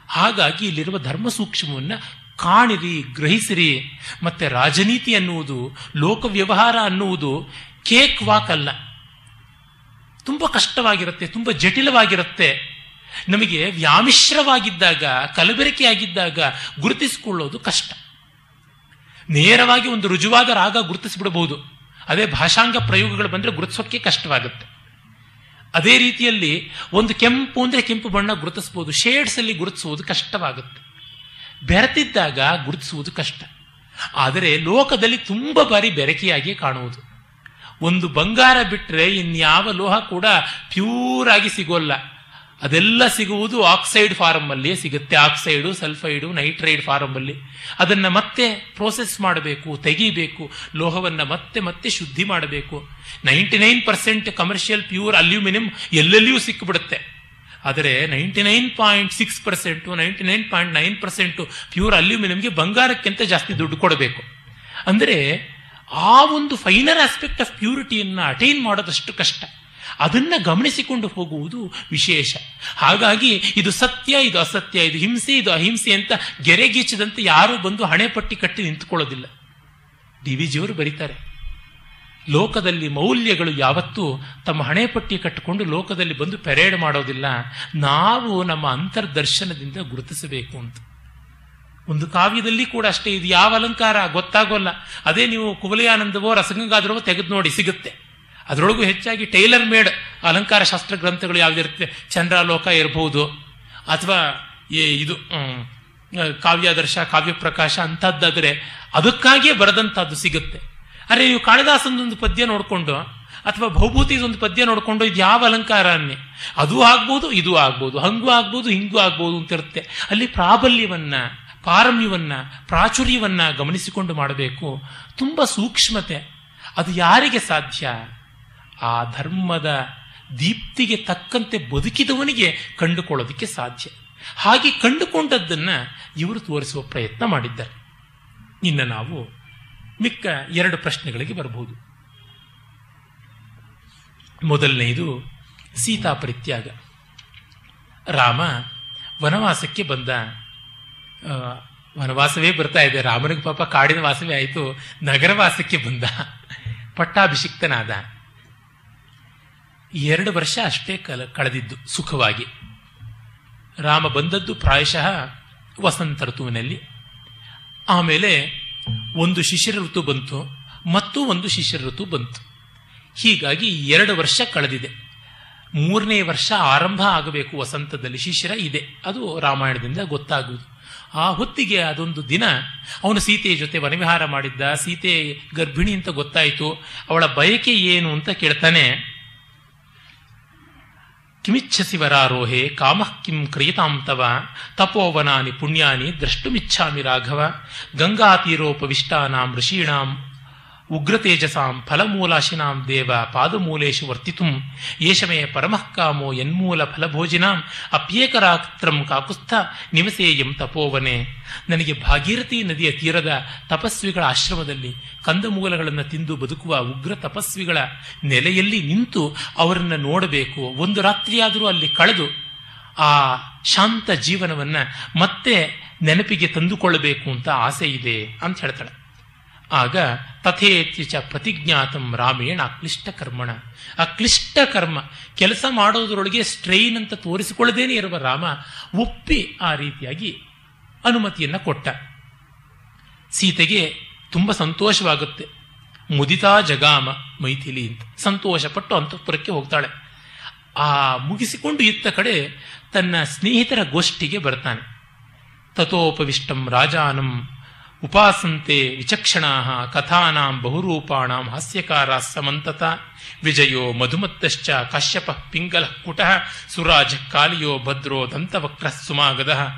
ಹಾಗಾಗಿ ಇಲ್ಲಿರುವ ಧರ್ಮ ಸೂಕ್ಷ್ಮವನ್ನು ಕಾಣಿರಿ, ಗ್ರಹಿಸಿರಿ. ಮತ್ತೆ ರಾಜನೀತಿ ಅನ್ನುವುದು, ಲೋಕ ವ್ಯವಹಾರ ಅನ್ನುವುದು ಕೇಕ್ ವಾಕ್ ಅಲ್ಲ. ತುಂಬ ಕಷ್ಟವಾಗಿರುತ್ತೆ, ತುಂಬ ಜಟಿಲವಾಗಿರುತ್ತೆ. ನಮಗೆ ವ್ಯಾಮಿಶ್ರವಾಗಿದ್ದಾಗ, ಕಲಬೆರಕೆಯಾಗಿದ್ದಾಗ ಗುರುತಿಸಿಕೊಳ್ಳೋದು ಕಷ್ಟ. ನೇರವಾಗಿ ಒಂದು ರುಜುವಾದ ರಾಗ ಗುರುತಿಸಿಬಿಡಬಹುದು. ಅದೇ ಭಾಷಾಂಗ ಪ್ರಯೋಗಗಳು ಬಂದರೆ ಗುರುತಿಸೋಕ್ಕೆ ಕಷ್ಟವಾಗುತ್ತೆ. ಅದೇ ರೀತಿಯಲ್ಲಿ ಒಂದು ಕೆಂಪು ಅಂದರೆ ಕೆಂಪು ಬಣ್ಣ ಗುರುತಿಸಬಹುದು ಶೇಡ್ಸ್ ಅಲ್ಲಿ ಗುರುತಿಸುವುದು ಕಷ್ಟವಾಗುತ್ತೆ. ಬೆರೆತಿದ್ದಾಗ ಗುರುತಿಸುವುದು ಕಷ್ಟ. ಆದರೆ ಲೋಕದಲ್ಲಿ ತುಂಬ ಬಾರಿ ಬೆರಕೆಯಾಗಿ ಕಾಣುವುದು. ಒಂದು ಬಂಗಾರ ಬಿಟ್ಟರೆ ಇನ್ಯಾವ ಲೋಹ ಕೂಡ ಪ್ಯೂರ್ ಆಗಿ ಸಿಗೋಲ್ಲ. ಅದೆಲ್ಲ ಸಿಗುವುದು ಆಕ್ಸೈಡ್ ಫಾರಮ್ ಅಲ್ಲಿ ಸಿಗುತ್ತೆ. ಆಕ್ಸೈಡು, ಸಲ್ಫೈಡು, ನೈಟ್ರೈಡ್ ಫಾರಮ್ ಅಲ್ಲಿ. ಅದನ್ನ ಮತ್ತೆ ಪ್ರೋಸೆಸ್ ಮಾಡಬೇಕು, ತೆಗಿಬೇಕು, ಲೋಹವನ್ನ ಮತ್ತೆ ಮತ್ತೆ ಶುದ್ಧಿ ಮಾಡಬೇಕು. Ninety nine percent commercial pure aluminium ಎಲ್ಲೆಲ್ಲಿಯೂ ಸಿಕ್ಕಿಬಿಡುತ್ತೆ ಆದರೆ ninety nine point six percent, ninety nine point nine percent pure ಅಲ್ಯೂಮಿನಿಯಂಗೆ ಬಂಗಾರಕ್ಕಿಂತ ಜಾಸ್ತಿ ದುಡ್ಡು ಕೊಡಬೇಕು. ಅಂದರೆ ಆ ಒಂದು ಫೈನರ್ ಆಸ್ಪೆಕ್ಟ್ ಆಫ್ ಪ್ಯೂರಿಟಿಯನ್ನು ಅಟೈನ್ ಮಾಡೋದಷ್ಟು ಕಷ್ಟ. ಅದನ್ನ ಗಮನಿಸಿಕೊಂಡು ಹೋಗುವುದು ವಿಶೇಷ. ಹಾಗಾಗಿ ಇದು ಸತ್ಯ, ಇದು ಅಸತ್ಯ, ಇದು ಹಿಂಸೆ, ಇದು ಅಹಿಂಸೆ ಅಂತ ಗೆರೆಗೀಚದಂತೆ ಯಾರೂ ಬಂದು ಹಣೆ ಪಟ್ಟಿ ಕಟ್ಟಿ ನಿಂತುಕೊಳ್ಳೋದಿಲ್ಲ. ಡಿ ವಿ ಜಿಯವರು ಬರೀತಾರೆ. ಲೋಕದಲ್ಲಿ ಮೌಲ್ಯಗಳು ಯಾವತ್ತೂ ತಮ್ಮ ಹಣೆ ಪಟ್ಟಿ ಕಟ್ಟಿಕೊಂಡು ಲೋಕದಲ್ಲಿ ಬಂದು ಪೆರೇಡ್ ಮಾಡೋದಿಲ್ಲ. ನಾವು ನಮ್ಮ ಅಂತರ್ದರ್ಶನದಿಂದ ಗುರುತಿಸಬೇಕು ಅಂತ. ಒಂದು ಕಾವ್ಯದಲ್ಲಿ ಕೂಡ ಅಷ್ಟೇ, ಇದು ಯಾವ ಅಲಂಕಾರ ಗೊತ್ತಾಗೋಲ್ಲ. ಅದೇ ನೀವು ಕುಬಲಯಾನಂದವೋ ರಸಗಂಗಾಧರವೋ ತೆಗೆದು ನೋಡಿ ಸಿಗುತ್ತೆ. ಅದರೊಳಗೂ ಹೆಚ್ಚಾಗಿ ಟೈಲರ್ ಮೇಡ್ ಅಲಂಕಾರ ಶಾಸ್ತ್ರ ಗ್ರಂಥಗಳು ಯಾವುದಿರುತ್ತೆ ಚಂದ್ರಾಲೋಕ ಇರಬಹುದು ಅಥವಾ ಇದು ಕಾವ್ಯಾದರ್ಶ ಕಾವ್ಯ ಪ್ರಕಾಶ ಅಂಥದ್ದಾದರೆ ಅದಕ್ಕಾಗಿಯೇ ಬರೆದಂಥದ್ದು ಸಿಗುತ್ತೆ. ಅರೆ ನೀವು ಕಾಳಿದಾಸನದೊಂದು ಪದ್ಯ ನೋಡಿಕೊಂಡು, ಅಥವಾ ಭೌಭೂತಿದೊಂದು ಪದ್ಯ ನೋಡಿಕೊಂಡು ಇದು ಯಾವ ಅಲಂಕಾರ ಅನ್ನೇ ಅದು ಆಗ್ಬೋದು, ಇದು ಆಗ್ಬೋದು, ಹಂಗೂ ಆಗ್ಬೋದು, ಹಿಂಗೂ ಆಗ್ಬೋದು ಅಂತ ಇರುತ್ತೆ ಅಲ್ಲಿ ಪ್ರಾಬಲ್ಯವನ್ನು, ಪಾರಮ್ಯವನ್ನು, ಪ್ರಾಚುರ್ಯವನ್ನ ಗಮನಿಸಿಕೊಂಡು ಮಾಡಬೇಕು. ತುಂಬ ಸೂಕ್ಷ್ಮತೆ. ಅದು ಯಾರಿಗೆ ಸಾಧ್ಯ? ಆ ಧರ್ಮದ ದೀಪ್ತಿಗೆ ತಕ್ಕಂತೆ ಬದುಕಿದವನಿಗೆ ಕಂಡುಕೊಳ್ಳೋದಕ್ಕೆ ಸಾಧ್ಯ. ಹಾಗೆ ಕಂಡುಕೊಂಡದ್ದನ್ನ ಇವರು ತೋರಿಸುವ ಪ್ರಯತ್ನ ಮಾಡಿದ್ದಾರೆ. ಇನ್ನು ನಾವು ಮಿಕ್ಕ ಎರಡು ಪ್ರಶ್ನೆಗಳಿಗೆ ಬರಬಹುದು. ಮೊದಲನೆಯದು ಸೀತಾ ಪರಿತ್ಯಾಗ ರಾಮ ವನವಾಸಕ್ಕೆ ಬಂದ. ವನವಾಸವೇ ಬರ್ತಾ ಇದೆ. ರಾಮನಿಗೆ ಪಾಪ ಕಾಡಿನ ವಾಸವೇ ಆಯಿತು. ನಗರವಾಸಕ್ಕೆ ಬಂದ. ಪಟ್ಟಾಭಿಷಿಕ್ತನಾದ. ಎರಡು ವರ್ಷ ಅಷ್ಟೇ ಕಲ ಕಳೆದಿದ್ದು ಸುಖವಾಗಿ. ರಾಮ ಬಂದದ್ದು ಪ್ರಾಯಶಃ ವಸಂತ ಋತುವಿನಲ್ಲಿ. ಆಮೇಲೆ ಒಂದು ಶಿಷ್ಯರ ಋತು ಬಂತು, ಮತ್ತು ಒಂದು ಶಿಷ್ಯರ ಋತು ಬಂತು. ಹೀಗಾಗಿ ಎರಡು ವರ್ಷ ಕಳೆದಿದೆ. ಮೂರನೇ ವರ್ಷ ಆರಂಭ ಆಗಬೇಕು ವಸಂತದಲ್ಲಿ ಶಿಶಿರ ಇದೆ. ಅದು ರಾಮಾಯಣದಿಂದ ಗೊತ್ತಾಗುವುದು. ಆ ಹೊತ್ತಿಗೆ ಅದೊಂದು ದಿನ ಅವನು ಸೀತೆಯ ಜೊತೆ ವನವಿಹಾರ ಮಾಡಿದ್ದ, ಸೀತೆ ಗರ್ಭಿಣಿ ಅಂತ ಗೊತ್ತಾಯಿತು, ಅವಳ ಬಯಕೆ ಏನು ಅಂತ ಕೇಳ್ತಾನೆ ಕಿಮಿಚ್ಛಸಿ ವರಾರೋಹೆ ಕಾಮಃ ಕಿಂ ಕ್ರಿಯತಾಂ ತವ ತಪೋವನಾನಿ ಪುಣ್ಯಾನಿ ದ್ರಷ್ಟುಮಿಚ್ಛಾಮಿ ರಾಘವ ಗಂಗಾತೀರೋಪವಿಷ್ಟಾನಾಂ ಋಷೀಣಾಂ ಉಗ್ರತೇಜಸಾಂ ಫಲಮೂಲಾಶಿನಾಂ ದೇವ ಪಾದಮೂಲೇಶು ವರ್ತಿತುಂ ಏಷಮೇ ಪರಮಃ ಕಾಮೋ ಫಲಭೋಜಿನಾಂ ಅಪ್ಯೇಕರಾತ್ರಂ ಕಾಕುಸ್ಥ ನಿವಸೇಯಂ ತಪೋವನೆ. ನನಗೆ ಭಾಗೀರಥಿ ನದಿಯ ತೀರದ ತಪಸ್ವಿಗಳ ಆಶ್ರಮದಲ್ಲಿ ಕಂದಮೂಲಗಳನ್ನು ತಿಂದು ಬದುಕುವ ಉಗ್ರ ತಪಸ್ವಿಗಳ ನೆಲೆಯಲ್ಲಿ ನಿಂತು ಅವರನ್ನು ನೋಡಬೇಕು. ಒಂದು ರಾತ್ರಿಯಾದರೂ ಅಲ್ಲಿ ಕಳೆದು ಆ ಶಾಂತ ಜೀವನವನ್ನು ಮತ್ತೆ ನೆನಪಿಗೆ ತಂದುಕೊಳ್ಳಬೇಕು ಅಂತ ಆಸೆ ಇದೆ ಅಂತ ಹೇಳ್ತಾಳೆ. ಆಗ ತಥೇತಿ ಚ ಪ್ರತಿಜ್ಞಾತಂ ರಾಮೇಣ ಅಕ್ಲಿಷ್ಟ ಕರ್ಮಣ. ಅಕ್ಲಿಷ್ಟ ಕರ್ಮ ಕೆಲಸ ಮಾಡೋದರೊಳಗೆ ಸ್ಟ್ರೈನ್ ಅಂತ ತೋರಿಸಿಕೊಳ್ಳದೇನೆ ಇರುವ ರಾಮ ಒಪ್ಪಿ ಆ ರೀತಿಯಾಗಿ ಅನುಮತಿಯನ್ನು ಕೊಟ್ಟ. ಸೀತೆಗೆ ತುಂಬ ಸಂತೋಷವಾಗುತ್ತೆ. ಮುದಿತಾ ಜಗಾಮ ಮೈಥಿಲಿ ಅಂತ ಸಂತೋಷಪಟ್ಟು ಅಂತಃಪುರಕ್ಕೆ ಹೋಗ್ತಾಳೆ. ಆ ಮುಗಿಸಿಕೊಂಡು ಇತ್ತ ಕಡೆ ತನ್ನ ಸ್ನೇಹಿತರ ಗೋಷ್ಠಿಗೆ ಬರ್ತಾನೆ. ತಥೋಪವಿಷ್ಟಂ ರಾಜಾನಂ ಉಪಾಸಂತೆ ವಿಚಕ್ಷಣಾ ಕಥಾನಾಂ ಬಹುರೂಪಾಣಾಂ ಹಾಸ್ಯಕಾರ ಸಮಂತತ ವಿಜಯೋ ಮಧುಮತ್ತಶ್ಚ ಕಾಶ್ಯಪ ಪಿಂಗಲ ಕುಟ ಸುರಾಜ ಕಾಲಿಯೋ ಭದ್ರೋ ದಂತವಕ್ರ ಸುಮಾಗದ.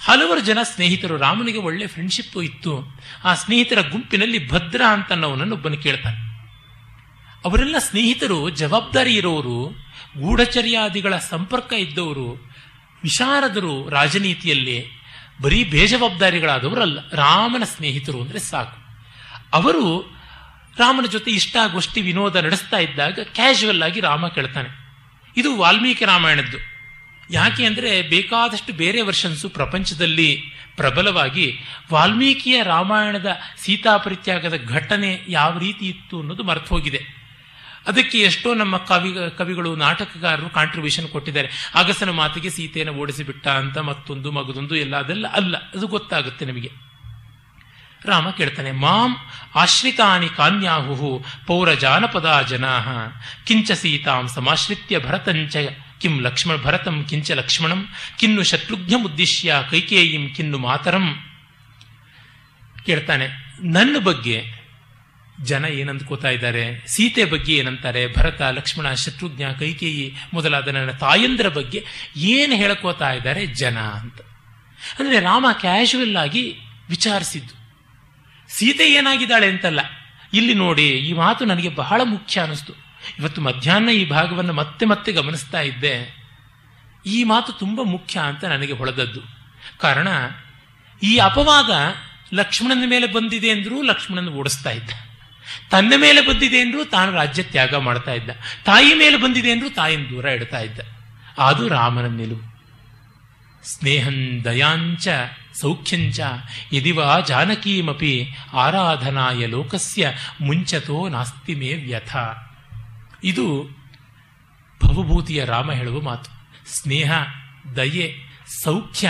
ಹಲವರು ಜನ ಸ್ನೇಹಿತರು ರಾಮನಿಗೆ ಒಳ್ಳೆ ಫ್ರೆಂಡ್ಶಿಪ್ ಇತ್ತು. ಆ ಸ್ನೇಹಿತರ ಗುಂಪಿನಲ್ಲಿ ಭದ್ರ ಅಂತ ಒಬ್ಬನು ಕೇಳ್ತಾನೆ. ಅವರೆಲ್ಲ ಸ್ನೇಹಿತರು ಜವಾಬ್ದಾರಿ ಇರೋರು, ಗೂಢಚರ್ಯಾದಿಗಳ ಸಂಪರ್ಕ ಇದ್ದವರು, ವಿಶಾರದರು ರಾಜನೀತಿಯಲ್ಲಿ. ಬರೀ ಬೇಜವಾಬ್ದಾರಿಗಳಾದವರಲ್ಲ, ರಾಮನ ಸ್ನೇಹಿತರು ಅಂದರೆ ಸಾಕು. ಅವರು ರಾಮನ ಜೊತೆ ಇಷ್ಟ ಗೋಷ್ಠಿ ವಿನೋದ ನಡೆಸ್ತಾ ಇದ್ದಾಗ ಕ್ಯಾಶುವಲ್ ಆಗಿ ರಾಮ ಕೇಳ್ತಾನೆ. ಇದು ವಾಲ್ಮೀಕಿ ರಾಮಾಯಣದ್ದು. ಯಾಕೆ ಅಂದರೆ ಬೇಕಾದಷ್ಟು ಬೇರೆ ವರ್ಷನ್ಸು ಪ್ರಪಂಚದಲ್ಲಿ ಪ್ರಬಲವಾಗಿ ವಾಲ್ಮೀಕಿಯ ರಾಮಾಯಣದ ಸೀತಾಪರಿತ್ಯಾಗದ ಘಟನೆ ಯಾವ ರೀತಿ ಇತ್ತು ಅನ್ನೋದು ಮರೆತು ಹೋಗಿದೆ ಅದಕ್ಕೆ ಎಷ್ಟೋ ನಮ್ಮ ಕವಿ, ಕವಿಗಳು, ನಾಟಕಗಾರರು ಕಾಂಟ್ರಿಬ್ಯೂಷನ್ ಕೊಟ್ಟಿದ್ದಾರೆ. ಅಗಸನ ಮಾತಿಗೆ ಸೀತೆಯನ್ನು ಓಡಿಸಿಬಿಟ್ಟ ಅಂತ, ಮತ್ತೊಂದು, ಮಗದೊಂದು, ಎಲ್ಲ ಅದೆಲ್ಲ ಅಲ್ಲ. ಅದು ಗೊತ್ತಾಗುತ್ತೆ ನಮಗೆ. ರಾಮ ಕೇಳ್ತಾನೆ, ಮಾಂ ಆಶ್ರಿತಾನಿ ಕಾನ್ಯಾಹು ಪೌರ ಜಾನಪದ ಜನಾ ಕಿಂಚ ಸೀತಾಂ ಸಮಾಶ್ರಿತ್ಯ ಭರತಂಚ ಕಿಂ ಲಕ್ಷ್ಮಣ ಭರತಂ ಕಿಂಚ ಲಕ್ಷ್ಮಣಂ. ಕಿನ್ನು ಶತ್ರುಘ್ನಮುದ್ದೇಶ್ಯ ಕೈಕೇಯಿಂ ಕಿನ್ನು ಮಾತರಂ. ಕೇಳ್ತಾನೆ, ನನ್ನ ಬಗ್ಗೆ ಜನ ಏನಂದ್ಕೋತಾ ಇದ್ದಾರೆ? ಸೀತೆ ಬಗ್ಗೆ ಏನಂತಾರೆ? ಭರತ, ಲಕ್ಷ್ಮಣ, ಶತ್ರುಘ್ನ, ಕೈಕೇಯಿ ಮೊದಲಾದ ನನ್ನ ತಾಯಂದ್ರ ಬಗ್ಗೆ ಏನು ಹೇಳ್ಕೋತಾ ಇದ್ದಾರೆ ಜನ ಅಂತ. ಅಂದರೆ ರಾಮ ಕ್ಯಾಶುವಲ್ ಆಗಿ ವಿಚಾರಿಸಿದ್ದು. ಸೀತೆ ಏನಾಗಿದ್ದಾಳೆ ಅಂತಲ್ಲ. ಇಲ್ಲಿ ನೋಡಿ, ಈ ಮಾತು ನನಗೆ ಬಹಳ ಮುಖ್ಯ ಅನಿಸ್ತು. ಇವತ್ತು ಮಧ್ಯಾಹ್ನ ಈ ಭಾಗವನ್ನು ಮತ್ತೆ ಮತ್ತೆ ಗಮನಿಸ್ತಾ ಇದ್ದೆ. ಈ ಮಾತು ತುಂಬ ಮುಖ್ಯ ಅಂತ ನನಗೆ ಹೊಳೆದದ್ದು. ಕಾರಣ, ಈ ಅಪವಾದ ಲಕ್ಷ್ಮಣನ ಮೇಲೆ ಬಂದಿದೆ ಅಂದರೂ ಲಕ್ಷ್ಮಣನ ಓಡಿಸ್ತಾ ಇದ್ದ. ತನ್ನ ಮೇಲೆ ಬಂದಿದೆ ಅಂದ್ರೂ ತಾನು ರಾಜ್ಯ ತ್ಯಾಗ ಮಾಡ್ತಾ ಇದ್ದ. ತಾಯಿ ಮೇಲೆ ಬಂದಿದೆ ಅಂದ್ರೂ ತಾಯಿನ ದೂರ ಇಡ್ತಾ ಇದ್ದ. ಅದು ರಾಮನ ನಿಲುವು ಸ್ನೇಹಂ ದಯಾಂಚ ಸೌಖ್ಯಂಚ ಇದಿವ ಜಾನಕೀಮಪಿ ಆರಾಧನಾಯ ಲೋಕಸ್ಯ ಮುಂಚತೋ ನಾಸ್ತಿ ಮೇ ವ್ಯಥ. ಇದು ಭವಭೂತಿಯ ರಾಮ ಹೇಳುವ ಮಾತು. ಸ್ನೇಹ, ದಯೆ, ಸೌಖ್ಯ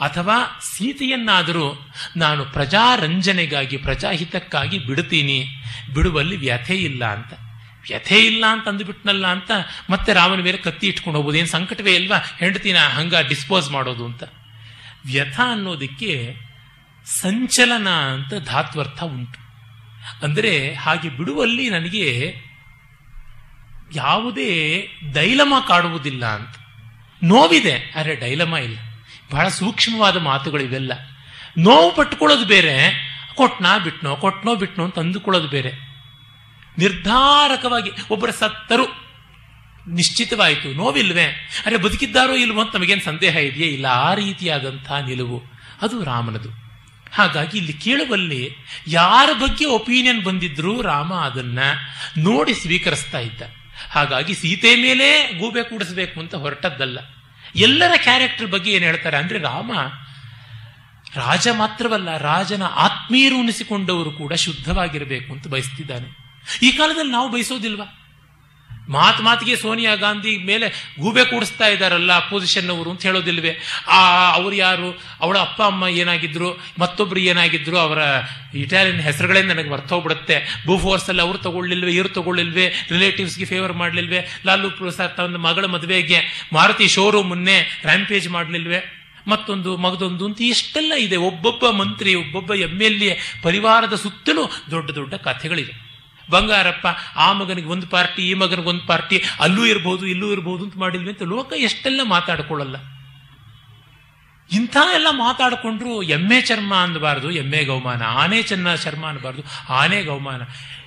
ಅಥವಾ ಸೀತೆಯನ್ನಾದರೂ ನಾನು ಪ್ರಜಾರಂಜನೆಗಾಗಿ, ಪ್ರಜಾಹಿತಕ್ಕಾಗಿ ಬಿಡುತ್ತೀನಿ. ಬಿಡುವಲ್ಲಿ ವ್ಯಥೆ ಇಲ್ಲ ಅಂತ. ವ್ಯಥೆ ಇಲ್ಲ ಅಂತ ಅಂದುಬಿಟ್ನಲ್ಲ ಅಂತ ಮತ್ತೆ ರಾಮನ ಮೇಲೆ ಕತ್ತಿ ಇಟ್ಕೊಂಡು ಹೋಗ್ಬೋದು ಏನು ಸಂಕಟವೇ ಇಲ್ವಾ? ಹೆಂಡತಿನ ಹಂಗ ಡಿಸ್ಪೋಸ್ ಮಾಡೋದು ಅಂತ. ವ್ಯಥ ಅನ್ನೋದಕ್ಕೆ ಸಂಚಲನ ಅಂತ ಧಾತ್ವರ್ಥ ಉಂಟು. ಅಂದರೆ ಹಾಗೆ ಬಿಡುವಲ್ಲಿ ನನಗೆ ಯಾವುದೇ ಡೈಲಮ ಕಾಡುವುದಿಲ್ಲ ಅಂತ. ನೋವಿದೆ. ಅರೆ ಡೈಲಮ ಇಲ್ಲ. ಬಹಳ ಸೂಕ್ಷ್ಮವಾದ ಮಾತುಗಳು ಇವೆಲ್ಲ ನೋವು ಪಟ್ಕೊಳ್ಳೋದು ಬೇರೆ. ಕೊಟ್ನೋ ಬಿಟ್ನೋ ಕೊಟ್ನೋ ಬಿಟ್ನೋ ಅಂತ ಅಂದುಕೊಳ್ಳೋದು ಬೇರೆ. ನಿರ್ಧಾರಕವಾಗಿ ಒಬ್ಬರ ಸತ್ತರು ನಿಶ್ಚಿತವಾಯಿತು, ನೋವಿಲ್ವೇ? ಅರೆ ಬದುಕಿದ್ದಾರೋ ಇಲ್ವೋ ಅಂತ ನಮಗೇನು ಸಂದೇಹ ಇದೆಯೇ? ಇಲ್ಲ, ಆ ರೀತಿಯಾದಂಥ ನಿಲುವು. ಅದು ರಾಮನದು. ಹಾಗಾಗಿ ಇಲ್ಲಿ ಕೇಳುವಲ್ಲಿ ಯಾರ ಬಗ್ಗೆ ಒಪಿನಿಯನ್ ಬಂದಿದ್ರೂ ರಾಮ ಅದನ್ನ ನೋಡಿ ಸ್ವೀಕರಿಸ್ತಾ ಇದ್ದ. ಹಾಗಾಗಿ ಸೀತೆ ಮೇಲೆ ಗೂಬೆ ಕೂಡಿಸಬೇಕು ಅಂತ ಹೊರಟದ್ದಲ್ಲ. ಎಲ್ಲರ ಕ್ಯಾರೆಕ್ಟರ್ ಬಗ್ಗೆ ಏನು ಹೇಳ್ತಾರೆ ಅಂದರೆ ರಾಮ ರಾಜ ಮಾತ್ರವಲ್ಲ, ರಾಜನ ಆತ್ಮೀಯರು ಉಣಿಸಿಕೊಂಡವರು ಕೂಡ ಶುದ್ಧವಾಗಿರಬೇಕು ಅಂತ ಬಯಸ್ತಿದ್ದಾನೆ. ಈ ಕಾಲದಲ್ಲಿ ನಾವು ಬಯಸೋದಿಲ್ವಾ? ಮಾತು ಮಾತಿಗೆ ಸೋನಿಯಾ ಗಾಂಧಿ ಮೇಲೆ ಗೂಬೆ ಕೂಡಿಸ್ತಾ ಇದ್ದಾರಲ್ಲ ಅಪೋಸಿಷನ್ ಅವರು ಅಂತ ಹೇಳೋದಿಲ್ವೇ? ಆ, ಅವ್ರು ಯಾರು? ಅವಳ ಅಪ್ಪ, ಅಮ್ಮ ಏನಾಗಿದ್ರು? ಮತ್ತೊಬ್ರು ಏನಾಗಿದ್ರು? ಅವರ ಇಟಾಲಿಯನ್ ಹೆಸರುಗಳೇ ನನಗೆ ಮರ್ತೋಗ್ಬಿಡುತ್ತೆ. ಬೂ ಫೋರ್ಸ್ ಅಲ್ಲಿ ಅವ್ರು ತಗೊಳ್ಳಿಲ್ವೇ, ಇವ್ರು ತಗೊಳ್ಳಿಲ್ವೆ ರಿಲೇಟಿವ್ಸ್ಗೆ ಫೇವರ್ ಮಾಡಲಿಲ್ವೆ? ಲಾಲು ಪ್ರಸಾದ್ ತನ್ನ ಮಗಳ ಮದುವೆಗೆ ಮಾರುತಿ ಶೋರೂಮ್ ಮುನ್ನೆ ರ್ಯಾಂಪೇಜ್ ಮಾಡ್ಲಿಲ್ವೇ? ಮತ್ತೊಂದು ಮಗದೊಂದು ಅಂತ ಇಷ್ಟೆಲ್ಲ ಇದೆ. ಒಬ್ಬೊಬ್ಬ ಮಂತ್ರಿ, ಒಬ್ಬೊಬ್ಬ ಎಂ ಎಲ್ ಎ ಪರಿವಾರದ ಸುತ್ತಲೂ ದೊಡ್ಡ ದೊಡ್ಡ ಕಥೆಗಳಿವೆ. ಬಂಗಾರಪ್ಪ, ಆ ಮಗನಿಗೆ ಒಂದು ಪಾರ್ಟಿ, ಈ ಮಗನಿಗೆ ಒಂದು ಪಾರ್ಟಿ, ಅಲ್ಲೂ ಇರಬಹುದು ಇಲ್ಲೂ ಇರಬಹುದು ಅಂತ ಮಾಡಿದ್ವಿ ಅಂತ ಲೋಕ ಎಷ್ಟೆಲ್ಲ ಮಾತಾಡ್ಕೊಳ್ಳಲ್ಲ. ಇಂಥ ಎಲ್ಲ ಮಾತಾಡಿಕೊಂಡ್ರು ಎಮ್ಮೆ ಚರ್ಮ ಅನ್ನಬಾರ್ದು ಎಮ್ಮೆ ಗೌಮಾನ, ಆನೆ ಚೆನ್ನ ಚರ್ಮ ಅನ್ನಬಾರ್ದು, ಆನೆ ಗೌಮಾನ.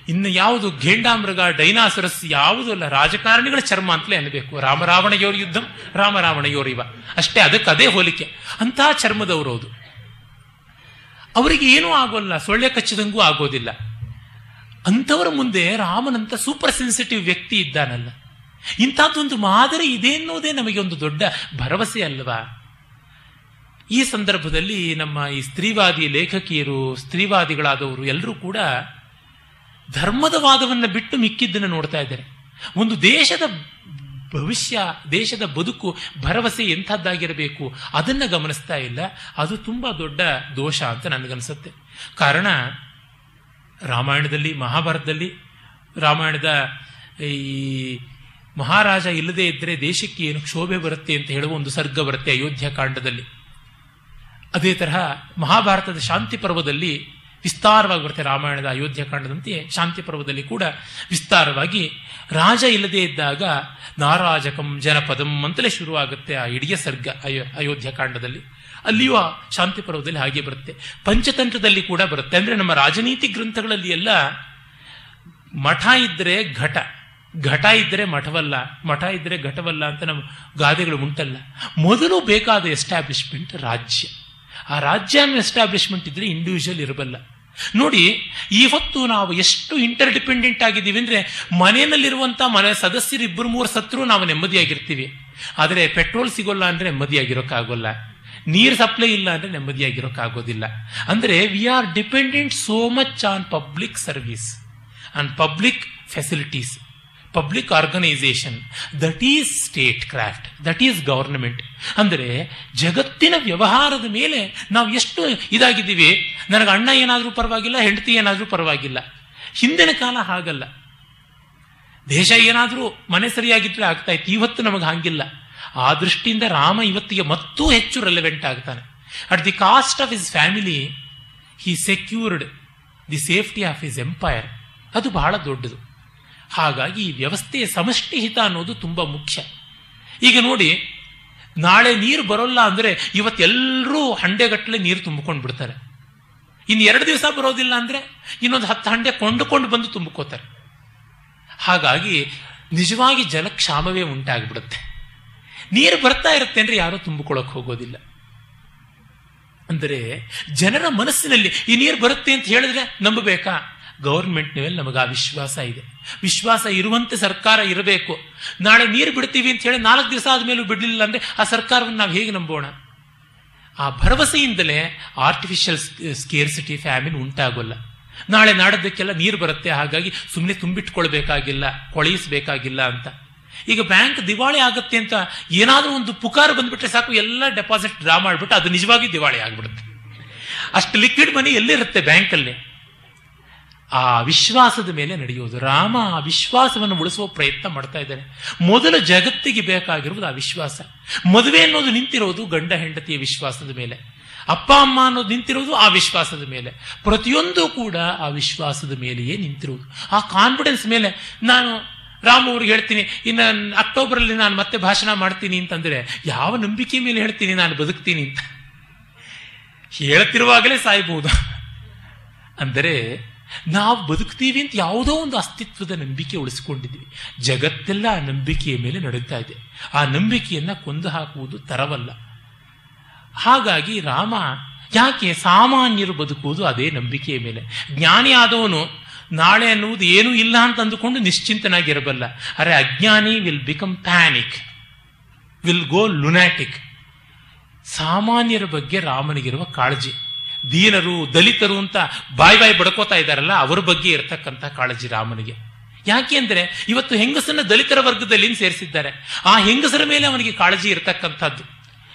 ಇನ್ನು ಯಾವುದು ಘೇಂಡಾಮೃಗ ಡೈನಾಸರಸ್, ಯಾವುದೂ ಅಲ್ಲ, ರಾಜಕಾರಣಿಗಳ ಚರ್ಮ ಅಂತಲೇ ಅನ್ನಬೇಕು. ರಾಮರಾವಣಯೋರ್ ಯುದ್ಧಂ ರಾಮರಾವಣಯೋರ್ ಇವ. ಅಷ್ಟೇ ಅದಕ್ಕೆ ಅದೇ ಹೋಲಿಕೆ. ಅಂತಹ ಚರ್ಮದವರು ಅದು ಅವರಿಗೆ ಏನೂ ಆಗೋಲ್ಲ, ಸೊಳ್ಳೆ ಕಚ್ಚಿದಂಗೂ ಆಗೋದಿಲ್ಲ. ಅಂಥವರ ಮುಂದೆ ರಾಮನಂತ ಸೂಪರ್ ಸೆನ್ಸಿಟಿವ್ ವ್ಯಕ್ತಿ ಇದ್ದಾನಲ್ಲ. ಇಂಥದ್ದೊಂದು ಮಾದರಿ ಇದೆ ಅನ್ನೋದೇ ನಮಗೆ ಒಂದು ದೊಡ್ಡ ಭರವಸೆ ಅಲ್ವಾ? ಈ ಸಂದರ್ಭದಲ್ಲಿ ನಮ್ಮ ಈ ಸ್ತ್ರೀವಾದಿ ಲೇಖಕಿಯರು, ಸ್ತ್ರೀವಾದಿಗಳಾದವರು ಎಲ್ಲರೂ ಕೂಡ ಧರ್ಮದ ವಾದವನ್ನು ಬಿಟ್ಟು ಮಿಕ್ಕಿದ್ದನ್ನು ನೋಡ್ತಾ ಇದ್ದಾರೆ. ಒಂದು ದೇಶದ ಭವಿಷ್ಯ, ದೇಶದ ಬದುಕು, ಭರವಸೆ ಎಂಥದ್ದಾಗಿರಬೇಕು, ಅದನ್ನು ಗಮನಿಸ್ತಾ ಇಲ್ಲ. ಅದು ತುಂಬ ದೊಡ್ಡ ದೋಷ ಅಂತ ನನಗನ್ಸುತ್ತೆ. ಕಾರಣ, ರಾಮಾಯಣದಲ್ಲಿ, ಮಹಾಭಾರತದಲ್ಲಿ, ರಾಮಾಯಣದ ಈ ಮಹಾರಾಜ ಇಲ್ಲದೆ ಇದ್ದರೆ ದೇಶಕ್ಕೆ ಏನು ಕ್ಷೋಭೆ ಬರುತ್ತೆ ಅಂತ ಹೇಳುವ ಒಂದು ಸರ್ಗ ಬರುತ್ತೆ ಅಯೋಧ್ಯ ಕಾಂಡದಲ್ಲಿ. ಅದೇ ತರಹ ಮಹಾಭಾರತದ ಶಾಂತಿ ಪರ್ವದಲ್ಲಿ ವಿಸ್ತಾರವಾಗಿ ಬರುತ್ತೆ ರಾಮಾಯಣದ ಅಯೋಧ್ಯ ಕಾಂಡದಂತೆ ಶಾಂತಿ ಪರ್ವದಲ್ಲಿ ಕೂಡ ವಿಸ್ತಾರವಾಗಿ ರಾಜ ಇಲ್ಲದೇ ಇದ್ದಾಗ ನಾರಾಜಕಂ ಜನಪದಂ ಅಂತಲೇ ಶುರುವಾಗುತ್ತೆ ಆ ಇಡೀ ಸರ್ಗ ಅಯೋ, ಅಯೋಧ್ಯ ಕಾಂಡದಲ್ಲಿ ಅಲ್ಲಿಯೂ ಆ ಶಾಂತಿ ಪರ್ವದಲ್ಲಿ ಹಾಗೆ ಬರುತ್ತೆ. ಪಂಚತಂತ್ರದಲ್ಲಿ ಕೂಡ ಬರುತ್ತೆ. ಅಂದರೆ ನಮ್ಮ ರಾಜನೀತಿ ಗ್ರಂಥಗಳಲ್ಲಿ ಎಲ್ಲ ಮಠ ಇದ್ದರೆ ಘಟ ಘಟ ಇದ್ದರೆ ಮಠವಲ್ಲ, ಮಠ ಇದ್ದರೆ ಘಟವಲ್ಲ ಅಂತ ನಮ್ಮ ಗಾದೆಗಳು ಉಂಟಲ್ಲ. ಮೊದಲು ಬೇಕಾದ ಎಸ್ಟಾಬ್ಲಿಷ್ಮೆಂಟ್ ರಾಜ್ಯ. ಆ ರಾಜ್ಯ ಎಸ್ಟಾಬ್ಲಿಷ್ಮೆಂಟ್ ಇದ್ರೆ ಇಂಡಿವಿಜುವಲ್ ಇರಬಲ್ಲ. ನೋಡಿ, ಇವತ್ತು ನಾವು ಎಷ್ಟು ಇಂಟರ್ ಡಿಪೆಂಡೆಂಟ್ ಆಗಿದ್ದೀವಿ ಅಂದ್ರೆ ಮನೆಯಲ್ಲಿರುವಂತ ಮನೆ ಸದಸ್ಯರು ಇಬ್ಬರು ಮೂರು ಸತ್ರು ನಾವು ನೆಮ್ಮದಿಯಾಗಿರ್ತೀವಿ. ಆದರೆ ಪೆಟ್ರೋಲ್ ಸಿಗೋಲ್ಲ ಅಂದ್ರೆ ನೆಮ್ಮದಿಯಾಗಿರೋಕ್ಕಾಗೋಲ್ಲ. ನೀರು ಸಪ್ಲೈ ಇಲ್ಲ ಅಂದ್ರೆ ನೆಮ್ಮದಿಯಾಗಿರೋಕ್ಕಾಗೋದಿಲ್ಲ. ಅಂದ್ರೆ we are dependent so much on public service on public facilities public organisation that is statecraft that is government ಅಂದರೆ ಜಗತ್ತಿನ ವ್ಯವಹಾರದ ಮೇಲೆ ನಾವು ಎಷ್ಟು ಇದಾಗಿದ್ದೀವಿ? ನನಗೆ ಅಣ್ಣ ಏನಾದರೂ ಪರವಾಗಿಲ್ಲ, ಹೆಂಡತಿ ಏನಾದರೂ ಪರವಾಗಿಲ್ಲ. ಹಿಂದಿನ ಕಾಲ ಹಾಗಲ್ಲ. ದೇಶ ಏನಾದರೂ ಮನೆ ಸರಿಯಾಗಿದ್ರೆ ಆಗ್ತಾ ಇತ್ತು. ಇವತ್ತು ನಮಗೆ ಹಾಗಿಲ್ಲ. ಆ ದೃಷ್ಟಿಯಿಂದ ರಾಮ ಇವತ್ತಿಗೆ ಮತ್ತೂ ಹೆಚ್ಚು ರೆಲೆವೆಂಟ್ ಆಗ್ತಾನೆ. At the cost of his family he secured the safety of his empire ಅದು ಬಹಳ ದೊಡ್ಡದು. ಹಾಗಾಗಿ ಈ ವ್ಯವಸ್ಥೆಯ ಸಮಷ್ಟಿ ಹಿತ ಅನ್ನೋದು ತುಂಬ ಮುಖ್ಯ. ಈಗ ನೋಡಿ, ನಾಳೆ ನೀರು ಬರೋಲ್ಲ ಅಂದರೆ ಇವತ್ತೆಲ್ಲರೂ ಹಂಡೆಗಟ್ಟಲೆ ನೀರು ತುಂಬಿಕೊಂಡು ಬಿಡ್ತಾರೆ. ಇನ್ನು ಎರಡು ದಿವಸ ಬರೋದಿಲ್ಲ ಅಂದರೆ ಇನ್ನೊಂದು ಹತ್ತು ಹಂಡೆ ಕೊಂಡುಕೊಂಡು ಬಂದು ತುಂಬಿಕೋತಾರೆ. ಹಾಗಾಗಿ ನಿಜವಾಗಿ ಜಲಕ್ಷಾಮವೇ ಉಂಟಾಗಿಬಿಡುತ್ತೆ. ನೀರು ಬರ್ತಾ ಇರುತ್ತೆ ಅಂದರೆ ಯಾರೂ ತುಂಬಿಕೊಳ್ಳೋಕೆ ಹೋಗೋದಿಲ್ಲ. ಅಂದರೆ ಜನರ ಮನಸ್ಸಿನಲ್ಲಿ ಈ ನೀರು ಬರುತ್ತೆ ಅಂತ ಹೇಳಿದ್ರೆ ನಂಬಬೇಕಾ? ಗೌರ್ಮೆಂಟ್ ಮೇಲೆ ನಮಗೆ ಆ ವಿಶ್ವಾಸ ಇದೆ. ವಿಶ್ವಾಸ ಇರುವಂತೆ ಸರ್ಕಾರ ಇರಬೇಕು. ನಾಳೆ ನೀರು ಬಿಡ್ತೀವಿ ಅಂತ ಹೇಳಿ ನಾಲ್ಕು ದಿವಸ ಆದಮೇಲೆ ಬಿಡಲಿಲ್ಲ ಅಂದರೆ ಆ ಸರ್ಕಾರವನ್ನು ನಾವು ಹೇಗೆ ನಂಬೋಣ? ಆ ಭರವಸೆಯಿಂದಲೇ ಆರ್ಟಿಫಿಷಿಯಲ್ ಸ್ಕೇರ್ಸಿಟಿ ಫ್ಯಾಮಿನ್ ಉಂಟಾಗೋಲ್ಲ. ನಾಳೆ ನಾಡದಕ್ಕೆಲ್ಲ ನೀರು ಬರುತ್ತೆ, ಹಾಗಾಗಿ ಸುಮ್ಮನೆ ತುಂಬಿಟ್ಕೊಳ್ಬೇಕಾಗಿಲ್ಲ, ಕೊಳೆಯಿಸಬೇಕಾಗಿಲ್ಲ ಅಂತ. ಈಗ ಬ್ಯಾಂಕ್ ದಿವಾಳಿ ಆಗುತ್ತೆ ಅಂತ ಏನಾದರೂ ಒಂದು ಪುಕಾರ ಬಂದುಬಿಟ್ರೆ ಸಾಕು, ಎಲ್ಲ ಡೆಪಾಸಿಟ್ ಡ್ರಾ ಮಾಡಿಬಿಟ್ಟು ಅದು ನಿಜವಾಗಿ ದಿವಾಳಿ ಆಗಿಬಿಡುತ್ತೆ. ಅಷ್ಟು ಲಿಕ್ವಿಡ್ ಮನಿ ಎಲ್ಲಿರುತ್ತೆ ಬ್ಯಾಂಕಲ್ಲಿ ಆ ವಿಶ್ವಾಸದ ಮೇಲೆ ನಡೆಯೋದು ರಾಮ ಆ ವಿಶ್ವಾಸವನ್ನು ಉಳಿಸುವ ಪ್ರಯತ್ನ ಮಾಡ್ತಾ ಇದ್ದಾನೆ. ಮೊದಲ ಜಗತ್ತಿಗೆ ಬೇಕಾಗಿರುವುದು ಆ ವಿಶ್ವಾಸ. ಮದುವೆ ಅನ್ನೋದು ನಿಂತಿರೋದು ಗಂಡ ಹೆಂಡತಿಯ ವಿಶ್ವಾಸದ ಮೇಲೆ. ಅಪ್ಪ, ಅಮ್ಮ ಅನ್ನೋದು ನಿಂತಿರೋದು ಆ ವಿಶ್ವಾಸದ ಮೇಲೆ. ಪ್ರತಿಯೊಂದು ಕೂಡ ಆ ವಿಶ್ವಾಸದ ಮೇಲೆಯೇ ನಿಂತಿರುವುದು. ಆ ಕಾನ್ಫಿಡೆನ್ಸ್ ಮೇಲೆ ನಾನು ರಾಮ ಅವ್ರಿಗೆ ಹೇಳ್ತೀನಿ, ಇನ್ನು ಅಕ್ಟೋಬರ್ ಅಲ್ಲಿ ನಾನು ಮತ್ತೆ ಭಾಷಣ ಮಾಡ್ತೀನಿ ಅಂತಂದ್ರೆ, ಯಾವ ನಂಬಿಕೆ ಮೇಲೆ ಹೇಳ್ತೀನಿ ನಾನು ಬದುಕ್ತೀನಿ ಅಂತ. ಹೇಳ್ತಿರುವಾಗಲೇ ಸಾಯ್ಬಹುದು ಅಂದರೆ ನಾವು ಬದುಕ್ತೀವಿ ಅಂತ ಯಾವುದೋ ಒಂದು ಅಸ್ತಿತ್ವದ ನಂಬಿಕೆ ಉಳಿಸಿಕೊಂಡಿದ್ವಿ. ಜಗತ್ತೆಲ್ಲ ಆ ನಂಬಿಕೆಯ ಮೇಲೆ ನಡೀತಾ ಇದೆ. ಆ ನಂಬಿಕೆಯನ್ನ ಕೊಂದು ಹಾಕುವುದು ತರವಲ್ಲ. ಹಾಗಾಗಿ ರಾಮ ಯಾಕೆ ಸಾಮಾನ್ಯರು ಬದುಕುವುದು ಅದೇ ನಂಬಿಕೆಯ ಮೇಲೆ? ಜ್ಞಾನಿ ಆದವನು ನಾಳೆ ಅನ್ನುವುದು ಏನೂ ಇಲ್ಲ ಅಂತ ಅಂದುಕೊಂಡು ನಿಶ್ಚಿಂತನಾಗಿರಬಲ್ಲ. ಅರೆ ಅಜ್ಞಾನಿ will become panic will go lunatic ಸಾಮಾನ್ಯರ ಬಗ್ಗೆ ರಾಮನಿಗಿರುವ ಕಾಳಜಿ. ದೀನರು, ದಲಿತರು ಅಂತ ಬಾಯ್ ಬಾಯ್ ಬಡ್ಕೋತಾ ಇದ್ದಾರಲ್ಲ, ಅವರ ಬಗ್ಗೆ ಇರತಕ್ಕಂಥ ಕಾಳಜಿ ರಾಮನಿಗೆ. ಯಾಕೆ ಅಂದರೆ ಇವತ್ತು ಹೆಂಗಸನ್ನ ದಲಿತರ ವರ್ಗದಲ್ಲಿ ಸೇರಿಸಿದ್ದಾರೆ. ಆ ಹೆಂಗಸರ ಮೇಲೆ ಅವನಿಗೆ ಕಾಳಜಿ ಇರತಕ್ಕಂಥದ್ದು.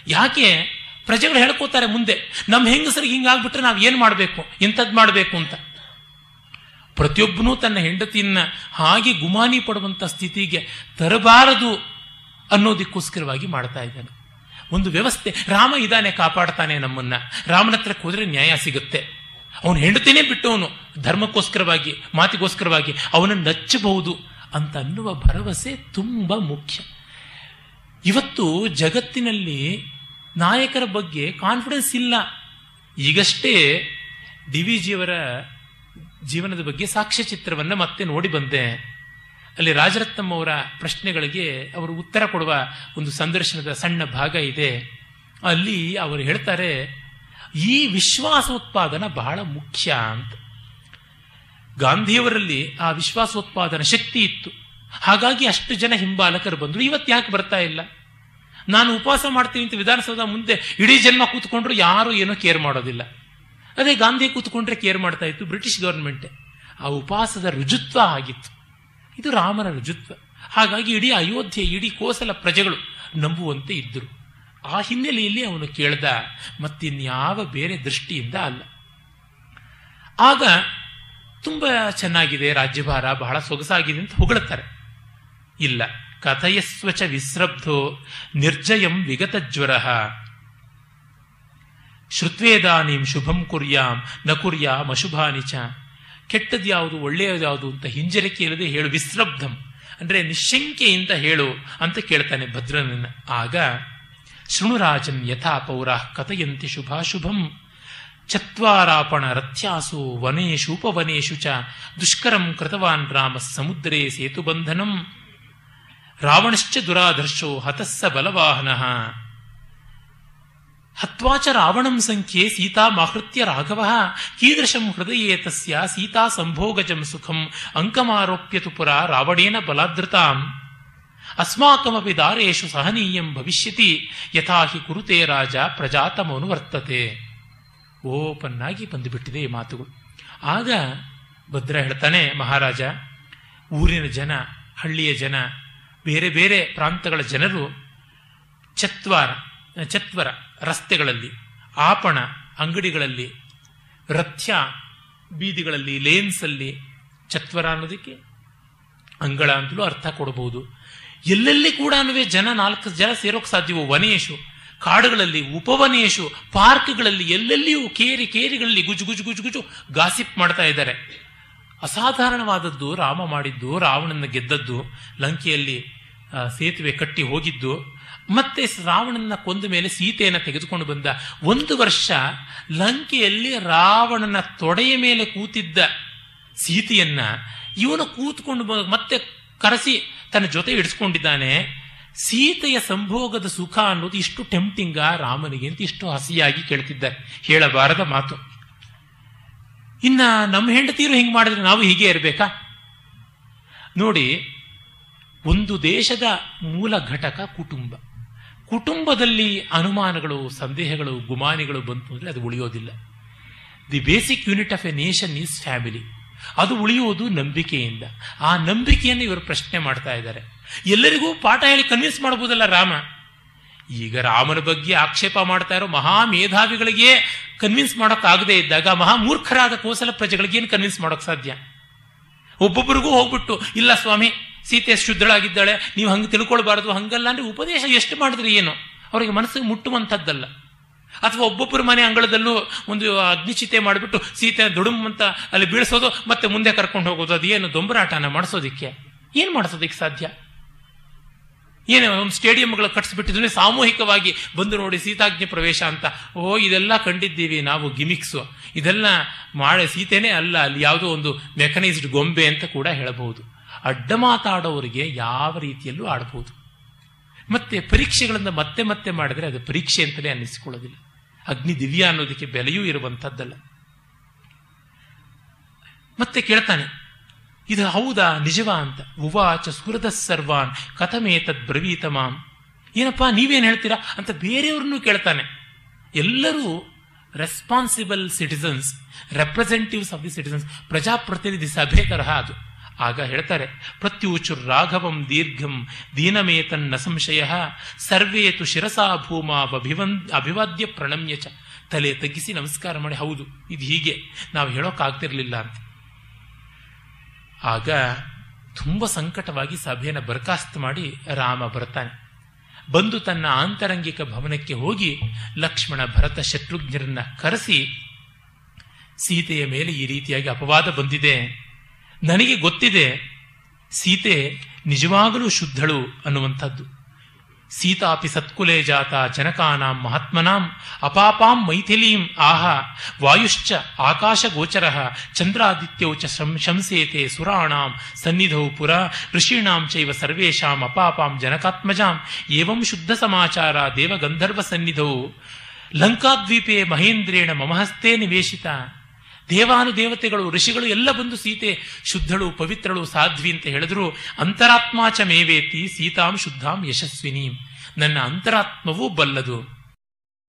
ಯಾಕೆ? ಪ್ರಜೆಗಳು ಹೇಳ್ಕೋತಾರೆ ಮುಂದೆ ನಮ್ಮ ಹೆಂಗಸರಿಗೆ ಹಿಂಗಾಗ್ಬಿಟ್ರೆ ನಾವು ಏನು ಮಾಡಬೇಕು? ಎಂಥದ್ದು ಮಾಡಬೇಕು? ಅಂತ. ಪ್ರತಿಯೊಬ್ಬನೂ ತನ್ನ ಹೆಂಡತಿಯನ್ನ ಹಾಗೆ ಗುಮಾನಿ ಪಡುವಂಥ ಸ್ಥಿತಿಗೆ ತರಬಾರದು ಅನ್ನೋದಕ್ಕೋಸ್ಕರವಾಗಿ ಮಾಡ್ತಾ ಇದ್ದಾನೆ. ಒಂದು ವ್ಯವಸ್ಥೆ. ರಾಮ ಇದಾನೆ, ಕಾಪಾಡ್ತಾನೆ ನಮ್ಮನ್ನ. ರಾಮನ ಹತ್ರಕ್ಕೆ ಹೋದ್ರೆ ನ್ಯಾಯ ಸಿಗುತ್ತೆ. ಅವನು ಹೆಂಡತಿನೇ ಬಿಟ್ಟವನು. ಧರ್ಮಕ್ಕೋಸ್ಕರವಾಗಿ, ಮಾತಿಗೋಸ್ಕರವಾಗಿ ಅವನನ್ನು ನಚ್ಚಬಹುದು ಅಂತ ಅನ್ನುವ ಭರವಸೆ ತುಂಬ ಮುಖ್ಯ. ಇವತ್ತು ಜಗತ್ತಿನಲ್ಲಿ ನಾಯಕರ ಬಗ್ಗೆ ಕಾನ್ಫಿಡೆನ್ಸ್ ಇಲ್ಲ. ಈಗಷ್ಟೇ ಡಿ ವಿ ಜಿಯವರ ಜೀವನದ ಬಗ್ಗೆ ಸಾಕ್ಷ್ಯಚಿತ್ರವನ್ನು ಮತ್ತೆ ನೋಡಿ ಬಂದೆ. ಅಲ್ಲಿ ರಾಜರತ್ನಂ ಅವರ ಪ್ರಶ್ನೆಗಳಿಗೆ ಅವರು ಉತ್ತರ ಕೊಡುವ ಒಂದು ಸಂದರ್ಶನದ ಸಣ್ಣ ಭಾಗ ಇದೆ. ಅಲ್ಲಿ ಅವರು ಹೇಳ್ತಾರೆ, ಈ ವಿಶ್ವಾಸೋತ್ಪಾದನ ಬಹಳ ಮುಖ್ಯ ಅಂತ. ಗಾಂಧಿಯವರಲ್ಲಿ ಆ ವಿಶ್ವಾಸೋತ್ಪಾದನ ಶಕ್ತಿ ಇತ್ತು. ಹಾಗಾಗಿ ಅಷ್ಟು ಜನ ಹಿಂಬಾಲಕರು ಬಂದರು. ಇವತ್ತು ಯಾಕೆ ಬರ್ತಾ ಇಲ್ಲ? ನಾನು ಉಪವಾಸ ಮಾಡ್ತೀನಿ ಅಂತ ವಿಧಾನಸೌಧ ಮುಂದೆ ಇಡೀ ಜನ್ಮ ಕೂತ್ಕೊಂಡ್ರು ಯಾರು ಏನೋ ಕೇರ್ ಮಾಡೋದಿಲ್ಲ. ಅದೇ ಗಾಂಧಿ ಕೂತ್ಕೊಂಡ್ರೆ ಕೇರ್ ಮಾಡ್ತಾ ಇತ್ತು ಬ್ರಿಟಿಷ್ ಗವರ್ಮೆಂಟ್ ಆ ಉಪವಾಸದ ರುಜುತ್ವ ಆಗಿತ್ತು. ಇದು ರಾಮನ ರುಜುತ್ವ ಹಾಗಾಗಿ ಇಡೀ ಅಯೋಧ್ಯೆ, ಇಡೀ ಕೋಸಲ ಪ್ರಜೆಗಳು ನಂಬುವಂತೆ ಇದ್ದರು. ಆ ಹಿನ್ನೆಲೆಯಲ್ಲಿ ಅವನು ಕೇಳ್ದ, ಮತ್ತಿನ್ಯಾವ ಬೇರೆ ದೃಷ್ಟಿಯಿಂದ ಅಲ್ಲ. ಆಗ ತುಂಬ ಚೆನ್ನಾಗಿದೆ ರಾಜ್ಯಭಾರ, ಬಹಳ ಸೊಗಸಾಗಿದೆ ಅಂತ ಹೊಗಳುತ್ತಾರೆ ಇಲ್ಲ, ಕಥಯಸ್ವಚ ವಿಸ್ರಬ್ಧೋ ನಿರ್ಜಯಂ ವಿಗತ ಜ್ವರ. ಶುಭಂ ಕುರ್ಯಾಂ, ನ ಕುರ್ಯಾಂ ಅಶುಭಾನಿ ಕೆಟ್ಟದ್ದು ಯಾವುದು, ಒಳ್ಳೆಯದು ಯಾವುದು ಅಂತ ಹಿಂಜರಿಕೆ ಇಲ್ಲದೆ ಹೇಳು, ವಿಸ್ರಬ್ಧಂ. ಅಂದ್ರೆ ನಿಶಂಕೆಯಿಂದ ಹೇಳು ಅಂತ ಕೇಳ್ತಾನೆ ಭದ್ರನನ್ನು. ಆಗ ಶೃಣುರಾಜನ್ ಯಥಾ ಪೌರಾ ಕಥಯಂತಿ ಶುಭಾಶುಭಂ. ಚತ್ವಾರಾಪಣ ರಥ್ಯಾಸು ವನೇಶು ಉಪವನೇಶು ಚ ದುಷ್ಕರಂ ಕೃತವಾನ್ ರಾಮ ಸಮುದ್ರೇ ಸೇತುಬಂಧನಂ ರಾವಣಶ್ಚ ದುರಾದರ್ಶೋ ಹತಸ್ಸ ಬಲವಾಹನ. ಹತ್ವಾಚ ರಾವಣಂ ಸಂಖ್ಯೆ ಸೀತಾ ಮಾಹೃತ್ಯ ರಾಘವ. ಕೀದೃಶಂ ಹೃದಯೇ ತಸ್ಯ ಸೀತಾ ಸಂಭೋಗಜಂ ಸುಖಂ ಅಂಕಮಾರೋಪ್ಯತು ಪುರ ರಾವಣೇನ ಬಲಾದೃತಾಂ ಅಸ್ಮಾಕಮಪಿ ದಾರೇಶು ಸಹನೀಯಂ ಭವಿಷ್ಯತಿ, ಯಥಾ ಹಿ ಕುರುತೆ ರಾಜ ಪ್ರಜಾತಮನುವರ್ತತೆ ಓಪನ್ನಾಗಿ ಬಂದುಬಿಟ್ಟಿದೆ ಈ ಮಾತುಗಳು. ಆಗ ಭದ್ರ ಹೇಳ್ತಾನೆ ಮಹಾರಾಜ, ಊರಿನ ಜನ, ಹಳ್ಳಿಯ ಜನ, ಬೇರೆ ಬೇರೆ ಪ್ರಾಂತಗಳ ಜನರು, ಚತ್ವಾರ ಚತ್ವರ ರಸ್ತೆಗಳಲ್ಲಿ, ಆಪಣ ಅಂಗಡಿಗಳಲ್ಲಿ, ರಥ್ಯ ಬೀದಿಗಳಲ್ಲಿ, ಲೇನ್ಸಲ್ಲಿ ಚತ್ವರ ಅನ್ನೋದಕ್ಕೆ ಅಂಗಳ ಅಂತಲೂ ಅರ್ಥ ಕೊಡಬಹುದು ಎಲ್ಲೆಲ್ಲಿ ಕೂಡ ಜನ ನಾಲ್ಕು ಜನ ಸೇರೋಕೆ ಸಾಧ್ಯವೋ? ವನೇಶು. ಕಾಡುಗಳಲ್ಲಿ ಉಪವನೇಶು. ಪಾರ್ಕ್ಗಳಲ್ಲಿ ಎಲ್ಲೆಲ್ಲಿಯೂ ಕೇರಿ ಕೇರಿಗಳಲ್ಲಿ ಗುಜು ಗುಜು ಗುಜು ಗುಜು ಗಾಸಿಪ್ ಮಾಡ್ತಾ ಇದ್ದಾರೆ. ಅಸಾಧಾರಣವಾದದ್ದು ರಾಮ ಮಾಡಿದ್ದು, ರಾವಣನ ಗೆದ್ದದ್ದು, ಲಂಕೆಯಲ್ಲಿ ಸೇತುವೆ ಕಟ್ಟಿ ಹೋಗಿದ್ದು ಮತ್ತೆ ರಾವಣನ ಕೊಂದ ಮೇಲೆ ಸೀತೆಯನ್ನು ತೆಗೆದುಕೊಂಡು ಬಂದ. ಒಂದು ವರ್ಷ ಲಂಕೆಯಲ್ಲಿ ರಾವಣನ ತೊಡೆಯ ಮೇಲೆ ಕೂತಿದ್ದ ಸೀತೆಯನ್ನ ಇವನು ಕೂತ್ಕೊಂಡು ಮತ್ತೆ ಕರೆಸಿ ತನ್ನ ಜೊತೆ ಇಡಿಸ್ಕೊಂಡಿದ್ದಾನೆ. ಸೀತೆಯ ಸಂಭೋಗದ ಸುಖ ಅನ್ನೋದು ಇಷ್ಟು ಟೆಂಪ್ಟಿಂಗ ರಾಮನಿಗೆ ಅಂತ ಇಷ್ಟು ಹಸಿಯಾಗಿ ಕೇಳ್ತಿದ್ದಾರೆ ಹೇಳಬಾರದ ಮಾತು. ಇನ್ನ ನಮ್ಮ ಹೆಂಡತಿರು ಹಿಂಗೆ ಮಾಡಿದ್ರೆ ನಾವು ಹೀಗೆ ಇರಬೇಕಾ? ನೋಡಿ, ಒಂದು ದೇಶದ ಮೂಲ ಘಟಕ ಕುಟುಂಬ. ಕುಟುಂಬದಲ್ಲಿ ಅನುಮಾನಗಳು, ಸಂದೇಹಗಳು, ಗುಮಾನಿಗಳು ಬಂತು ಅಂದರೆ ಅದು ಉಳಿಯೋದಿಲ್ಲ. The basic unit of a nation is family ಅದು ಉಳಿಯುವುದು ನಂಬಿಕೆಯಿಂದ. ಆ ನಂಬಿಕೆಯನ್ನು ಇವರು ಪ್ರಶ್ನೆ ಮಾಡ್ತಾ ಇದ್ದಾರೆ. ಎಲ್ಲರಿಗೂ ಪಾಠ ಹೇಳಿ ಕನ್ವಿನ್ಸ್ ಮಾಡಬಹುದಲ್ಲ ರಾಮ? ಈಗ ರಾಮನ ಬಗ್ಗೆ ಆಕ್ಷೇಪ ಮಾಡ್ತಾ ಇರೋ ಮಹಾ ಮೇಧಾವಿಗಳಿಗೆ ಕನ್ವಿನ್ಸ್ ಮಾಡೋಕ್ಕಾಗದೇ ಇದ್ದಾಗ ಮಹಾ ಮೂರ್ಖರಾದ ಕೋಸಲ ಪ್ರಜೆಗಳಿಗೆ ಏನು ಕನ್ವಿನ್ಸ್ ಮಾಡೋಕ್ಕೆ ಸಾಧ್ಯ? ಒಬ್ಬೊಬ್ಬರಿಗೂ ಹೋಗ್ಬಿಟ್ಟು, ಇಲ್ಲ ಸ್ವಾಮಿ ಸೀತೆ ಶುದ್ಧಳಾಗಿದ್ದಾಳೆ ನೀವು ಹಂಗೆ ತಿಳ್ಕೊಳ್ಬಾರ್ದು. ಹಂಗಲ್ಲ ಅಂದರೆ ಉಪದೇಶ ಎಷ್ಟು ಮಾಡಿದ್ರೆ ಏನು? ಅವರಿಗೆ ಮನಸ್ಸಿಗೆ ಮುಟ್ಟುವಂಥದ್ದಲ್ಲ. ಅಥವಾ ಒಬ್ಬೊಬ್ಬರ ಮನೆ ಅಂಗಳದಲ್ಲೂ ಒಂದು ಅಗ್ನಿಚಿತೆ ಮಾಡಿಬಿಟ್ಟು ಸೀತೆ ದುಡುಮ್ ಅಲ್ಲಿ ಬೀಳಿಸೋದು, ಮತ್ತೆ ಮುಂದೆ ಕರ್ಕೊಂಡು ಹೋಗೋದು. ಅದೇನು ದೊಂಬರಾಟನ ಮಾಡಿಸೋದಿಕ್ಕೆ? ಏನು ಮಾಡಿಸೋದಕ್ಕೆ ಸಾಧ್ಯ? ಏನು ಒಂದು ಸ್ಟೇಡಿಯಂಗಳು ಕಟ್ಸಿಬಿಟ್ಟಿದ್ರೆ ಸಾಮೂಹಿಕವಾಗಿ ಬಂದು ನೋಡಿ ಸೀತಾಜ್ಞೆ ಪ್ರವೇಶ ಅಂತ. ಓ, ಇದೆಲ್ಲ ಕಂಡಿದ್ದೀವಿ ನಾವು ಗಿಮಿಕ್ಸು. ಇದೆಲ್ಲ ಮಾಡ ಸೀತೆನೇ ಅಲ್ಲ, ಅಲ್ಲಿ ಯಾವುದೋ ಒಂದು ಮೆಕನೈಸ್ಡ್ ಗೊಂಬೆ ಅಂತ ಕೂಡ ಹೇಳಬಹುದು. ಅಡ್ಡ ಮಾತಾಡೋರಿಗೆ ಯಾವ ರೀತಿಯಲ್ಲೂ ಆಡಬಹುದು ಮತ್ತೆ ಪರೀಕ್ಷೆಗಳನ್ನು ಮತ್ತೆ ಮತ್ತೆ ಮಾಡಿದ್ರೆ ಅದು ಪರೀಕ್ಷೆ ಅಂತಲೇ ಅನ್ನಿಸಿಕೊಳ್ಳೋದಿಲ್ಲ. ಅಗ್ನಿ ದಿವ್ಯ ಅನ್ನೋದಕ್ಕೆ ಬೆಲೆಯೂ ಇರುವಂಥದ್ದಲ್ಲ. ಮತ್ತೆ ಕೇಳ್ತಾನೆ, ಇದು ಹೌದಾ, ನಿಜವಾ ಅಂತ. ಉವಾಚ ಸುರದ ಸರ್ವಾನ್ ಕಥಮೇತದ್ ಬ್ರವೀತ ಮಾಂ ಏನಪ್ಪಾ, ನೀವೇನು ಹೇಳ್ತೀರಾ ಅಂತ ಬೇರೆಯವ್ರನ್ನೂ ಕೇಳ್ತಾನೆ. ಎಲ್ಲರೂ responsible citizens representatives of the citizens ಪ್ರಜಾಪ್ರತಿನಿಧಿ ಸಭೆ ತರಹ ಅದು. ಆಗ ಹೇಳ್ತಾರೆ, ಪ್ರತ್ಯೂಚುರ್ ರಾಘವಂ ದೀರ್ಘಂ ದೀನಮೇತನ್ನ ಸಂಶಯ ಸರ್ವೇತು ಶಿರಸಾ ಭೂಮಾ ಅಭಿವಾದ್ಯ ಪ್ರಣಮ್ಯ ಚ. ತಲೆ ತಗ್ಗಿಸಿ ನಮಸ್ಕಾರ ಮಾಡಿ, ಹೌದು, ಇದು ಹೀಗೆ, ನಾವು ಹೇಳೋಕ್ಕಾಗ್ತಿರ್ಲಿಲ್ಲ ಅಂತ. ಆಗ ತುಂಬ ಸಂಕಟವಾಗಿ ಸಭೆಯನ್ನು ಬರ್ಖಾಸ್ತ್ ಮಾಡಿ ರಾಮ ಬರ್ತಾನೆ. ಬಂದು ತನ್ನ ಆಂತರಂಗಿಕ ಭವನಕ್ಕೆ ಹೋಗಿ ಲಕ್ಷ್ಮಣ ಭರತ ಶತ್ರುಘ್ನರನ್ನ ಕರೆಸಿ, ಸೀತೆಯ ಮೇಲೆ ಈ ರೀತಿಯಾಗಿ ಅಪವಾದ ಬಂದಿದೆ. ನನಗೆ ಗೊತ್ತಿದೆ, ಸೀತೆ ನಿಜವಾಗಲೂ ಶುದ್ಧಳು ಅನ್ನುವಂಥದ್ದು. ಸೀತಾಪಿ ಸತ್ಕುಲೇ ಜಾತ ಜನಕಾನಾಂ ಮಹಾತ್ಮನಾಂ ಅಪಾಪಾಂ ಮೈಥಿಲೀಂ ಆಹ ವಾಯುಶ್ಚ ಆಕಾಶ ಗೋಚರ ಚಂದ್ರಾದಿತ್ಯೌ ಚ ಶಂಸೇತೆ ಸುರಾಣಾಂ ಸನ್ನಿಧೌ ಪುರ ಋಷೀಣಾಂ ಚೈವ ಸರ್ವೇಷಾಂ ಅಪಾಪಾಂ ಜನಕಾತ್ಮಜಾಂ ಏವಂ ಶುದ್ಧ ಸಮಾಚಾರ ದೇವಗಂಧರ್ವ ಸನ್ನಿಧೌ ಲಂಕಾದ್ವೀಪೇ ಮಹೇಂದ್ರೇಣ ಮಮಹಸ್ತೆ ನಿವೇಶಿತ. ದೇವಾನುದೇವತೆಗಳು, ಋಷಿಗಳು ಎಲ್ಲ ಬಂದು ಸೀತೆ ಶುದ್ಧಳು, ಪವಿತ್ರಳು, ಸಾಧ್ವಿ ಅಂತ ಹೇಳಿದ್ರು, ಅಂತರಾತ್ಮಾಚ ಮೇವೇತಿ ಸೀತಾಂ ಶುದ್ಧಾಂ ಯಶಸ್ವಿನಿ. ನನ್ನ ಅಂತರಾತ್ಮವೂ ಬಲ್ಲದು.